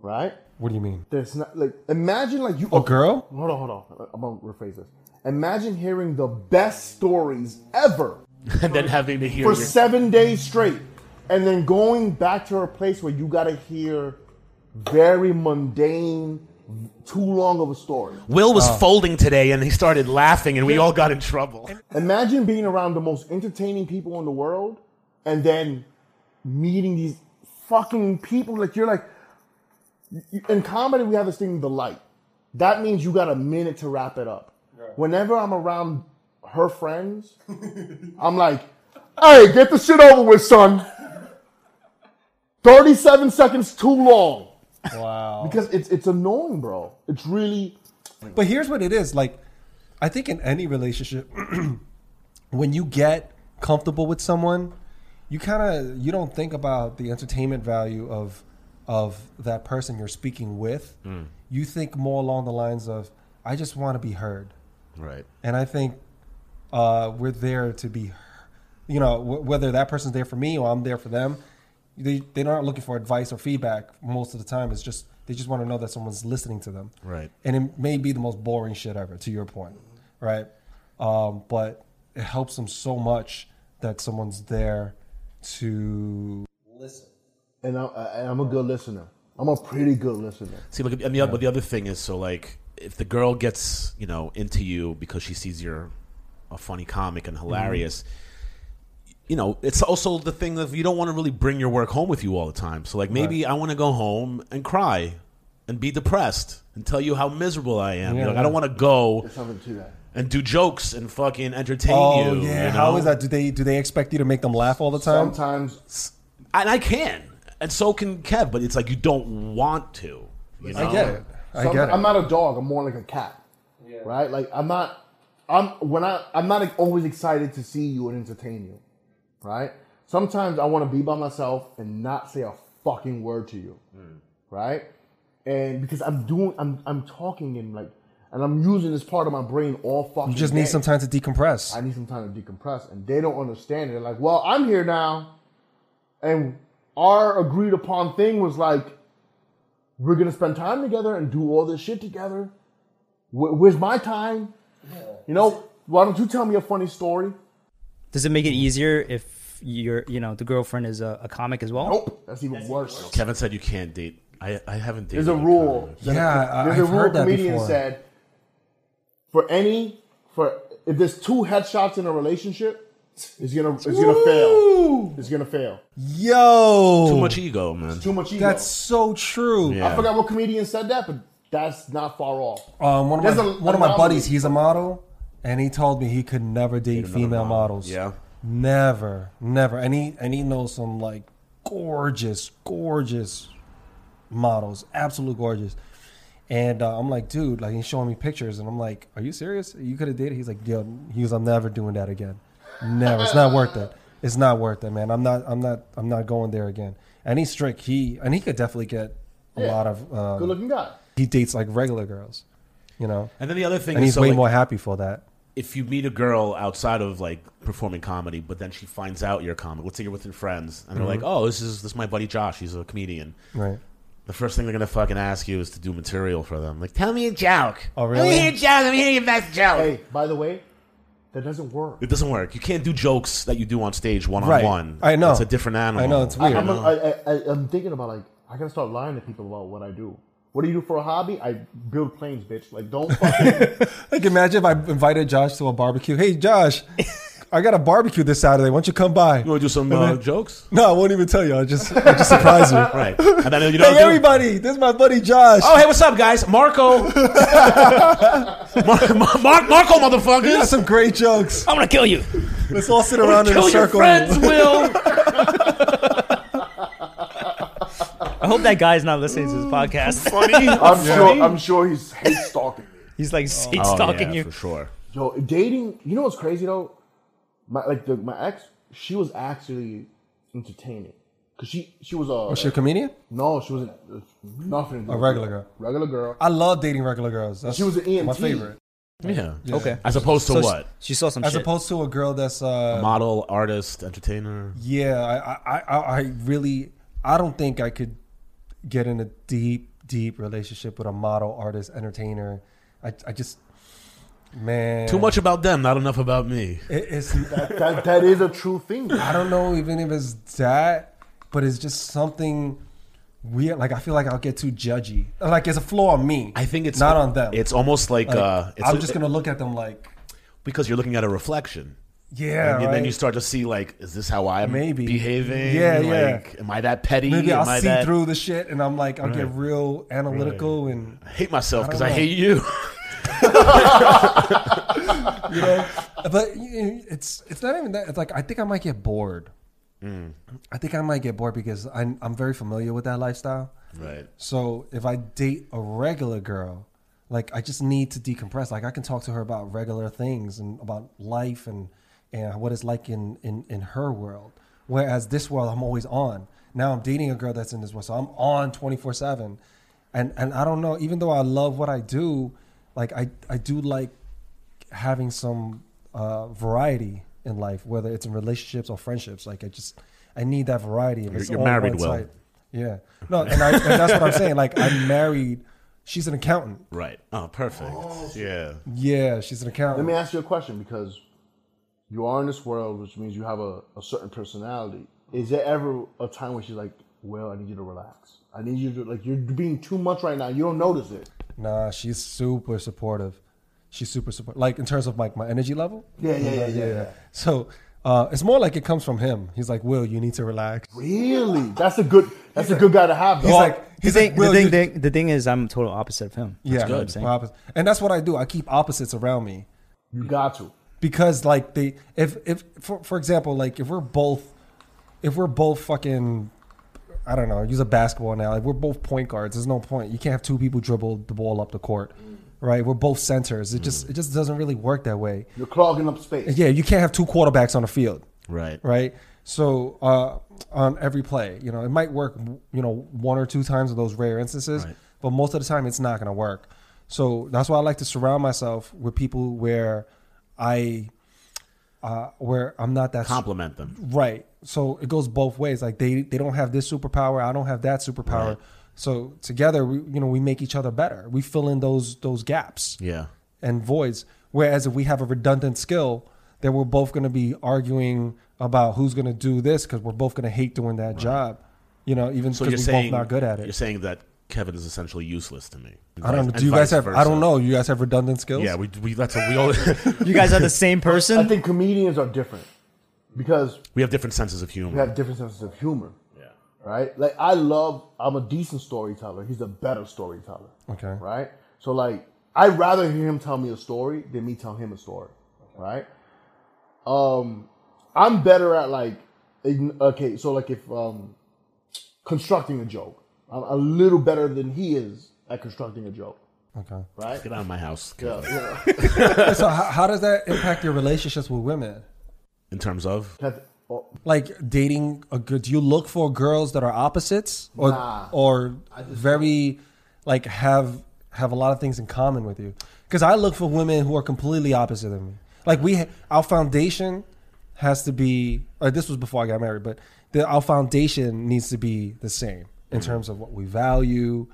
Right? What do you mean? There's not like imagine like you A girl? Hold on, hold on. I'm gonna rephrase this. Imagine hearing the best stories ever [LAUGHS] and then having to hear for your, seven days straight, and then going back to a place where you gotta hear very mundane, too long of a story. Will was Oh. folding today, and he started laughing, and we all got in trouble. Imagine being around the most entertaining people in the world, and then meeting these fucking people. Like you're like, in comedy, we have this thing, the light. That means you got a minute to wrap it up. Whenever I'm around her friends, [LAUGHS] I'm like, hey, get the shit over with, son. 37 seconds too long. Wow. Because it's it's annoying, bro. It's really But here's what it is. Like, I think in any relationship, [CLEARS THROAT] when you get comfortable with someone, you kind of you don't think about the entertainment value of of that person you're speaking with. You think more along the lines of, I just want to be heard, Right. and I think uh, we're there to be, you know, w- whether that person's there for me or I'm there for them. They they're not looking for advice or feedback most of the time. It's just they just want to know that someone's listening to them Right. and it may be the most boring shit ever to your point right um, but it helps them so much that someone's there to listen and, I, and I'm a good listener. I'm a pretty good listener. See, look, and the, other but the other thing is, so like, if the girl gets, you know, into you because she sees you're a funny comic and hilarious, you know, it's also the thing of you don't want to really bring your work home with you all the time. So, like, maybe I want to go home and cry and be depressed and tell you how miserable I am. Yeah, like, yeah. I don't want to go to and do jokes and fucking entertain oh you. yeah you know? is that do they do they expect you to make them laugh all the time Sometimes And I can, and so can Kev, but it's like you don't want to. You know? i get it i Some- get it I'm not a dog. I'm more like a cat. Right? Like I'm not. I'm when I I'm not always excited to see you and entertain you. Right? Sometimes I want to be by myself and not say a fucking word to you. Mm. Right? And because I'm doing, I'm I'm talking and like, and I'm using this part of my brain all fucking. you just day. need some time to decompress I need some time to decompress, and they don't understand it. They're like, "Well, I'm here now," and our agreed upon thing was like, "We're gonna spend time together and do all this shit together." Wh- where's my time? You know, why don't you tell me a funny story? Does it make it easier if you're, you know, the girlfriend is a, a comic as well? Nope, that's even worse. Kevin said you can't date. I, I haven't dated. There's a rule. that Yeah, I- there's a I've rule. heard that comedian before. said, for any for if there's two headshots in a relationship, it's gonna it's gonna fail. It's gonna fail. yo Too much ego, man. Too much ego. that's so true Yeah. I forgot what comedian said that, but that's not far off. Um, one of my a- one of my anomaly. buddies, he's a model, and he told me he could never date another female model. models. Yeah. never, never. And he and he knows some like gorgeous, gorgeous models, absolute gorgeous. And uh, I'm like, dude, like he's showing me pictures, and I'm like, are you serious? You could have dated. He's like, yo, he was, I'm never doing that again. Never. It's not worth it. It's not worth it, man. I'm not. I'm not. I'm not going there again. And he's strict. He and he could definitely get a Yeah. lot of. Um, Good looking guy. he dates like regular girls, you know, And then the other thing and is, he's so, way like, more happy for that. If you meet a girl outside of like performing comedy, but then she finds out you're a comic. Let's say you're within friends, and they're like, Mm-hmm. "Oh, this is this is my buddy Josh. He's a comedian." Right. The first thing they're gonna fucking ask you is to do material for them. Like, tell me a joke. Oh, really? Let me really? hear a joke. Let me hear your best joke. Hey, by the way, that doesn't work. It doesn't work. You can't do jokes that you do on stage one on Right. one. I know. It's a different animal. I know, it's weird. I'm, I, I, I, I'm thinking about like I gotta start lying to people about what I do. What do you do for a hobby? I build planes, bitch. Like don't [LAUGHS] fucking. Like imagine if I invited Josh to a barbecue. Hey, Josh, I got a barbecue this Saturday. Why don't you come by? You want to do some uh, jokes? No, I won't even tell you. I'll just, I'll just surprise you. [LAUGHS] Right. And then you know. Hey, everybody, this is my buddy Josh. Oh, hey, what's up, guys? Marco. Mar- Mar- Mar- Marco, He got some great jokes. I'm gonna kill you. Let's all sit around in Kill a your circle. friends, Will. [LAUGHS] I hope that guy's not listening to this podcast. Funny. [LAUGHS] I'm sure. I'm sure he's hate stalking me. He's like hate Oh, stalking yeah, you. for sure. Yo, dating. You know what's crazy though? My like the, my ex. She was actually entertaining because she she was a Was she a comedian? no she wasn't uh, nothing. A regular girl. Regular girl. I love dating regular girls. That's She was an E my favorite. Yeah. Okay. As opposed to So what? She, she saw some As shit. opposed to a girl that's uh, Model, artist, entertainer. Yeah, I, I, I, I really, I don't think I could get in a deep, deep relationship with a model, artist, entertainer. I, I just, man, Too much about them, not enough about me. It, it's, [LAUGHS] That that is a true thing. I don't know even if it's that, but it's just something weird. Like I feel like I'll get too judgy. Like it's a flaw on me. I think it's not on them. It's almost like, Like, uh, it's I'm just gonna look at them like, because you're looking at a reflection. Yeah, and right. then you start to see like, is this how I'm Maybe. behaving? Yeah, yeah. Like, am I that petty? Maybe I'll I see that? through the shit, and I'm like, I'll get real analytical and. I hate myself because don't I, hate you. [LAUGHS] you know but you know, it's it's not even that it's like i think i might get bored hmm. i think i might get bored because I'm, I'm very familiar with that lifestyle right. so if i date a regular girl like i just need to decompress like i can talk to her about regular things and about life and and what it's like in in, in her world whereas this world i'm always on now i'm dating a girl that's in this world so i'm on 24 7 and and i don't know even though i love what i do like i i do like having some uh, variety in life, whether it's in relationships or friendships. Like I just, I need that variety. If You're- it's you're married, one Will. side. Yeah. No, and, I, and that's what I'm saying. Like I'm married. She's an accountant. Right. Oh, perfect. Yeah. Yeah, she's an accountant. Let me ask you a question because you are in this world, which means you have a, a certain personality. Is there ever a time where she's like, "Well, I need you to relax. I need you to like you're being too much right now. You don't notice it." Nah, she's super supportive. She's super supportive. Like in terms of like my energy level. Yeah, yeah, yeah, yeah. yeah. So uh, it's more like it comes from him. He's like, Will, you need to relax. Really? That's a good. That's a good guy to have. Though. He's like, The he's thing, like, the thing, you- thing, the thing is, I'm total opposite of him. yeah, That's what I'm opposite. and that's what I do. I keep opposites around me. you got to. Because like they if if for, for example like if we're both if we're both fucking I don't know use a basketball now like we're both point guards there's no point you can't have two people dribble the ball up the court right we're both centers it just it just doesn't really work that way You're clogging up space. yeah you can't have two quarterbacks on the field Right. right so uh on every play you know it might work you know one or two times in those rare instances Right. but most of the time it's not going to work so that's why i like to surround myself with people where i uh where i'm not that Compliment them. right so it goes both ways like they they don't have this superpower i don't have that superpower Right. so together we you know we make each other better we fill in those those gaps Yeah. and voids. Whereas if we have a redundant skill, then we're both going to be arguing about who's going to do this because we're both going to hate doing that job. You know, even So because you're we're saying both not good at it. You're saying that Kevin is essentially useless to me. I don't know. Do you guys vice have? I don't know. You guys have redundant skills? Yeah, we, we that's what we all You guys are the same [LAUGHS] person. I think comedians are different because we have different senses of humor. we have different senses of humor. yeah. right? Like I love. I'm a decent storyteller. He's a better storyteller. Okay. Right. So like, I'd rather hear him tell me a story than me tell him a story. Right. Um, I'm better at like, okay. So like, if um, constructing a joke, I'm a little better than he is at constructing a joke. Okay. Right. Get out of my house. Yeah, yeah. [LAUGHS] so how, how does that impact your relationships with women? In terms of Have- oh, Like dating a good? Do you look for girls that are opposites or Nah. or very like have have a lot of things in common with you? Because I look for women who are completely opposite of me. Like we, ha- our foundation has to be. Or this was before I got married, but the, our foundation needs to be the same in terms of what we value.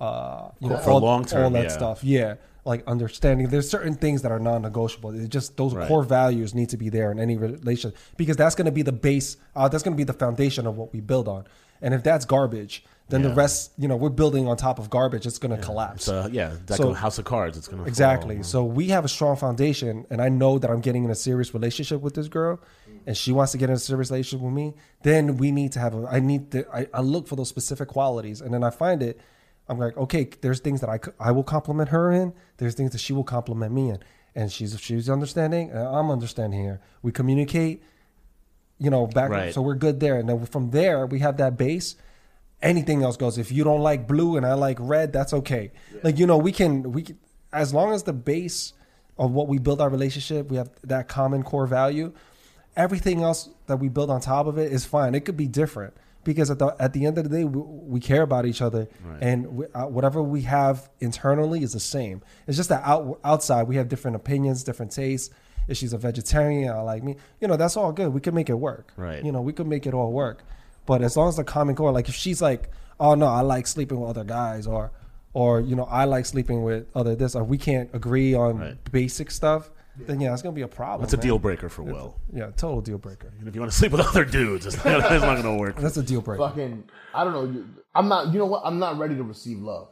Uh, you know, For all, long term, all that yeah. stuff. Yeah, like understanding. There's certain things that are non-negotiable. It just those Right. core values need to be there in any relationship because that's going to be the base. Uh, that's going to be the foundation of what we build on. And if that's garbage, then the rest, you know, we're building on top of garbage. It's going to collapse. it's a yeah, deck So- House of Cards. It's gonna Exactly. fall. So we have a strong foundation, and I know that I'm getting in a serious relationship with this girl, and she wants to get in a serious relationship with me. Then we need to have. A, I need to. I, I look for those specific qualities, and then I find it. I'm like, okay, there's things that I, I will compliment her in. There's things that she will compliment me in, and she's she's understanding, and I'm understanding her. We communicate, you know, back. Right. So we're good there, and then from there we have that base anything else goes. If you don't like blue and I like red, that's okay. Like you know, we can we can, as long as the base of what we build our relationship, we have that common core value. Everything else that we build on top of it is fine. It could be different because at the at the end of the day, we, we care about each other, Right. and we, uh, whatever we have internally is the same. It's just that out, outside we have different opinions, different tastes. If she's a vegetarian, I like me. You know, that's all good. We can make it work. Right. You know, we could make it all work. But as long as the common core, like if she's like, oh no, I like sleeping with other guys, or or you know, I like sleeping with other this, or we can't agree on Right. basic stuff, then yeah, it's gonna be a problem. That's a man. deal breaker for Will. Yeah, total deal breaker. And if you want to sleep with other dudes, it's not, it's not gonna work. That's a deal breaker. fucking. I don't know. you- I'm not. You know what? I'm not ready to receive love.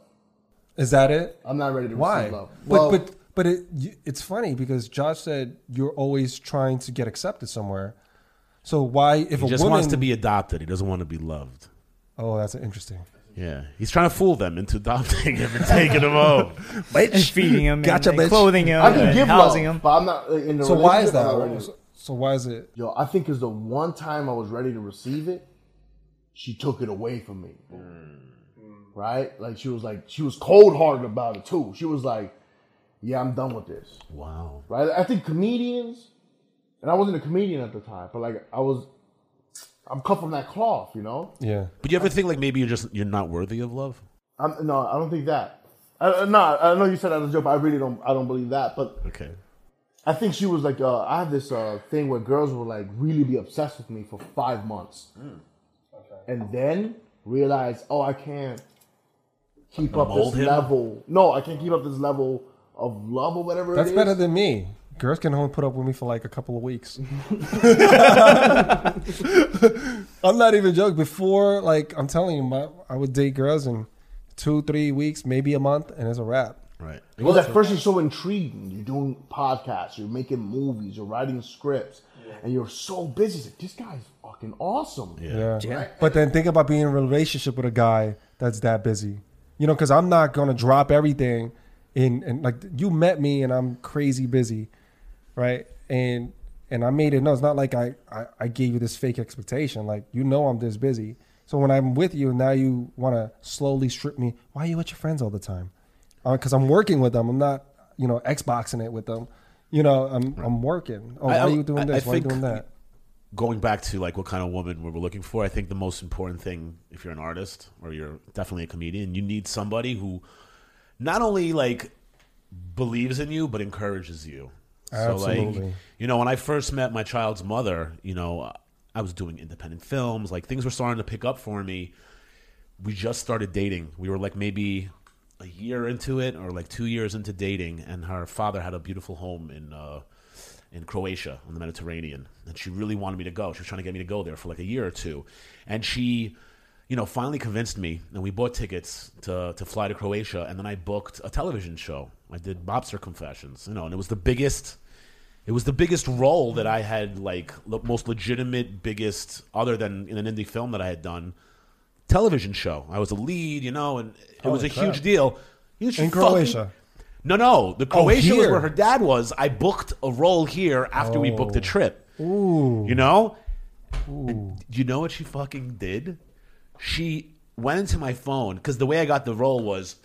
Is that it? I'm not ready to Why? receive love. But Well, but but it it's funny because Josh said you're always trying to get accepted somewhere. So why if He a just woman wants to be adopted. He doesn't want to be loved. Oh, that's interesting. Yeah, he's trying to fool them into adopting him and taking him home. [LAUGHS] and feeding him, Gotcha, and, and bitch. clothing him, I can and give housing love, him. but I'm not uh, in the. So why is relationship, I'm not that? So, so why is it? Yo, I think is the one time I was ready to receive it, she took it away from me. Right? Like she was like she was cold hearted about it too. She was like, "Yeah, I'm done with this." Wow. Right? I think comedians, and I wasn't a comedian at the time, but like I was, I'm cut from that cloth, you know. Yeah. But you ever think like maybe you're just you're not worthy of love? I'm, no, I don't think that. I, I- no, I know you said that as a joke, but I really don't. I don't believe that. But Okay. I think she was like, uh, I have this uh, thing where girls will like really be obsessed with me for five months, and then realize, oh, I can't keep up this him? level. No, I can't keep up this level of love or whatever. That's it is. better than me. Girls can only put up with me for like a couple of weeks. [LAUGHS] I'm not even joking. Before, like I'm telling you, my, I would date girls in two, three weeks, maybe a month, and it's a wrap. Right. Well, at first you're so intriguing. You're doing podcasts, you're making movies, you're writing scripts, and you're so busy. It's like, this guy's fucking awesome. Yeah. Yeah. But then think about being in a relationship with a guy that's that busy. You know, because I'm not gonna drop everything in and like you met me and I'm crazy busy, right? And and I made it no, it's not like I, I, I gave you this fake expectation. Like you know I'm this busy. So when I'm with you, now you want to slowly strip me. Why are you with your friends all the time? Uh, because I'm working with them. I'm not, you know, Xboxing it with them. You know, I'm I'm working. Oh, why are you doing I- this? I why are you doing that? Going back to like what kind of woman we we're looking for, I think the most important thing if you're an artist or you're definitely a comedian, you need somebody who not only like believes in you but encourages you. So like, you know, when I first met my child's mother, you know, I was doing independent films, like things were starting to pick up for me. We just started dating. We were like maybe a year into it or like 2 years into dating and her father had a beautiful home in uh in Croatia on the Mediterranean, and she really wanted me to go. She was trying to get me to go there for like a year or two, and she, you know, finally convinced me. And we bought tickets to to fly to Croatia, and then I booked a television show. I did Mobster Confessions, you know, and it was the biggest. It was the biggest role that I had, like the most legitimate, biggest, other than in an indie film that I had done, television show. I was a lead, you know, and it was a crap. huge deal. You In fucking- Croatia. No, no, the oh, Croatia was here. where her dad was. I booked a role here after we booked the oh. trip. Ooh. You know? do You know what she fucking did? She went into my phone because the way I got the role was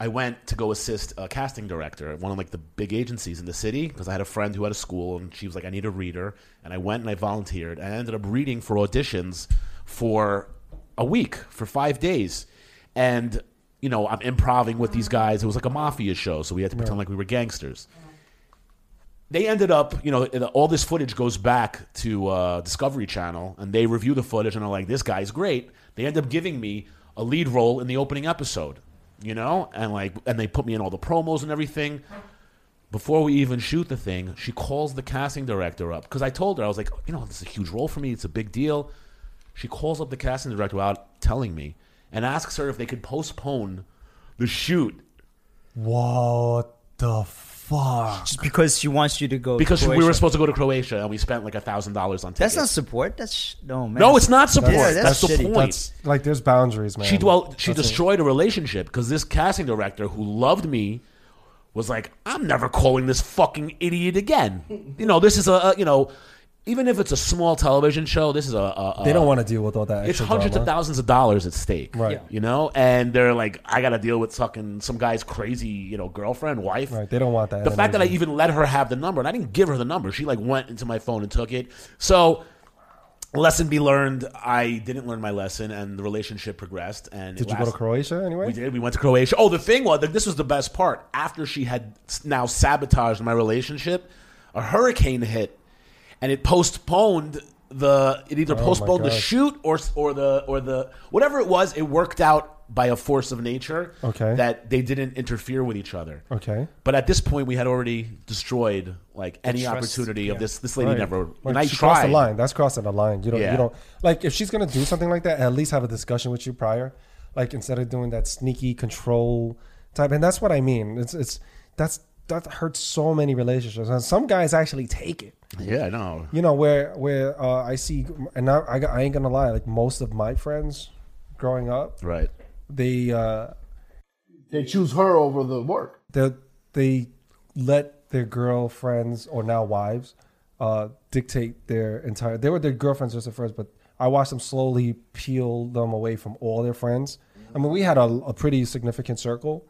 I went to go assist a casting director at one of like the big agencies in the city because I had a friend who had a school and she was like, I need a reader. And I went and I volunteered and I ended up reading for auditions for a week, for five days. And, you know, I'm improving with these mm-hmm. guys. It was like a mafia show, so we had to pretend like we were gangsters they ended up, you know, all this footage goes back to uh, Discovery Channel, and they review the footage and are like, "This guy's great." They end up giving me a lead role in the opening episode, you know, and like, and they put me in all the promos and everything. Before we even shoot the thing, she calls the casting director up because I told her I was like, you know, this is a huge role for me. It's a big deal. She calls up the casting director without telling me and asks her if they could postpone the shoot What the fuck? Just because she wants you to go. to because we were supposed to go to Croatia and we spent like a thousand dollars on tickets. That's not support. That's sh- no man. No, it's not support. Yeah, that's, that's the shitty. point. That's like there's boundaries, man. she well, she That's it. destroyed a relationship because this casting director who loved me was like, "I'm never calling this fucking idiot again." you know, this is a, a you know, even if it's a small television show, this is a, a, a They don't want to deal with all that. It's extra hundreds drama. of thousands of dollars at stake, Right. Yeah. You know, and they're like, "I got to deal with fucking some guy's crazy, you know, girlfriend, wife." Right, they don't want that The fact that I even let her have the number, and I didn't give her the number, she like went into my phone and took it. So lesson be learned. I didn't learn my lesson, and the relationship progressed. And Did you go to Croatia anyway? We did. We went to Croatia. Oh, the thing was, this was the best part. After she had now sabotaged my relationship, a hurricane hit, and it postponed the. It either Oh postponed the shoot or or the or the whatever it was. It worked out by a force of nature. Okay. That they didn't interfere with each other. Okay. But at this point, we had already destroyed like any trust, opportunity of this. This lady Right. never. Like, I she crossed tried. the line. That's crossing the line. You don't. Yeah. You don't like if she's gonna do something like that. At least have a discussion with you prior. Like instead of doing that sneaky control type. And that's what I mean. It's it's that's that hurts so many relationships. And some guys actually take it. Yeah, I know. You know where where uh, I see and I, I I ain't gonna lie. Like most of my friends growing up, Right. they uh, They choose her over the work. they they let their girlfriends or now wives uh, dictate their entire. They were their girlfriends just at first, but I watched them slowly peel them away from all their friends. I mean, we had a, a pretty significant circle,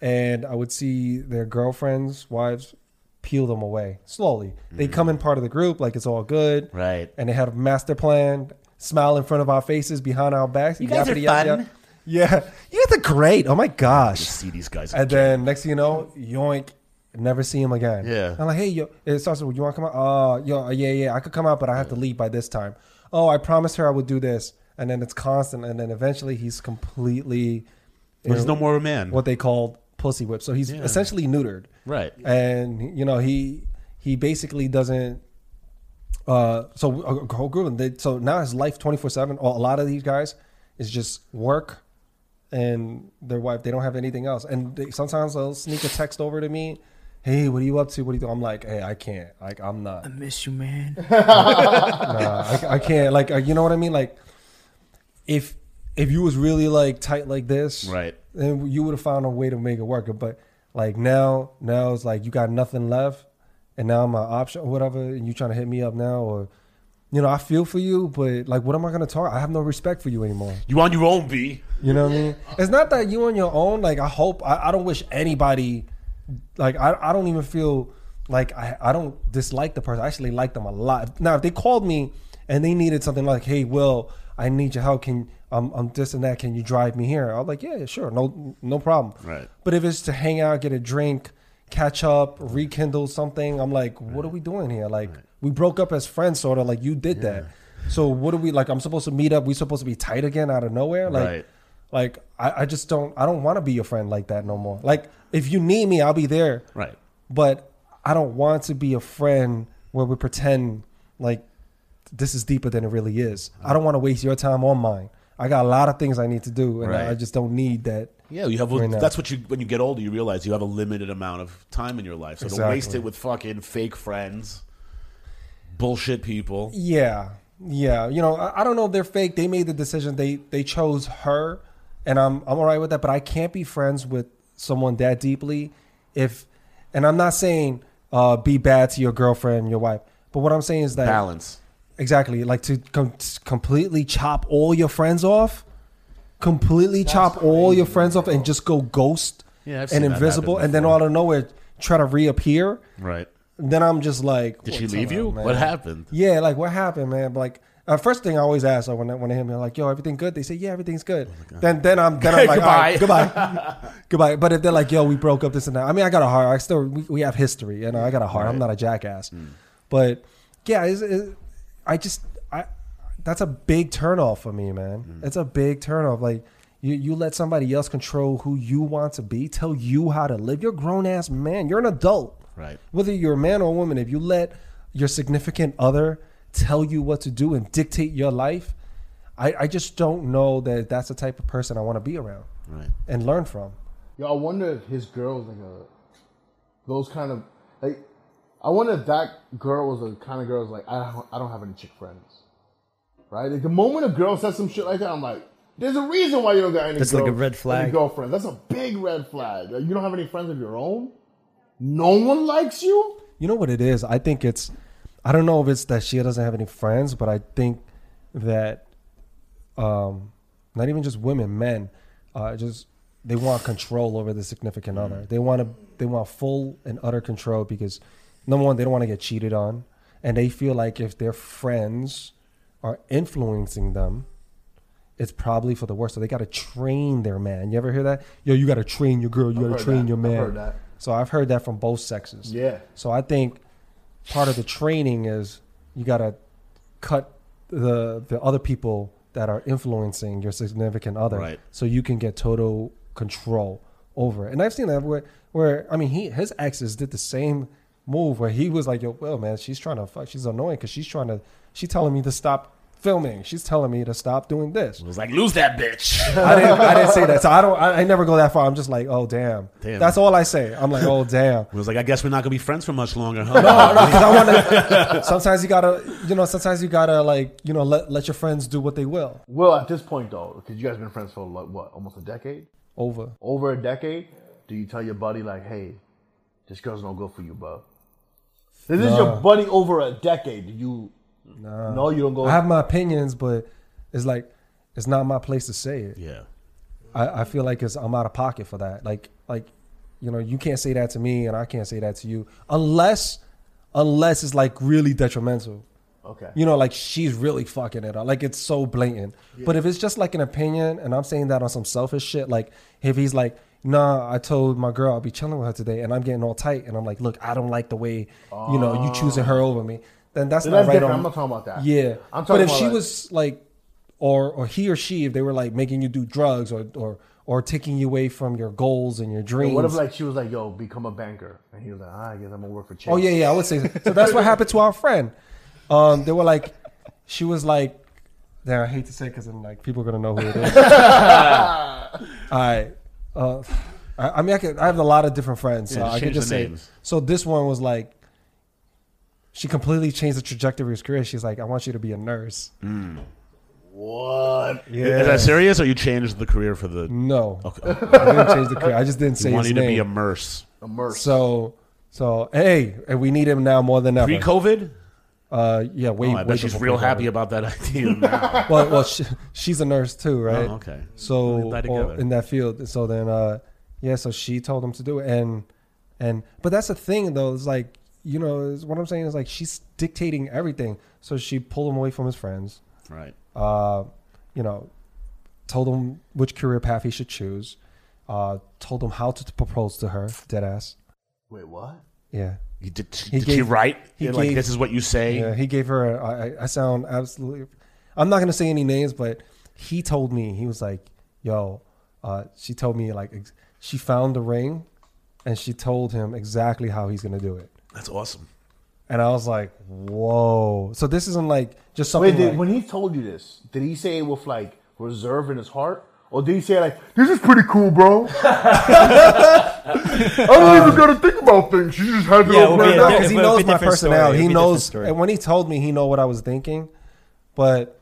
and I would see their girlfriends, wives, peel them away slowly. They come in mm. part of the group like it's all good, Right. And they had a master plan, smile in front of our faces, behind our backs. You guys are fun. Yeah, [LAUGHS] you guys are great. Oh my gosh! See these guys. And then next thing you know, yoink, never see him again. Yeah. I'm like, hey, yo, it starts with, you want to come out? Oh, yo, uh, yeah, yeah, I could come out, but I have to leave by this time. Oh, I promised her I would do this. And then it's constant. And then eventually he's completely, There's no more a man. what they called pussy whip. So he's Yeah. essentially neutered. Right. And, you know, he, he basically doesn't, uh, so a whole group, they, so now his life 24 seven, a lot of these guys is just work and their wife. They don't have anything else. And they, sometimes they'll sneak a text over to me. Hey, what are you up to? What are you doing? I'm like, hey, I can't. Like, I'm not. I miss you, man. [LAUGHS] Nah, I, I can't. Like, uh, you know what I mean? Like, if if you was really like tight like this, Right. Then you would have found a way to make it work. But like now, now it's like you got nothing left, and now I'm an option or whatever, and you trying to hit me up now, or you know, I feel for you, but like, what am I gonna talk? I have no respect for you anymore. You on your own, B. You know what I mean? It's not that you on your own. Like I hope I, I don't wish anybody like I, I don't even feel like I, I don't dislike the person. I actually like them a lot. Now if they called me and they needed something like, Hey Will, I need your help. Can um I'm this and that, can you drive me here? I'm like, Yeah, sure, no no problem. Right. But if it's to hang out, get a drink, catch up, rekindle something, I'm like, what are we doing here? Like we broke up as friends sort of like you did that. So what are we like I'm supposed to meet up, we supposed to be tight again out of nowhere? Like Right. like I, I just don't I don't want to be your friend like that no more. Like if you need me, I'll be there. Right. But I don't want to be a friend where we pretend like this is deeper than it really is. I don't want to waste your time or mine. I got a lot of things I need to do, and Right. I just don't need that. Yeah, you have. Right now. that's what you when you get older, you realize you have a limited amount of time in your life. So to Exactly. waste it with fucking fake friends, bullshit people. Yeah, Yeah, you know, I, I don't know if they're fake. They made the decision. They they chose her, and I'm I'm all right with that. But I can't be friends with someone that deeply if, and I'm not saying uh, be bad to your girlfriend, your wife. But what I'm saying is that Balance. Exactly like to com- completely chop all your friends off, completely chop all your friends off, and just go ghost Yeah, I've and seen that invisible, happen and then before. out of nowhere try to reappear. Right. Then I'm just like, Did she what's leave up, you? man? What happened? Yeah, like what happened, man? Like uh, first thing I always ask like, when I, when I hear me like, "Yo, everything good?" They say, "Yeah, everything's good." then then I'm then I'm [LAUGHS] like, Goodbye. "All right, goodbye, [LAUGHS] goodbye." But if they're like, "Yo, we broke up," this and that. I mean, I got a heart. I still we, we have history, you know. I got a heart. I'm not a jackass. But yeah, it's, it's, I just I that's a big turnoff for me, man. Mm. It's a big turnoff. Like you you let somebody else control who you want to be, tell you how to live. You're a grown ass man. You're an adult Right. whether you're a man or a woman, if you let your significant other tell you what to do and dictate your life, I, I just don't know that that's the type of person I want to be around Right. and learn from. Yo, I wonder if his girl's like a those kind of like. I wonder if that girl was the kind of girl who's like I don't I don't have any chick friends, right? Like the moment a girl says some shit like that, I'm like, there's a reason why you don't got any. That's like a red flag. Girlfriend. That's a big red flag. Like, you don't have any friends of your own. No one likes you. You know what it is? I think it's, I don't know if it's that she doesn't have any friends, but I think that, um, not even just women, men, uh, just they want control over the significant other. They want to, they want full and utter control because number one, they don't want to get cheated on, and they feel like if their friends are influencing them, it's probably for the worst. So they got to train their man. You ever hear that? Yo, you got to train your girl. You got to train that. your I've man. heard that. So I've heard that from both sexes. Yeah. So I think part of the training is you got to cut the the other people that are influencing your significant other, Right. so you can get total control over it. And I've seen that where, where I mean, he his exes did the same move where he was like, "Yo, well, man, she's trying to fuck. She's annoying because she's trying to. She's telling me to stop filming. She's telling me to stop doing this." It was like, lose that bitch. [LAUGHS] I didn't. I didn't say that. So I don't. I, I never go that far. I'm just like, oh damn. Damn. That's all I say. I'm like, oh damn. It was like, I guess we're not gonna be friends for much longer, huh? No, no, because I [LAUGHS] want to. Sometimes you gotta, you know, sometimes you gotta like, you know, let let your friends do what they will. Well, at this point though, because you guys been friends for like what, almost a decade, Over. over a decade, do you tell your buddy like, "Hey, this girl's no good for you, bro"? This is your buddy over a decade. Do you? No, you don't go. I have my opinions, but it's like, it's not my place to say it. yeah. I, I feel like it's I'm out of pocket for that. Like, like, you know, you can't say that to me, and I can't say that to you, unless, unless it's like really detrimental. Okay. You know, like she's really fucking it up. Like it's so blatant. But if it's just like an opinion, and I'm saying that on some selfish shit, like if he's like, nah, I told my girl I'll be chilling with her today, and I'm getting all tight, and I'm like, look, I don't like the way, you know, you choosing her over me. Then that's Then not that's right different. on. I'm not talking about that. Yeah, I'm talking. but if she like- was like, or or he or she, if they were like making you do drugs or or or taking you away from your goals and your dreams. What if like she was like, "Yo, become a banker," and he was like, ah, "I guess I'm gonna work for Chase." Oh yeah, yeah, I would say so. so that's what happened to our friend. Um, they were like, she was like, damn, I hate to say because then like people are gonna know who it is. [LAUGHS] All right, uh, I, I mean, I could, I have a lot of different friends, so Yeah, just I could change just the say. names. So this one was like, she completely changed the trajectory of his career. She's like, I want you to be a nurse. What? Yeah, Is that serious, or you changed the career for the? no, Okay. I didn't change the career. I just didn't say You want his you to name. be immersed. Immersed. so, so hey, and we need him now more than ever. Pre-COVID, Uh, yeah, way. oh, I way bet she's real pre-COVID. happy about that [LAUGHS] idea [LAUGHS] now. well, well, she, she's a nurse too, right? Oh, okay. So or in that field, so then, uh, yeah, so she told him to do it, and and but that's the thing though. It's like you know, is what I'm saying is like she's dictating everything. So she pulled him away from his friends. Right. Uh, you know, told him which career path he should choose. Uh, told him how to propose to her. Dead ass. Wait, what? Yeah. You did, He did she gave- write? he Yeah, like gave- this is what you say. Yeah, he gave her. A, I, I sound absolutely. I'm not gonna say any names, but he told me he was like, "Yo," uh, she told me like ex- she found the ring, and she told him exactly how he's gonna do it. That's awesome. And I was like, "Whoa!" So this isn't like just Wait, something. did, like, when he told you this, did he say it with like reserve in his heart, or did he say like, "This is pretty cool, bro"? [LAUGHS] I don't even um, gotta think about things. You just had to Yeah, go well, right yeah, now. because he It would be knows a my different story. personality. It He would be a different knows, story. and when he told me, he know what I was thinking. but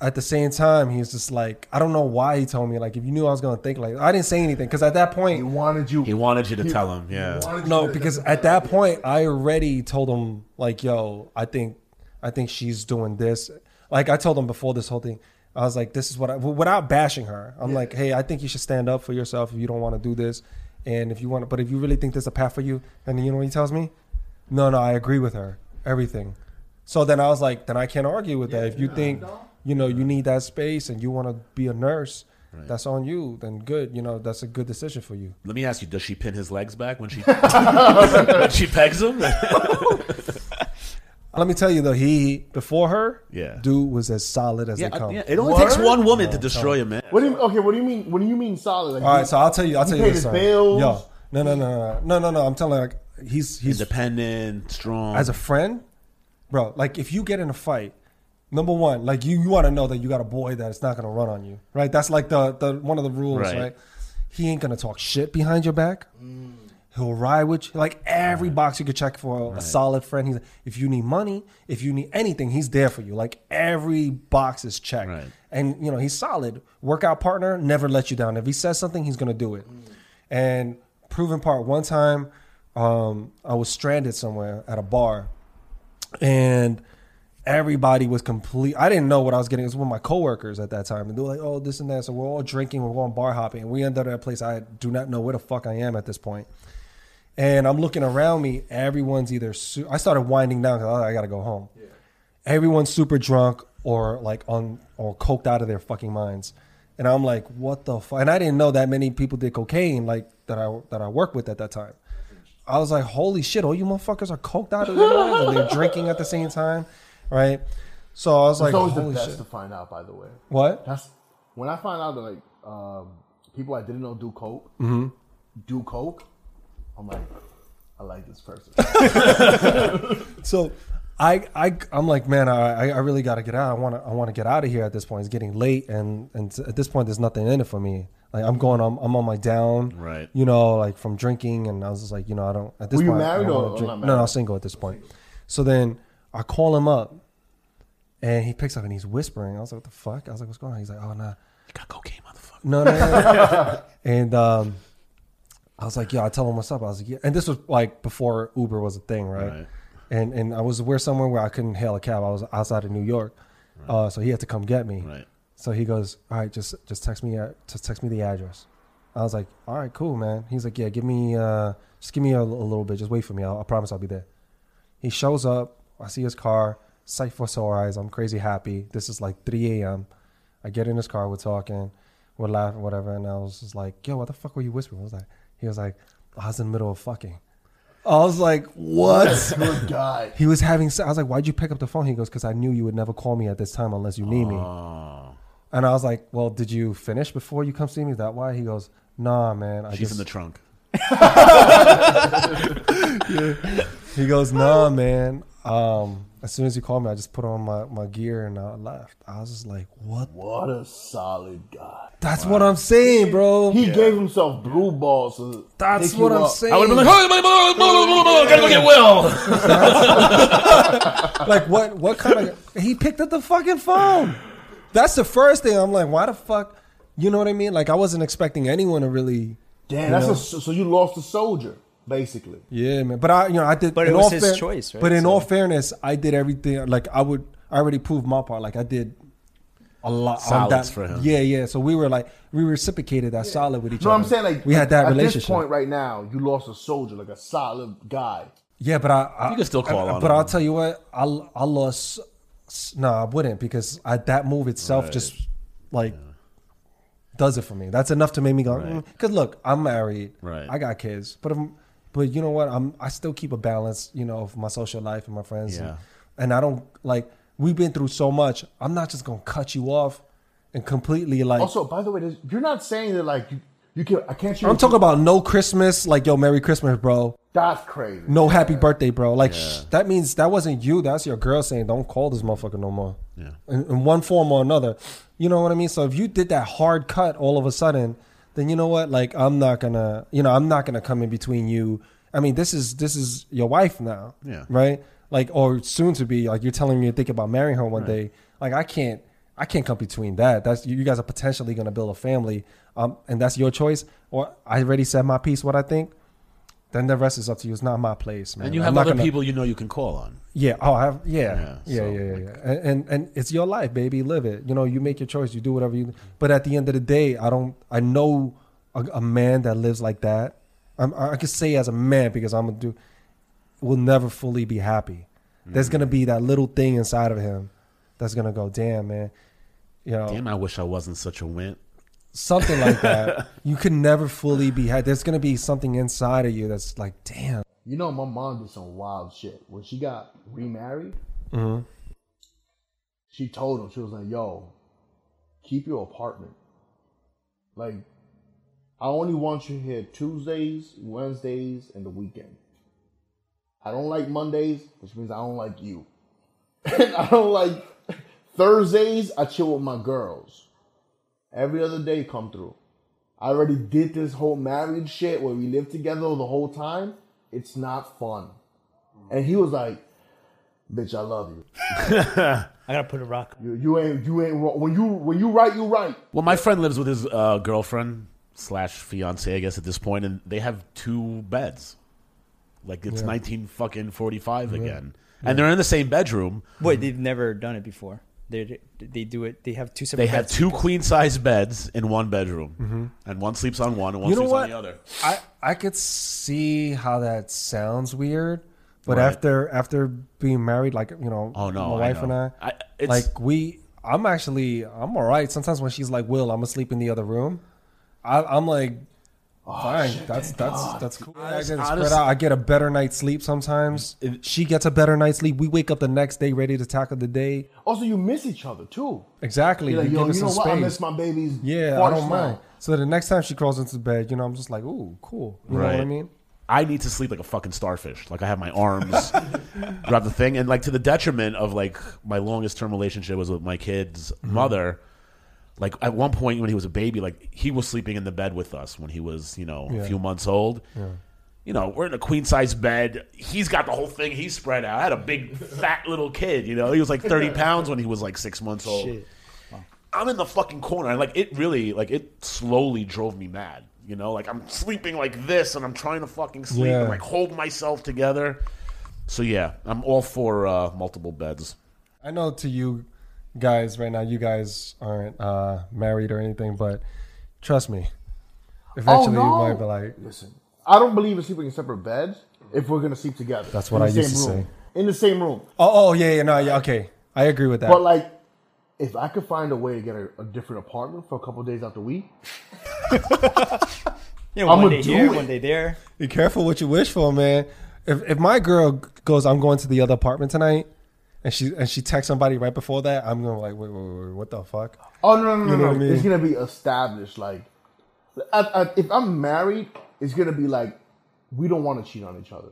at the same time, he's just like, I don't know why he told me. Like, if you knew I was gonna think like, I didn't say anything because at that He point, wanted you. He wanted you to he- tell him, yeah. wanted you no, to- because at that point, I already told him like, yo, I think, I think she's doing this. Like I told him before this whole thing, I was like, this is what I, without bashing her. I'm like, hey, I think you should stand up for yourself if you don't want to do this, and if you want, to, but if you really think there's a path for you, and you know what he tells me, no, no, I agree with her, everything. So then I was like, then I can't argue with that. If you think, you know, you need that space and you want to be a nurse, that's on you. Then good, you know, that's a good decision for you. Let me ask you: Does she pin his legs back when she [LAUGHS] [LAUGHS] when she pegs him? [LAUGHS] Uh, let me tell you though, he before her, Yeah. dude was as solid as yeah, they come. yeah, it only Word? takes one woman to destroy a man. What do you okay? What do you mean? What do you mean solid? Like, All right, so I'll tell you. I'll tell you paid this. his bills? Yo, no, no, no, no, no, no, no. I'm telling you, like he's he's Independent, strong. as a friend, bro. Like if you get in a fight, number one, like you you want to know that you got a boy that is not gonna run on you, right? That's like the the one of the rules, Right. right? He ain't gonna talk shit behind your back. Mm. He'll ride with you. Like every box you could check for a solid friend. He's if you need money, if you need anything, he's there for you. Like every box is checked. Right. And you know, he's solid. Workout partner, never let you down. If he says something, he's gonna do it. And proven part, one time um, I was stranded somewhere at a bar and everybody was complete. I didn't know what I was getting. It was with my coworkers at that time, and they were like, "Oh, this and that." So we're all drinking, we're going bar hopping, and we ended up at a place I do not know where the fuck I am at this point. And I'm looking around me. Everyone's either. Su- I started winding down because I, I got to go home. Everyone's super drunk or like on or coked out of their fucking minds. And I'm like, what the fuck? And I didn't know that many people did cocaine like that I that I worked with at that time. I was like, holy shit, all you motherfuckers are coked out of their minds and they're [LAUGHS] drinking at the same time, right? So I was it's like, always the holy best shit. to find out. By the way, What? that's when I find out that like um, people I didn't know do coke, Mm-hmm. do coke. I'm like, I like this person. [LAUGHS] [LAUGHS] So I, I I'm like, man, I, I really got to get out. I want to I want to get out of here at this point. It's getting late, and and at this point, there's nothing in it for me. Like I'm going, I'm, I'm on my down, Right. You know, like from drinking, and I was just like, you know, I don't. At this Were you point, I married or- or drink. not No, no, I married? was single at this point. So then I call him up, and he picks up and he's whispering. I was like, what the fuck? I was like, what's going on? He's like, oh nah. You got cocaine, motherfucker. No, no, no. no. [LAUGHS] and um, I was like, yo, I tell him what's up. I was like, yeah. And this was like before Uber was a thing, right? Right. And and I was where somewhere where I couldn't hail a cab. I was outside of New York, uh, so he had to come get me. Right. So he goes, all right, just just text me, uh, just text me the address. I was like, all right, cool, man. He's like, yeah, give me, uh, just give me a, a little bit. Just wait for me. I'll, I promise I'll be there. He shows up. I see his car. Sight for sore eyes. I'm crazy happy. This is like 3 a.m. I get in his car. We're talking. We're laughing, whatever. And I was just like, yo, what the fuck were you whispering? I was like, he was like, I was in the middle of fucking. I was like, what? Good guy. he was having. se- I was like, why'd you pick up the phone? He goes, because I knew you would never call me at this time unless you need me. Oh, And I was like, well, did you finish before you come see me? Is that why? He goes, nah, man. I she's just, in the trunk. [LAUGHS] He goes, nah, man. Um, as soon as you called me, I just put on my, my gear and I left. I was just like, what? What a solid guy. That's what I'm saying, bro. He gave himself blue balls. To That's what I'm up. saying. I would have been like, "Hey, gotta go get Will. [LAUGHS] [LAUGHS] like what? What kind of? He picked up the fucking phone. That's the first thing. I'm like, why the fuck? You know what I mean? Like I wasn't expecting anyone to really. Damn, that's know? a, so you lost a soldier, basically. Yeah, man. But I, you know, I did. But in it was all his choice, right? But in So- all fairness, I did everything. Like I would, I already proved my part. Like I did a lot. on Solids for him. Yeah, yeah. So we were like, we reciprocated that solid with each No, other. I'm saying like we had that at relationship. this point right now, you lost a soldier, like a solid guy. Yeah, but I, I You can still call on But him. I'll tell you what, I I lost. No, I wouldn't because I, that move itself Right. just like does it for me. That's enough to make me go. Because mm, look, I'm married. Right. I got kids, but I'm, but you know what? I'm I still keep a balance. You know, of my social life and my friends. Yeah. And, and I don't like. We've been through so much. I'm not just gonna cut you off and completely like. Also, by the way, you're not saying that like you you can I can't. I'm talking about no Christmas. Like yo, Merry Christmas, bro. that's crazy. No happy birthday, bro. Like sh- that means that wasn't you. That's your girl saying, "Don't call this motherfucker no more." Yeah. In, in one form or another, you know what I mean. So if you did that hard cut all of a sudden, then you know what? Like I'm not gonna, you know, I'm not gonna come in between you. I mean, this is this is your wife now, Yeah. right? Like or soon to be. Like you're telling me you think about marrying her one day. Like I can't I can't come between that. That's you you guys are potentially to build a family, um, and that's your choice. Or I already said my piece. What I think. Then the rest is up to you. It's not my place, man. And you I'm have not other gonna- people you know you can call on. Yeah. Oh, I have. Yeah. Yeah, Yeah. so, Yeah. Yeah. yeah. And, and and it's your life, baby. Live it. You know, you make your choice. You do whatever you. But at the end of the day, I don't. I know a, a man that lives like that. I'm, I can say as a man because I'm gonna do. Will never fully be happy. There's gonna be that little thing inside of him that's gonna go, damn man. You know, Damn, I wish I wasn't such a wimp. Something like that. [LAUGHS] you can never fully be happy. There's gonna be something inside of you that's like, damn. You know, my mom did some wild shit. When she got remarried, mm-hmm. she told him, she was like, yo, keep your apartment. Like, I only want you here Tuesdays, Wednesdays, and the weekend. I don't like Mondays, which means I don't like you. [LAUGHS] And I don't like Thursdays, I chill with my girls. Every other day come through. I already did this whole marriage shit where we lived together the whole time. It's not fun. And he was like, "Bitch, I love you. [LAUGHS] I gotta put a rock. You, you ain't you ain't wrong. When you when you right, you right." Well, my friend lives with his uh, girlfriend slash fiance, I guess, at this point, and they have two beds. Like it's Yeah. nineteen fucking forty five again, and they're in the same bedroom. Wait, they've never done it before. They they do it. They have two separate. They have two queen size beds in one bedroom, mm-hmm. and one sleeps on one and one You know sleeps what? on the other. I I could see how that sounds weird, but Right. after after being married, like you know, Oh no, my I wife and. I, I- it's- like we, I'm actually I'm all right. Sometimes when she's like, "Will, I'm gonna sleep in the other room," I, I'm like, fine, that's that's that's cool. I Honest- get it honest- spread out. I get a better night's sleep sometimes. she gets a better night's sleep. We wake up the next day ready to tackle the day. Also, you miss each other too. Exactly. You're like, you yo, give you know some what? I miss my babies. Yeah, I don't now." mind. So the next time she crawls into bed, you know, I'm just like, ooh, cool. You know what I mean? I need to sleep like a fucking starfish. Like I have my arms [LAUGHS] grab the thing, and like to the detriment of like my longest term relationship was with my kid's Mm-hmm. mother. Like at one point when he was a baby, like he was sleeping in the bed with us when he was you know Yeah. a few months old. You know, we're in a queen size bed. He's got the whole thing. He's spread out. I had a big fat little kid. You know, he was like [LAUGHS] thirty pounds when he was like six months old. Shit. I'm in the fucking corner, and like it really, like it slowly drove me mad. You know, like I'm sleeping like this, and I'm trying to fucking sleep Yeah. and like hold myself together. So yeah, I'm all for uh, multiple beds. I know to you guys right now, you guys aren't uh, married or anything, but trust me, eventually Oh, no. you might be like, Listen, I don't believe in sleeping in separate beds if we're gonna sleep together. That's what I the used to room. In the same room. oh, oh yeah, yeah, no, yeah, okay, I agree with that. But like, if I could find a way to get a, a different apartment for a couple days out the week, [LAUGHS] You know, I'ma one day here, it. one day there. be careful what you wish for, man. If if my girl goes, I'm going to the other apartment tonight, and she and she texts somebody right before that, I'm gonna like, wait, wait, wait, wait what the fuck? oh no, no, no, You no, what I mean? it's gonna be established. Like, I, I, if I'm married, it's gonna be like we don't want to cheat on each other,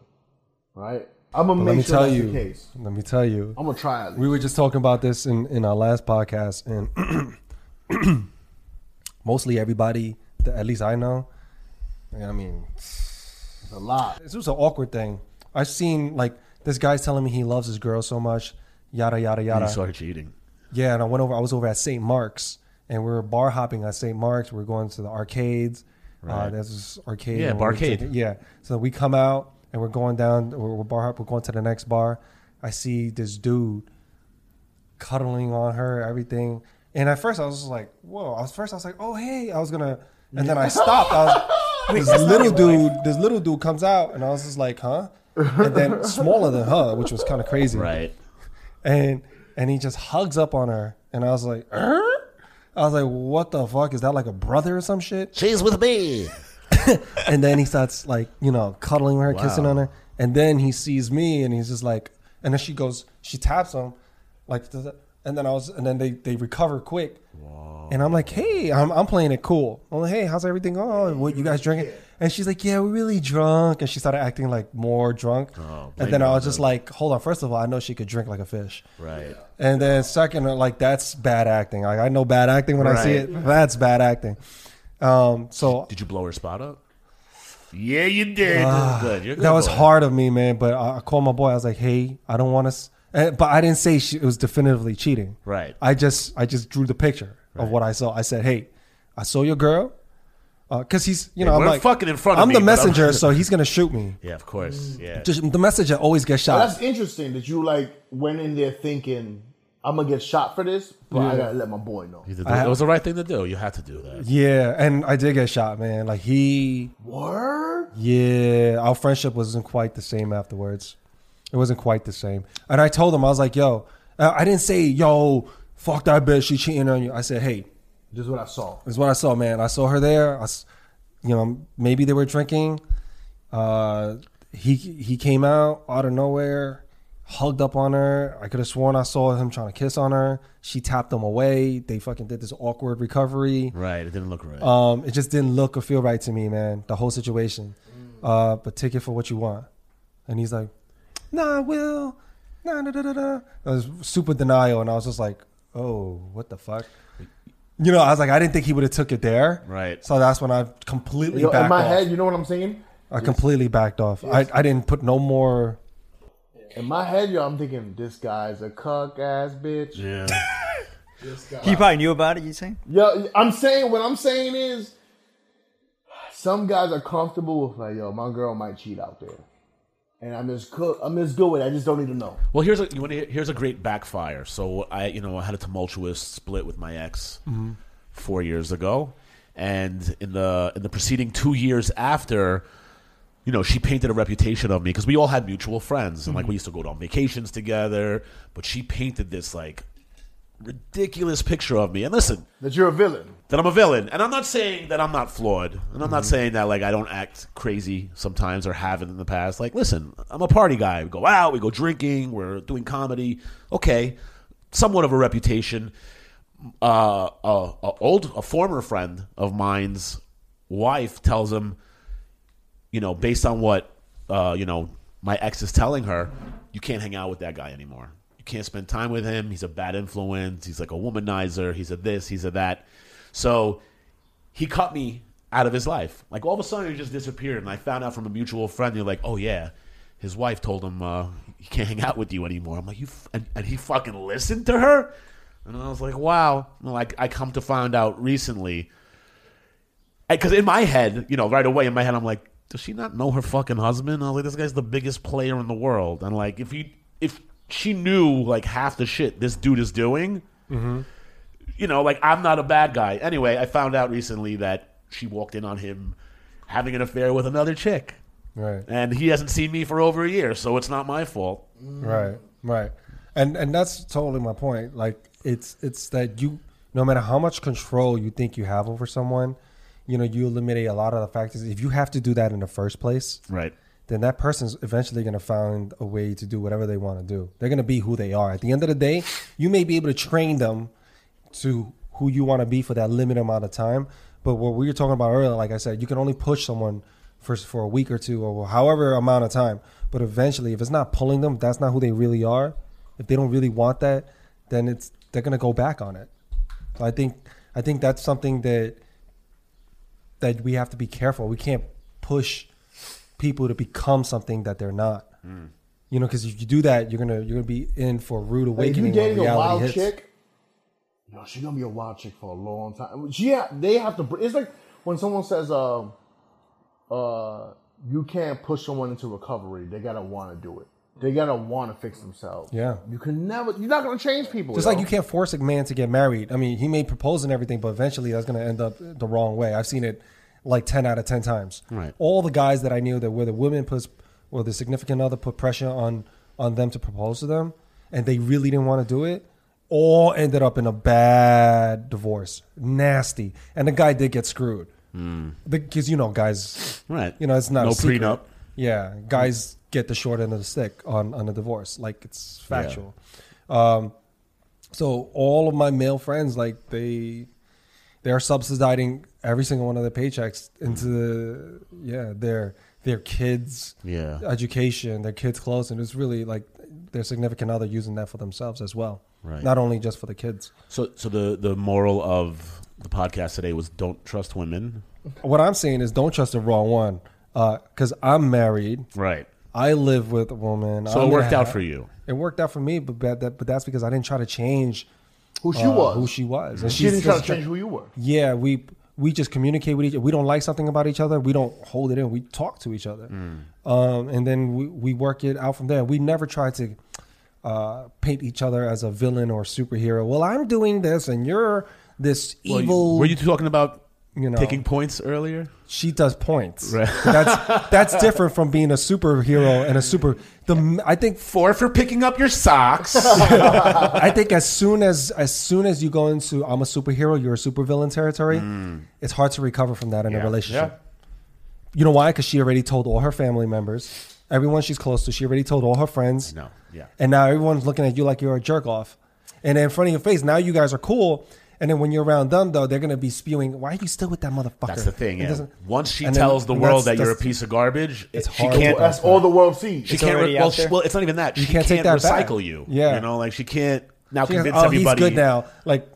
right? I'm gonna Let make me sure tell that's you. the case. Let me tell you. I'm gonna try. We were just talking about this in, in our last podcast, and [CLEARS THROAT] mostly everybody, that at least I know, I mean, It's a lot. this was an awkward thing. I've seen like this guy's telling me he loves his girl so much, yada yada And yada. you started cheating. Yeah, and I went over. I was over at St. Mark's, and we were bar hopping at St. Mark's. We were going to the arcades. Uh, Right. there's this arcade. Yeah, and we were barcade. drinking- Yeah. So we come out and we're going down. We're, we're bar hop. We're going to the next bar. I see this dude cuddling on her, everything. And at first I was like, "Whoa!" I was first I was like, "Oh hey!" I was gonna, and then I stopped. I was, [LAUGHS] this little dude, this little dude comes out, and I was just like, "Huh?" And then smaller than her, which was kind of crazy Right. And and he just hugs up on her, and I was like, "Er?" I was like, what the fuck is that? Like a brother or some shit? She's with me. [LAUGHS] And then he starts like you know cuddling her, kissing on her, and then he sees me, and he's just like, and then she goes, she taps him, like, and then I was, and then they they recover quick. And I'm like, hey, I'm, I'm playing it cool. I'm like, hey, how's everything going? What you guys drinking? And she's like, yeah, we're really drunk. And she started acting like more drunk. Oh, and then I was just like, hold on. First of all, I know she could drink like a fish. Right. And then second, uh, like that's bad acting. Like I know bad acting when I see it. That's bad acting. Um, so Did you blow her spot up? Yeah, you did. Good. You're good that was hard of me, man. But I, I called my boy. I was like, "Hey, I don't want to." And, but I didn't say she, it was definitively cheating. Right. I just I just drew the picture of what I saw. I said, "Hey, I saw your girl." Uh, because he's, you know, They I'm like, fucking in front of I'm me, the but I'm- messenger, so [LAUGHS] he's gonna shoot me. Yeah, of course. Yeah. Just the messenger always gets But shot. that's interesting that you like went in there thinking I'm gonna get shot for this, but I gotta let my boy know. You did- I- it was the right thing to do. You had to do that. Yeah, and I did get shot, man. Like he, Word. yeah, our friendship wasn't quite the same afterwards. It wasn't quite the same. And I told him, I was like, "Yo," uh, I didn't say, "Yo, fuck that bitch, she cheating on you." I said, "Hey, This is what I saw. This is what I saw, man. I saw her there. I you know, maybe they were drinking. Uh, he he came out out of nowhere, hugged up on her. I could have sworn I saw him trying to kiss on her. She tapped him away. They fucking did this awkward recovery. Right. It didn't look right. Um, it just didn't look or feel right to me, man. The whole situation. Uh, but take it for what you want. And he's like, Nah, Will. Nah, da, da, da, da. I was super denial, and I was just like, Oh, what the fuck? You know, I was like, I didn't think he would have took it there. Right. So that's when I completely Yo, backed in my off. head, you know what I'm saying? I completely backed off. I, I didn't put no more. In my head, yo, I'm thinking this guy's a cuck ass bitch. yeah. [LAUGHS] This guy. He probably knew about it. You saying? Yo, I'm saying what I'm saying is, some guys are comfortable with like, yo, my girl might cheat out there, and I'm just cook. I'm just good with it. I just don't need to know. Well, here's a you want to, here's a great backfire. So I you know I had a tumultuous split with my ex mm-hmm. four years ago, and in the in the preceding two years after, you know she painted a reputation of me because we all had mutual friends and like we mm-hmm. used to go on vacations together. But she painted this like ridiculous picture of me. And listen, That you're a villain. That I'm a villain. And I'm not saying that I'm not flawed. And I'm not saying that like I don't act crazy sometimes or haven't in the past. Like, listen, I'm a party guy. We go out, we go drinking, we're doing comedy. Okay, somewhat of a reputation. Uh, a, a old, a former friend of mine's wife tells him, you know, based on what uh, you know my ex is telling her, you can't hang out with that guy anymore. You can't spend time with him. He's a bad influence. He's like a womanizer. He's a this. He's a that. So he cut me out of his life. Like all of a sudden, he just disappeared. And I found out from a mutual friend. You're like, oh yeah, his wife told him uh, he can't hang out with you anymore. I'm like, you? And, and he fucking listened to her. And I was like, wow. Like I come to find out recently because in my head, you know, right away in my head, I'm like, does she not know her fucking husband? I was like, this guy's the biggest player in the world, and like, if he if she knew like half the shit this dude is doing, you know, like I'm not a bad guy. Anyway, I found out recently that she walked in on him having an affair with another chick, Right. and he hasn't seen me for over a year, so it's not my fault. Right, right, and and that's totally my point. Like it's it's that you, no matter how much control you think you have over someone, you know, you eliminate a lot of the factors. If you have to do that in the first place, Right. then that person's eventually going to find a way to do whatever they want to do. They're going to be who they are. At the end of the day, you may be able to train them to who you want to be for that limited amount of time. But what we were talking about earlier, like I said, you can only push someone for for a week or two or however amount of time. But eventually, if it's not pulling them, that's not who they really are. If they don't really want that, then it's they're going to go back on it. So I think I think that's something that that we have to be careful. We can't push people to become something that they're not. Hmm. You know, because if you do that, you're gonna you're gonna be in for a rude Like, if awakening. you when dating a reality wild hits. chick, yo, she's gonna be a wild chick for a long time. She ha- they have to. br- It's like when someone says, uh, uh, you can't push someone into recovery. They gotta want to do it. They gotta want to fix themselves. Yeah. you can never. You're not gonna change people. Just yo. like you can't force a man to get married. I mean, he may propose and everything, but eventually that's going to end up the wrong way. I've seen it like 10 out of 10 times. Right. All the guys that I knew that where the women puts, where the significant other put pressure on, on them to propose to them and they really didn't want to do it, all ended up in a bad divorce. Nasty. And the guy did get screwed. Because, you know, guys, Right. you know, it's not No a secret. prenup. Yeah, guys get the short end of the stick on on a divorce. Like it's factual. Um, so all of my male friends, like they they're subsidizing every single one of their paychecks into the, yeah their their kids Yeah. education, their kids' clothes, and it's really like their significant other using that for themselves as well. Right. Not only just for the kids. So, so the the moral of the podcast today was don't trust women. What I'm saying is don't trust the wrong one. Uh because I'm married, Right. I live with a woman. So I'm it worked gonna out ha- for you. it worked out for me, but but, that, but that's because I didn't try to change Who she uh, was. who she was, and She didn't try to change who you were. Yeah, we we just communicate with each. Other. We don't like something about each other. We don't hold it in. We talk to each other, um, and then we we work it out from there. We never try to uh, paint each other as a villain or superhero. Well, I'm doing this, and you're this Well, you- evil. were you talking about you know, taking points earlier? she does points. Right. That's that's different from being a superhero and a super. The I think Four for picking up your socks. [LAUGHS] I think as soon as as soon as you go into I'm a superhero, you're a supervillain territory. It's hard to recover from that in a Yeah. Relationship. You know why? Because she already told all her family members, everyone she's close to. She already told all her friends. No, yeah. And now everyone's looking at you like you're a jerk off. And in front of your face, now you guys are cool. And then when you're around them, though, they're gonna be spewing. Why are you still with that motherfucker? That's the thing. Yeah. Once she and then- tells the world that you're a piece of garbage, It's she hard can't. That's all the world sees. She It's can't. already Well, she, well, it's not even that. She, can't can't that back. recycle you. Yeah. You know, like she can't now She goes, convince oh, everybody. he's good now. Like,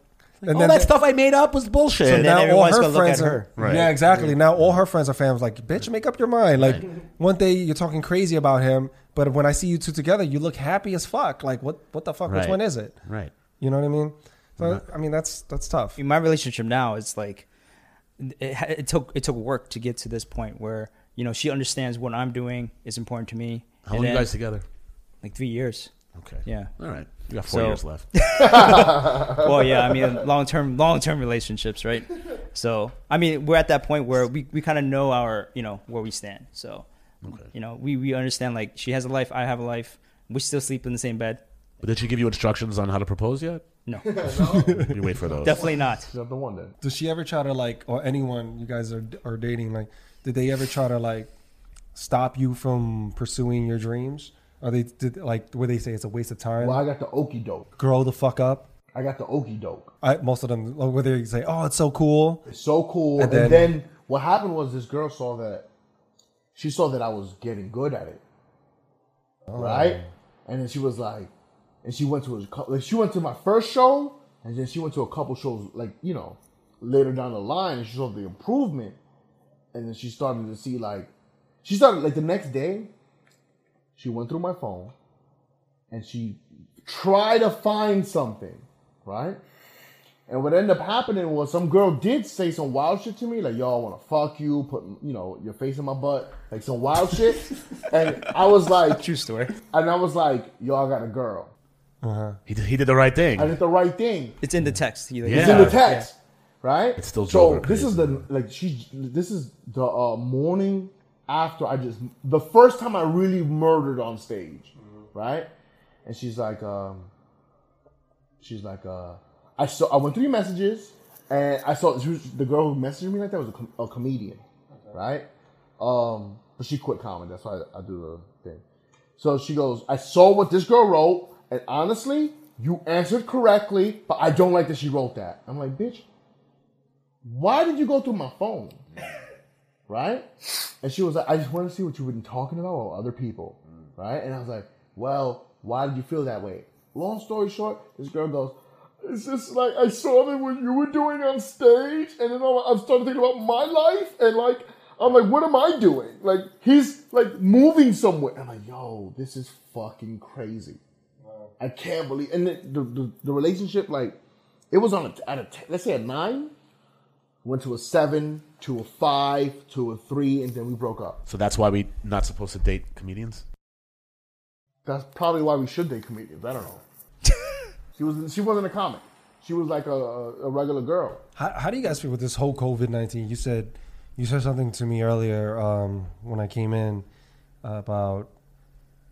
and All then that stuff I made up was bullshit. So then now all her gonna look friends at are, her. Right. yeah, exactly. Now all her friends are fans like, bitch, make up your mind. Like one day you're talking crazy about him, but when I see you two together, you look happy as fuck. Like what? What the fuck? Which one is it? right. You know what I mean? So I mean that's that's tough. in my relationship now it's like it, it took it took work to get to this point where you know she understands what i'm doing is important to me How long are you guys together? like three years Okay. yeah All right. You got four So- years left. [LAUGHS] well yeah i mean long term long term relationships right so i mean we're at that point where we, we kind of know our you know where we stand so Okay. you know we, we understand like she has a life i have a life we still sleep in the same bed But did she give you instructions on how to propose yet? no [LAUGHS] You wait for those. definitely not Not the one then. Does she ever try to like, or anyone you guys are are dating? Like, did they ever try to like stop you from pursuing your dreams? Or they did like where they say it's a waste of time? Well, I got the okey doke. Grow the fuck up. I got the okey doke. I, most of them, where they say, "Oh, it's so cool." It's so cool. And And, then- then, what happened was this girl saw that she saw that I was getting good at it, oh. right? And then she was like, and she went to a, like she went to my first show, and then she went to a couple shows like you know later down the line, and she saw the improvement, and then she started to see like she started like the next day, she went through my phone, and she tried to find something, right? And what ended up happening was some girl did say some wild shit to me, like, y'all wanna fuck you, put you know, your face in my butt, like some wild shit. [LAUGHS] And I was like true story and I was like, Y'all got a girl. He did, he did the right thing. I did the right thing. it's in the text He, like, It's in the text. Right? It's still true. so this is the like she this is the uh, morning after I just the first time I really murdered on stage. Right? And she's like, um she's like, uh I saw I went through your messages and I saw she was, the girl who messaged me like that was a, com- a comedian, right? Um, but she quit comedy. That's why I, I do the thing. So she goes, I saw what this girl wrote, and honestly, you answered correctly, but I don't like that she wrote that. I'm like, bitch, why did you go through my phone? Right? And she was like, I just wanted to see what you've been talking about with other people. Mm. Right? And I was like, well, why did you feel that way? Long story short, this girl goes, it's just like I saw that what you were doing on stage, and then I'm, I'm starting thinking about my life, and like I'm like, what am I doing? Like he's like moving somewhere. I'm like, yo, this is fucking crazy. I can't believe. And the the, the, the relationship, like, it was on a, at a let's say a nine, went to a seven, to a five, to a three, and then we broke up. so that's why we're not supposed to date comedians. That's probably why we should date comedians. I don't know. [LAUGHS] she was she wasn't a comic. She was like a, a regular girl. How, how do you guys feel with this whole COVID nineteen? You said you said something to me earlier um, when I came in about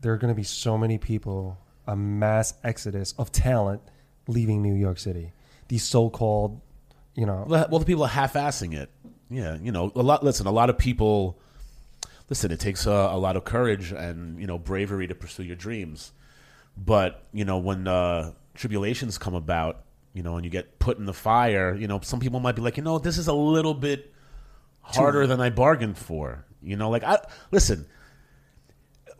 there are going to be so many people, a mass exodus of talent leaving New York City. These so-called, you know, Well, the people are half-assing it. Yeah, you know, a lot. Listen, a lot of people. Listen, it takes a, a lot of courage and you know bravery to pursue your dreams. But you know, when uh, tribulations come about, you know, and you get put in the fire, you know, some people might be like, you know, this is a little bit harder than I bargained for. You know, like I listen.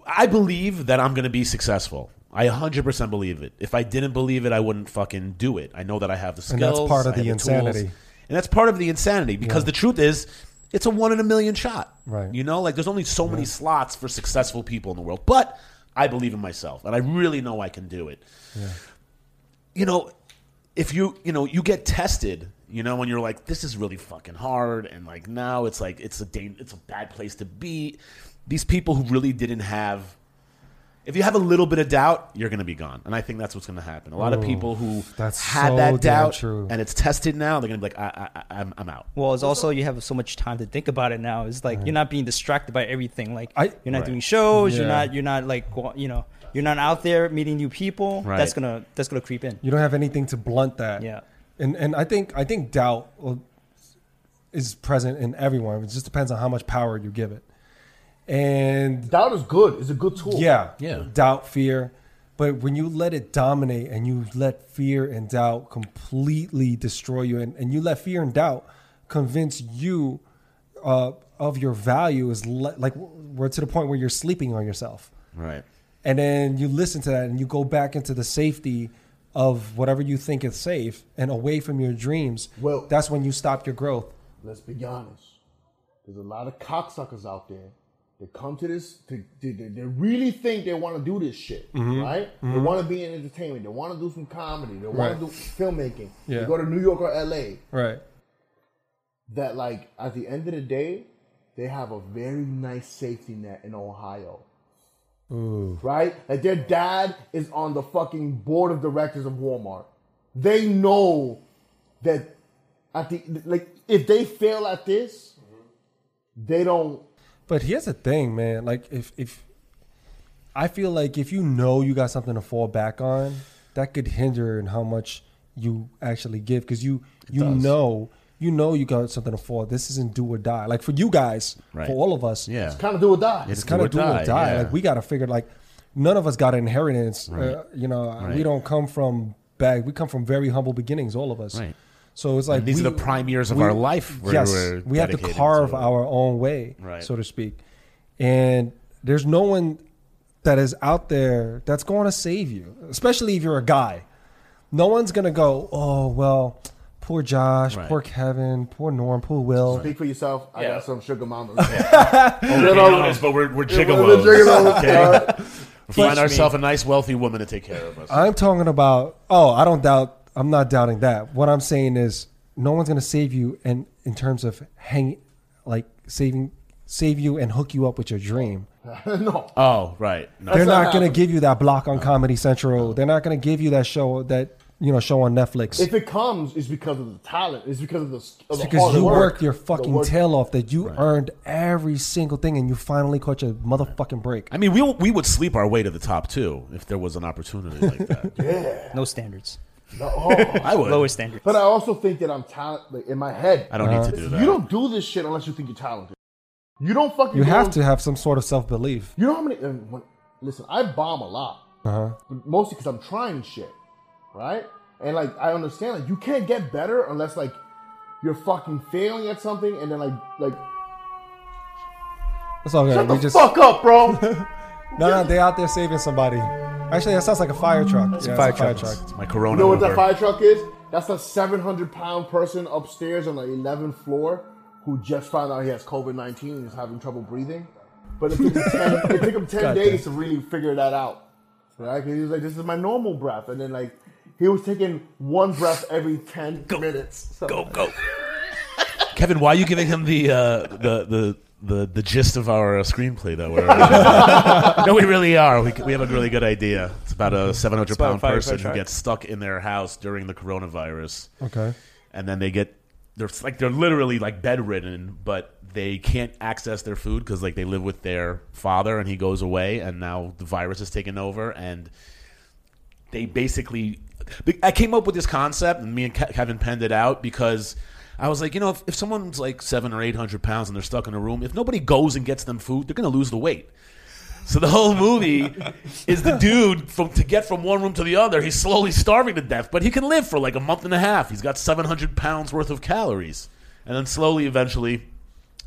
I believe that I'm going to be successful. I 100% believe it. If I didn't believe it, I wouldn't fucking do it. I know that I have the skills. And that's part of the tools. insanity. And that's part of the insanity because Yeah. the truth is, it's a one in a million shot. Right. You know, like there's only so many slots for successful people in the world. But I believe in myself, and I really know I can do it. Yeah. You know, if you you know you get tested, you know, when you're like, this is really fucking hard, and like now it's like it's a dan- it's a bad place to be. These people who really didn't have if you have a little bit of doubt, you're going to be gone, and I think that's what's going to happen. A lot of people who that's had so that doubt true. and it's tested now, they're going to be like, I, I, I, I'm, I'm out. Well, it's also you have so much time to think about it now. It's like you're not being distracted by everything. Like I- you're not Right. doing shows. You're not. You're not like you know. You're not out there meeting new people. Right. That's gonna. That's gonna creep in. You don't have anything to blunt that. Yeah. And and I think I think doubt is present in everyone. It just depends on how much power you give it. And Doubt is good. It's a good tool. yeah, Yeah. doubt, fear. But when you let it dominate and you let fear and doubt completely destroy you, and, and you let fear and doubt convince you uh, of your value, is le- like we're to the point where you're sleeping on yourself. Right. and then you listen to that and you go back into the safety of whatever you think is safe and away from your dreams Well- that's when you stop your growth Let's be honest. There's a lot of cocksuckers out there that come to this. To, they, they they really think they want to do this shit, Mm-hmm. right? They want to be in entertainment. They want to do some comedy. They want Right. to do filmmaking. Yeah. They go to New York or L.A. right That like at the end of the day, they have a very nice safety net in Ohio. Ooh. right? Like their dad is on the fucking board of directors of Walmart. They know that at the like if they fail at this, they don't. But here's the thing man like if if i feel like if you know you got something to fall back on that could hinder in how much you actually give because you you does. know you know you got something to fall this isn't do or die like for you guys Right. for all of us Yeah. It's kind of do or die. it's kind of do or die. yeah. Like we got to figure like none of us got an inheritance. Right. Uh, you know, Right. we don't come from bag. We come from very humble beginnings, all of us. Right. So it's like And these we- are the prime years of we- our life. Where yes, we're we have to carve to our own way, Right. so to speak. And there's no one that is out there that's going to save you, especially if you're a guy. No one's gonna go, oh well, poor Josh, Right. poor Kevin, poor Norm, poor Will. Speak for yourself. I Yeah. got some sugar mamas. [LAUGHS] We're [LAUGHS] honest, but we're, we're gigolos. gigolos, okay? alright. We find ourselves a nice, wealthy woman to take care of us. I'm talking about. Oh, I don't doubt. I'm not doubting that. What I'm saying is, no one's gonna save you, and in terms of hang, like saving, save you and hook you up with your dream. [LAUGHS] no. oh, right. No. They're not not gonna give you that block on Comedy Central. They're not gonna give you that show that you know show on Netflix. If it comes, it's because of the talent. It's because of the, of It's the because hard you work. worked your fucking work. tail off that you earned every single thing and you finally caught your motherfucking break. I mean, we we would sleep our way to the top too if there was an opportunity like that. [LAUGHS] yeah. No standards. No, oh. I would. [LAUGHS] Lower standards. But I also think that I'm talented. like, in my head. I don't need to do that. You don't do this shit unless you think you're talented. You don't fucking. You have to have some sort of self belief. You know how many? and when, listen, I bomb a lot, Uh-huh. mostly because I'm trying shit, right? And like I understand, like you can't get better unless like you're fucking failing at something, and then like like That's all good. shut We the just fuck up, bro. [LAUGHS] no, no, they out there saving somebody. Actually, that sounds like a fire truck. Yeah, it's fire a fire truck. truck. My Corona. You know what that fire truck is? That's a 700 pound person upstairs on the 11th floor who just found out he has COVID 19 and is having trouble breathing. But it took him 10, [LAUGHS] it took him 10 days to really figure that out. Right? 'Cause he was like, this is my normal breath. And then, like, he was taking one breath every 10 minutes. So- Go go. Kevin, why are you giving him the uh, the the the the gist of our uh, screenplay though? We're- [LAUGHS] no, we really are. We, we have a really good idea. It's about a seven hundred pound fire person who gets stuck in their house during the coronavirus, Okay. and then they get they're like they're literally like bedridden, but they can't access their food because like they live with their father and he goes away, and now the virus is taken over and they basically I came up with this concept and me and Ke- Kevin penned it out because I was like, you know, if, if someone's like seven or eight hundred pounds and they're stuck in a room, if nobody goes and gets them food, they're gonna lose the weight. So the whole movie [LAUGHS] is the dude from to get from one room to the other. He's slowly starving to death, but he can live for like a month and a half. He's got seven hundred pounds worth of calories, and then slowly, eventually,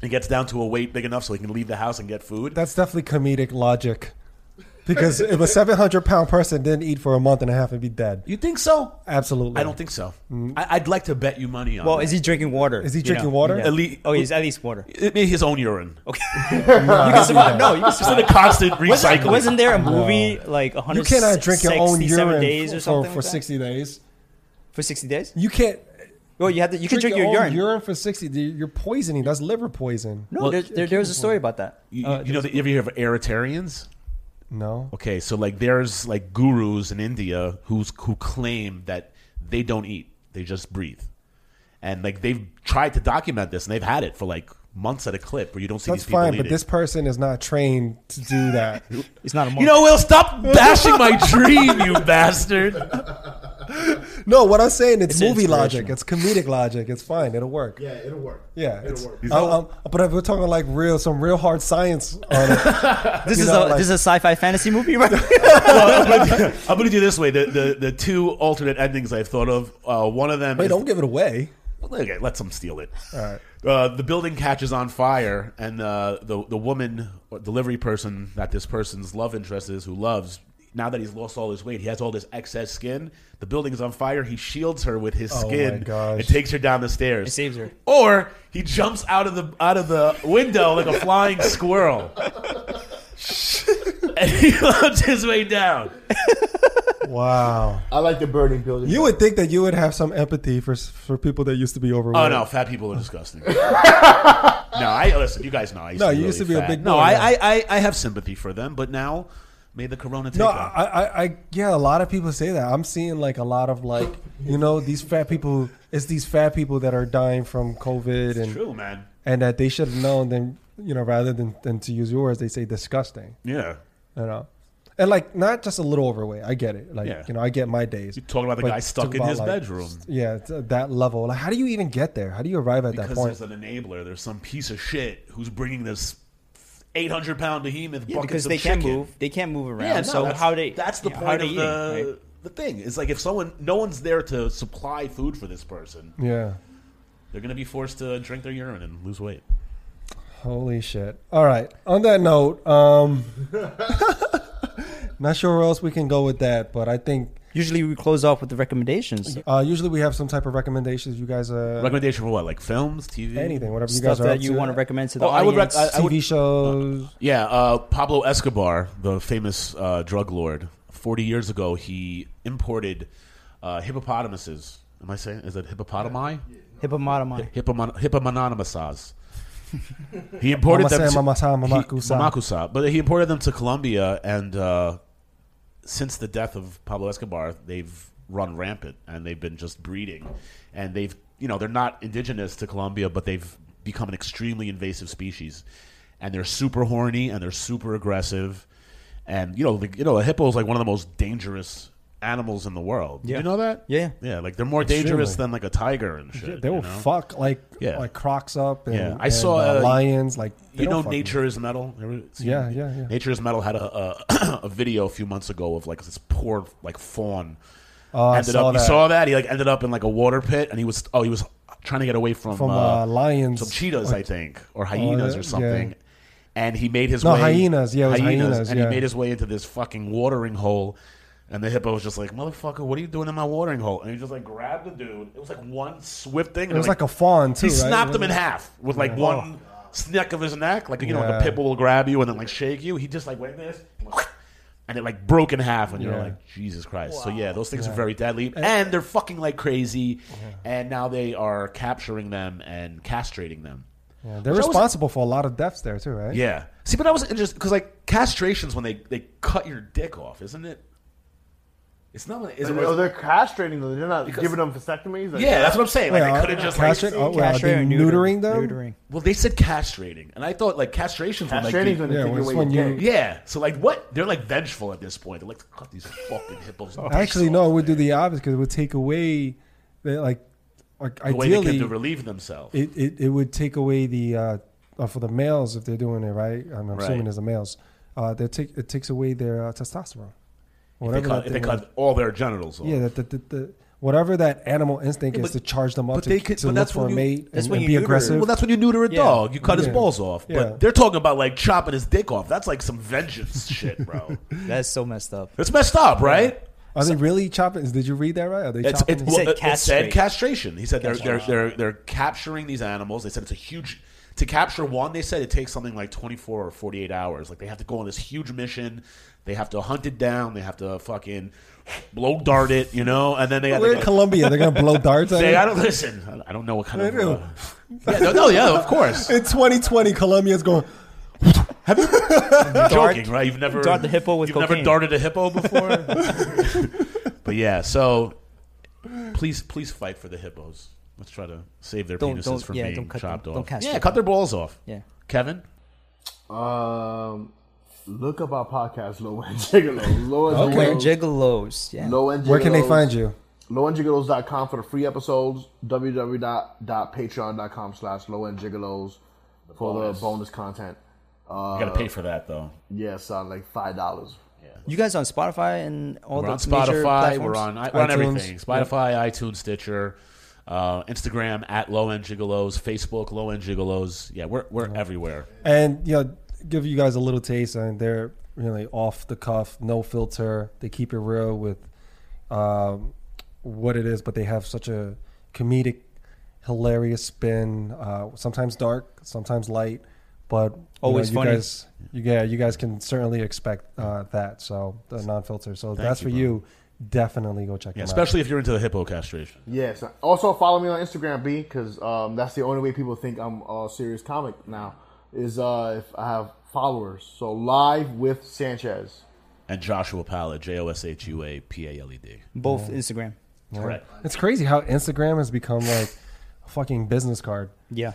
he gets down to a weight big enough so he can leave the house and get food. That's definitely comedic logic. Because if a 700 pound person didn't eat for a month and a half, it'd be dead. You think so? Absolutely. I don't think so. I, I'd like to bet you money on. Well, that. is he drinking water? Is he you drinking know? water? At least- oh, he's at least water. It made his own urine. Okay. No, [LAUGHS] [LAUGHS] you can survive. No, you can Just in a constant Wasn't, recycling. wasn't there a movie like 100? You cannot drink your own urine days or for, something for like 60 days. for 60 days? You can't Well, you have to. You can drink, drink, your, own urine. for 60. You're poisoning. That's liver poison. No, Well, there, there, there was a story about that. You, Uh, you know, you ever hear of Breatharians? No. Okay, so like there's like gurus in India who's who claim that they don't eat, they just breathe, and like they've tried to document this and they've had it for like months at a clip where you don't see That's these people fine, eating. but this person is not trained to do that. [LAUGHS] it's not a monk. you know, Will, stop bashing my [LAUGHS] dream, you bastard. [LAUGHS] no, what I'm saying, it's, It's movie logic. It's comedic logic. It's fine. It'll work. Yeah, it'll work. Yeah, It'll work. I- I'm- but if we're talking like real, some real hard science on it, [LAUGHS] this is know, a like- this is a sci-fi fantasy movie, right? well, I'm gonna, I'm gonna do this way: the, the the two alternate endings I've thought of. Uh, one of them wait, is don't give it away. Okay, let some steal it. All right. Uh, the building catches on fire, and uh, the the woman or delivery person that this person's love interest is, who loves, now that he's lost all his weight, he has all this excess skin. The building is on fire. He shields her with his Oh my skin gosh. and takes her down the stairs. It saves her. Or he jumps out of the out of the window like a flying squirrel, [LAUGHS] and he launches his way down. Wow. I like the burning building. You would think that you would have some empathy for for people that used to be overweight. Oh no, fat people are disgusting. [LAUGHS] no, I listen. You guys know I used No, to be you used really to be a fat. big No, boy, I, yeah. I, I, I have sympathy for them, but now may the corona take No, them. I, I, I, yeah, a lot of people say that. I'm seeing like a lot of like, you know, these fat people. It's these fat people that are dying from COVID, and True, man. and that they should have known. Then you know, rather than than to use yours, they say disgusting. Yeah, You know, and like not just a little overweight. I get it. Like Yeah. you know, I get my days. you talking about the guy stuck in his like, bedroom Yeah, uh, that level. Like, how do you even get there? How do you arrive at that point? because there's an enabler. There's some piece of shit who's bringing this 800 pound behemoth Yeah, buckets because of they can't move. They can't move around. Yeah, no, so that's, how they? That's the yeah, point they of eating, the right? the thing. It's like if someone, no one's there to supply food for this person, Yeah. they're gonna be forced to drink their urine and lose weight. Holy shit. All right. On that note, um [LAUGHS] not sure where else we can go with that, but I think Usually we close off with the recommendations. uh usually we have some type of recommendations. You guys uh Recommendation for what? Like films, TV, anything, whatever you Stuff guys are that up you to. want to recommend to the Oh, I would rec- audience. I- I would- TV shows. Yeah, uh, Pablo Escobar, the famous uh, drug lord, 40 years ago, he imported uh, hippopotamuses. Am I saying? Is it hippopotami? Hippomotami. Hippomon- Hippomonotamuses. he imported them. Mama To, say, mama sa, mama he- kusa. mamakusa. But he imported them to Colombia, and uh, since the death of Pablo Escobar, they've run rampant, and they've been just breeding, and they've, you know, they're not indigenous to Colombia, but they've become an extremely invasive species, and they're super horny and they're super aggressive, and you know, like, you know, a hippo is like one of the most dangerous animals in the world. Yeah. You know that? Yeah. Yeah, like they're more dangerous than like a tiger and shit. Yeah, they will you know? fuck like Yeah. like crocs up and, Yeah, I and, saw, uh, uh, lions like You know, Nature is Metal. Yeah, yeah, yeah. Nature is Metal had a, a [CLEARS THROAT] a video a few months ago of like this poor like fawn. Oh, I ended saw up. You that. saw that? He like ended up in like a water pit, and he was oh he was trying to get away from, from uh, uh, lions some cheetahs, I think, or yeah, hyenas or yeah. something. And he made his No, way. hyenas. Yeah, it was hyenas, and yeah. he made his way into this fucking watering hole. And the hippo was just like, "Motherfucker, what are you doing in my watering hole?" And he just like grabbed the dude. It was like one swift thing. It was like a fawn too. he right? snapped him in half with like Yeah. one oh. sneak of his neck, like you know, like a pit bull will grab you and then like shake you. He just like went this, and it like broke in half, and you're Yeah. like, Jesus Christ! So yeah, those things are very deadly, and they're fucking like crazy. And now they are capturing them and castrating them. Yeah, they're Which I was- responsible for a lot of deaths there too, right? Yeah. See, but I was interested because like castrations when they they cut your dick off, isn't it? It's not. Is it? Oh, they're castrating them. They're not Because- giving them vasectomies. Like, yeah, that's what I'm saying. Like Wait, they could have just castrate- like. oh, wait, are Castrate they neuter? neutering them? Neutering. Well, they said castrating, and I thought like castrations when like Castrating you- when Yeah, take when away when your you- dick. Yeah. So like what? They're like vengeful at this point. They're like cut these fucking hippos. [LAUGHS] Actually, no, it would do the opposite because it would take away, the, like, like The way they ideally, to relieve themselves. it, it it would take away the uh, uh, for the males if they're doing it right. I'm Right. assuming as the males, uh, they take it takes away their uh, testosterone. If they, cut, that if they cut was. all their genitals off. Yeah, that the, the, the whatever that animal instinct Yeah, is to charge them up but to, they could- to but look that's for a you- mate that's and, when and you be neuter- aggressive. Well, that's when you neuter a Yeah. dog. You cut his balls off. Yeah. But they're talking about like chopping his dick off. That's like some vengeance [LAUGHS] shit, bro. That's so messed up. It's messed up, right? Are they really chopping? Did you read that right? Are they It's, chopping? it's, his- said well, it- it said castration. He said they're, they're they're they're capturing these animals. They said it's a huge to capture one. They said it takes something like twenty four or forty eight hours. Like they have to go on this huge mission. They have to hunt it down. They have to fucking blow dart it, you know, and then they have We're to in Colombia. They're gonna blow darts at They. I don't listen. I don't know what kind They of. do. Uh, yeah, no, no, yeah, of course. [LAUGHS] In 2020, Colombia's going. Have You're [LAUGHS] joking, right? You've never dart the hippo with You've never darted a hippo before. [LAUGHS] but yeah, so please, please fight for the hippos. Let's try to save their Don't- penises don't- from yeah, being don't cut chopped them. off. Don't castrate yeah, cut their balls off. Yeah. Kevin. Um, look up our podcast, Low End Gigolos. Low End Okay. Gigolos. Gigolos. Yeah. Low End Where can they Gigolos. find you? lowendgigolos.com for the free episodes www.patreon.com slash lowendgigolos for bonus. the bonus content uh, You got to pay for that though. yes uh, like five dollars You guys on Spotify and all We're the on major Spotify. We're on. We're on iTunes. everything. Spotify, iTunes, Stitcher, uh, Instagram at Low End Gigolos, Facebook Low End Gigolos. Yeah, we're we're everywhere. And you know, give you guys a little taste, and they're really off the cuff, no filter. They keep it real with um, what it is, but they have such a comedic, hilarious spin. Uh, sometimes dark, sometimes light, but you Always know, you funny. Guys, you, yeah, you guys can certainly expect uh, that. So the non-filter. So that's you, for bro. you. Definitely go check Yeah, them especially if you're into the hippo castration. yes also follow me on instagram b because um, that's the only way people think i'm a serious comic now is uh, if i have followers so live with sanchez And Joshua Pala, J O S H U A P A L E D. Both Instagram. out. Correct. It's crazy how Instagram has become like a fucking business card. Yeah.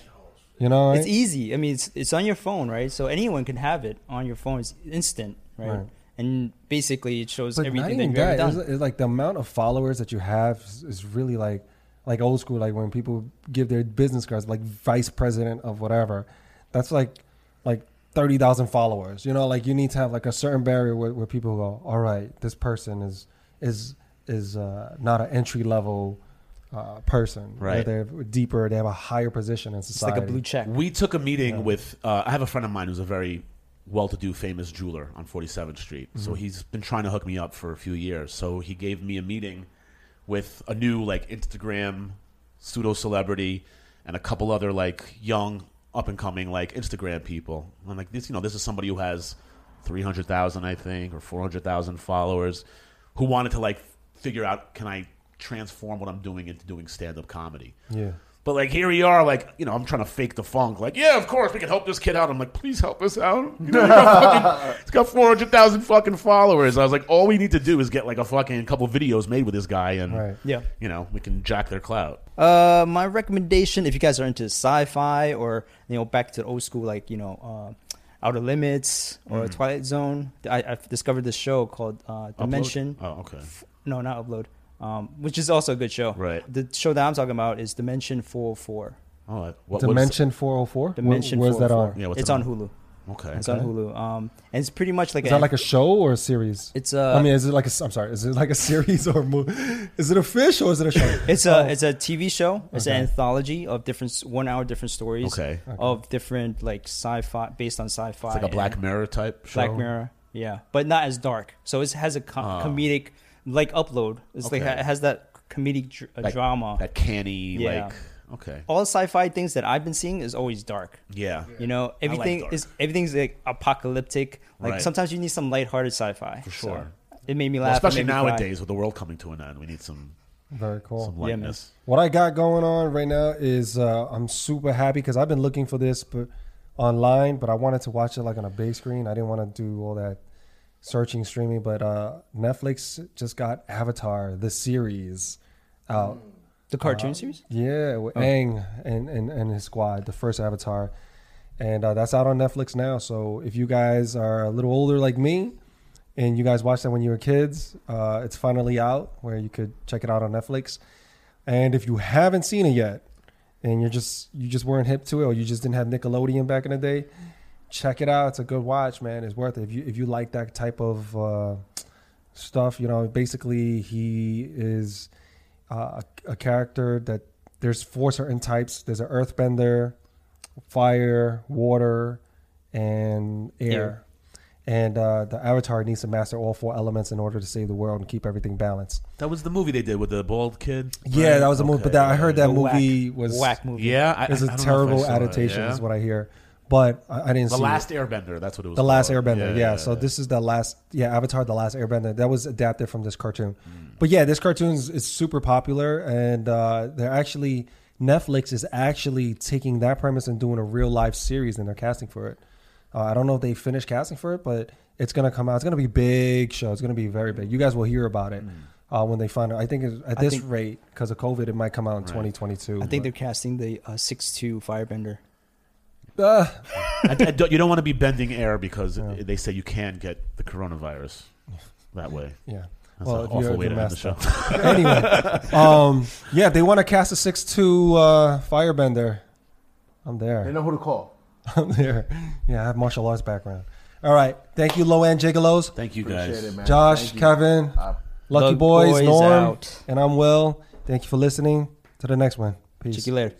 You know, It's right? easy. I mean, it's it's on your phone, right? So anyone can have it on your phone. It's instant, right? Right. And basically, it shows But everything that you've ever that. done. It's, it's like the amount of followers that you have is, is really like like old school. Like when people give their business cards, like vice president of whatever, that's like like thirty thousand followers. You know, like you need to have like a certain barrier where, where people go, all right, this person is is is uh, not an entry level uh, person. Right. They're deeper. They have a higher position in It's society. like a blue check. We took a meeting with. Uh, I have a friend of mine who's a very well-to-do, famous jeweler on 47th Street. So he's been trying to hook me up for a few years. So he gave me a meeting with a new like Instagram pseudo celebrity and a couple other like young up and coming like Instagram people. I'm like this, you know, this is somebody who has 300,000 I think or 400,000 followers who wanted to like figure out can I transform what I'm doing into doing stand-up comedy. Yeah. But like here we are, like you know, I'm trying to fake the funk. Like, yeah, of course we can help this kid out. I'm like, please help us out. You know, he got [LAUGHS] fucking, he's got 400,000 fucking followers. I was like, all we need to do is get like a fucking couple videos made with this guy, and Right. Yeah. you know, we can jack their clout. Uh, my recommendation, if you guys are into sci-fi or you know back to the old school, like you know, uh, Outer Limits or Mm. Twilight Zone, I, I've discovered this show called uh, Dimension. Oh, okay. No, not Upload. Um, which is also a good show. Right. The show that I'm talking about is Dimension 404. Oh, what, what Dimension 404? Dimension Where, where's that on? Yeah, it's it on on? Hulu. Okay. It's on Hulu. Um, and it's pretty much like Is a, that like a show or a series? It's a- I mean, is it like a? I'm sorry. Is it like a [LAUGHS] series or a movie? Is it a fish or is it a show? [LAUGHS] It's a it's a TV show. It's an anthology of different one hour different stories. Okay. Of different like sci-fi based on sci-fi. It's like a Black Mirror type show. Black Mirror. Yeah, but not as dark. So it has a com- Ah. comedic like upload. It's like it has that comedic dr- uh, Like, drama. That canny, Yeah. like okay, All sci-fi things that I've been seeing is always dark. yeah, You know, everything dark. is everything's like apocalyptic. Like Right. sometimes you need some lighthearted sci-fi. For sure. it made me laugh. it especially made me cry. nowadays with the world coming to an end. We need some Very cool. some Yeah, lightness. What I got going on right now is uh, I'm super happy because I've been looking for this, but online, but I wanted to watch it like on a big screen. I didn't want to do all that searching, streaming. But uh, Netflix just got Avatar the series out. The cartoon series. Yeah, with Aang and, and, and his squad, the first Avatar. And uh, that's out on Netflix now. So if you guys are a little older like me and you guys watched that when you were kids, uh, it's finally out where you could check it out on Netflix. And if you haven't seen it yet and you're just you just weren't hip to it or you just didn't have Nickelodeon back in the day, check it out. It's a good watch, man. It's worth it. If you if you like that type of uh, stuff, you know, basically he is uh, a, a character that there's four certain types. There's an earthbender, fire, water, and air. Air. And uh, the avatar needs to master all four elements in order to save the world and keep everything balanced. That was the movie they did with the bald kid. Yeah, right? that was a movie, but that, I heard yeah. that A whack- movie was whack movie. Yeah, I, It's I a don't know if I terrible adaptation, yeah. is what I hear. But I, I didn't The see Last it. Airbender. That's what it was. The Last called. Airbender. Yeah, So this is the last. Yeah, Avatar: The Last Airbender. That was adapted from this cartoon. Mm. But yeah, this cartoon is, is super popular, and uh, they're actually Netflix is actually taking that premise and doing a real life series, and they're casting for it. Uh, I don't know if they finished casting for it, but it's gonna come out. It's gonna be a big show. It's gonna be very big. You guys will hear about it. Uh, when they find out, I think at this think- rate, because of COVID, it might come out in 2022. I think but- they're casting the uh, six two firebender. Uh, I, I don't- you don't want to be bending air because they say you can get the coronavirus that way. yeah. That's well, an awful you're way the to end the show. [LAUGHS] anyway, um, yeah, if they want to cast a six two uh, firebender. I'm there. They know who to call. [LAUGHS] I'm there. Yeah, I have martial arts background. All right, thank you, low end gigolos, Thank you Appreciate guys. it, man. Josh, you. Kevin, Uh, Lucky Boys, Boys Norm, out. and I'm Will. Thank you for listening. To the next one. Peace. Check you later.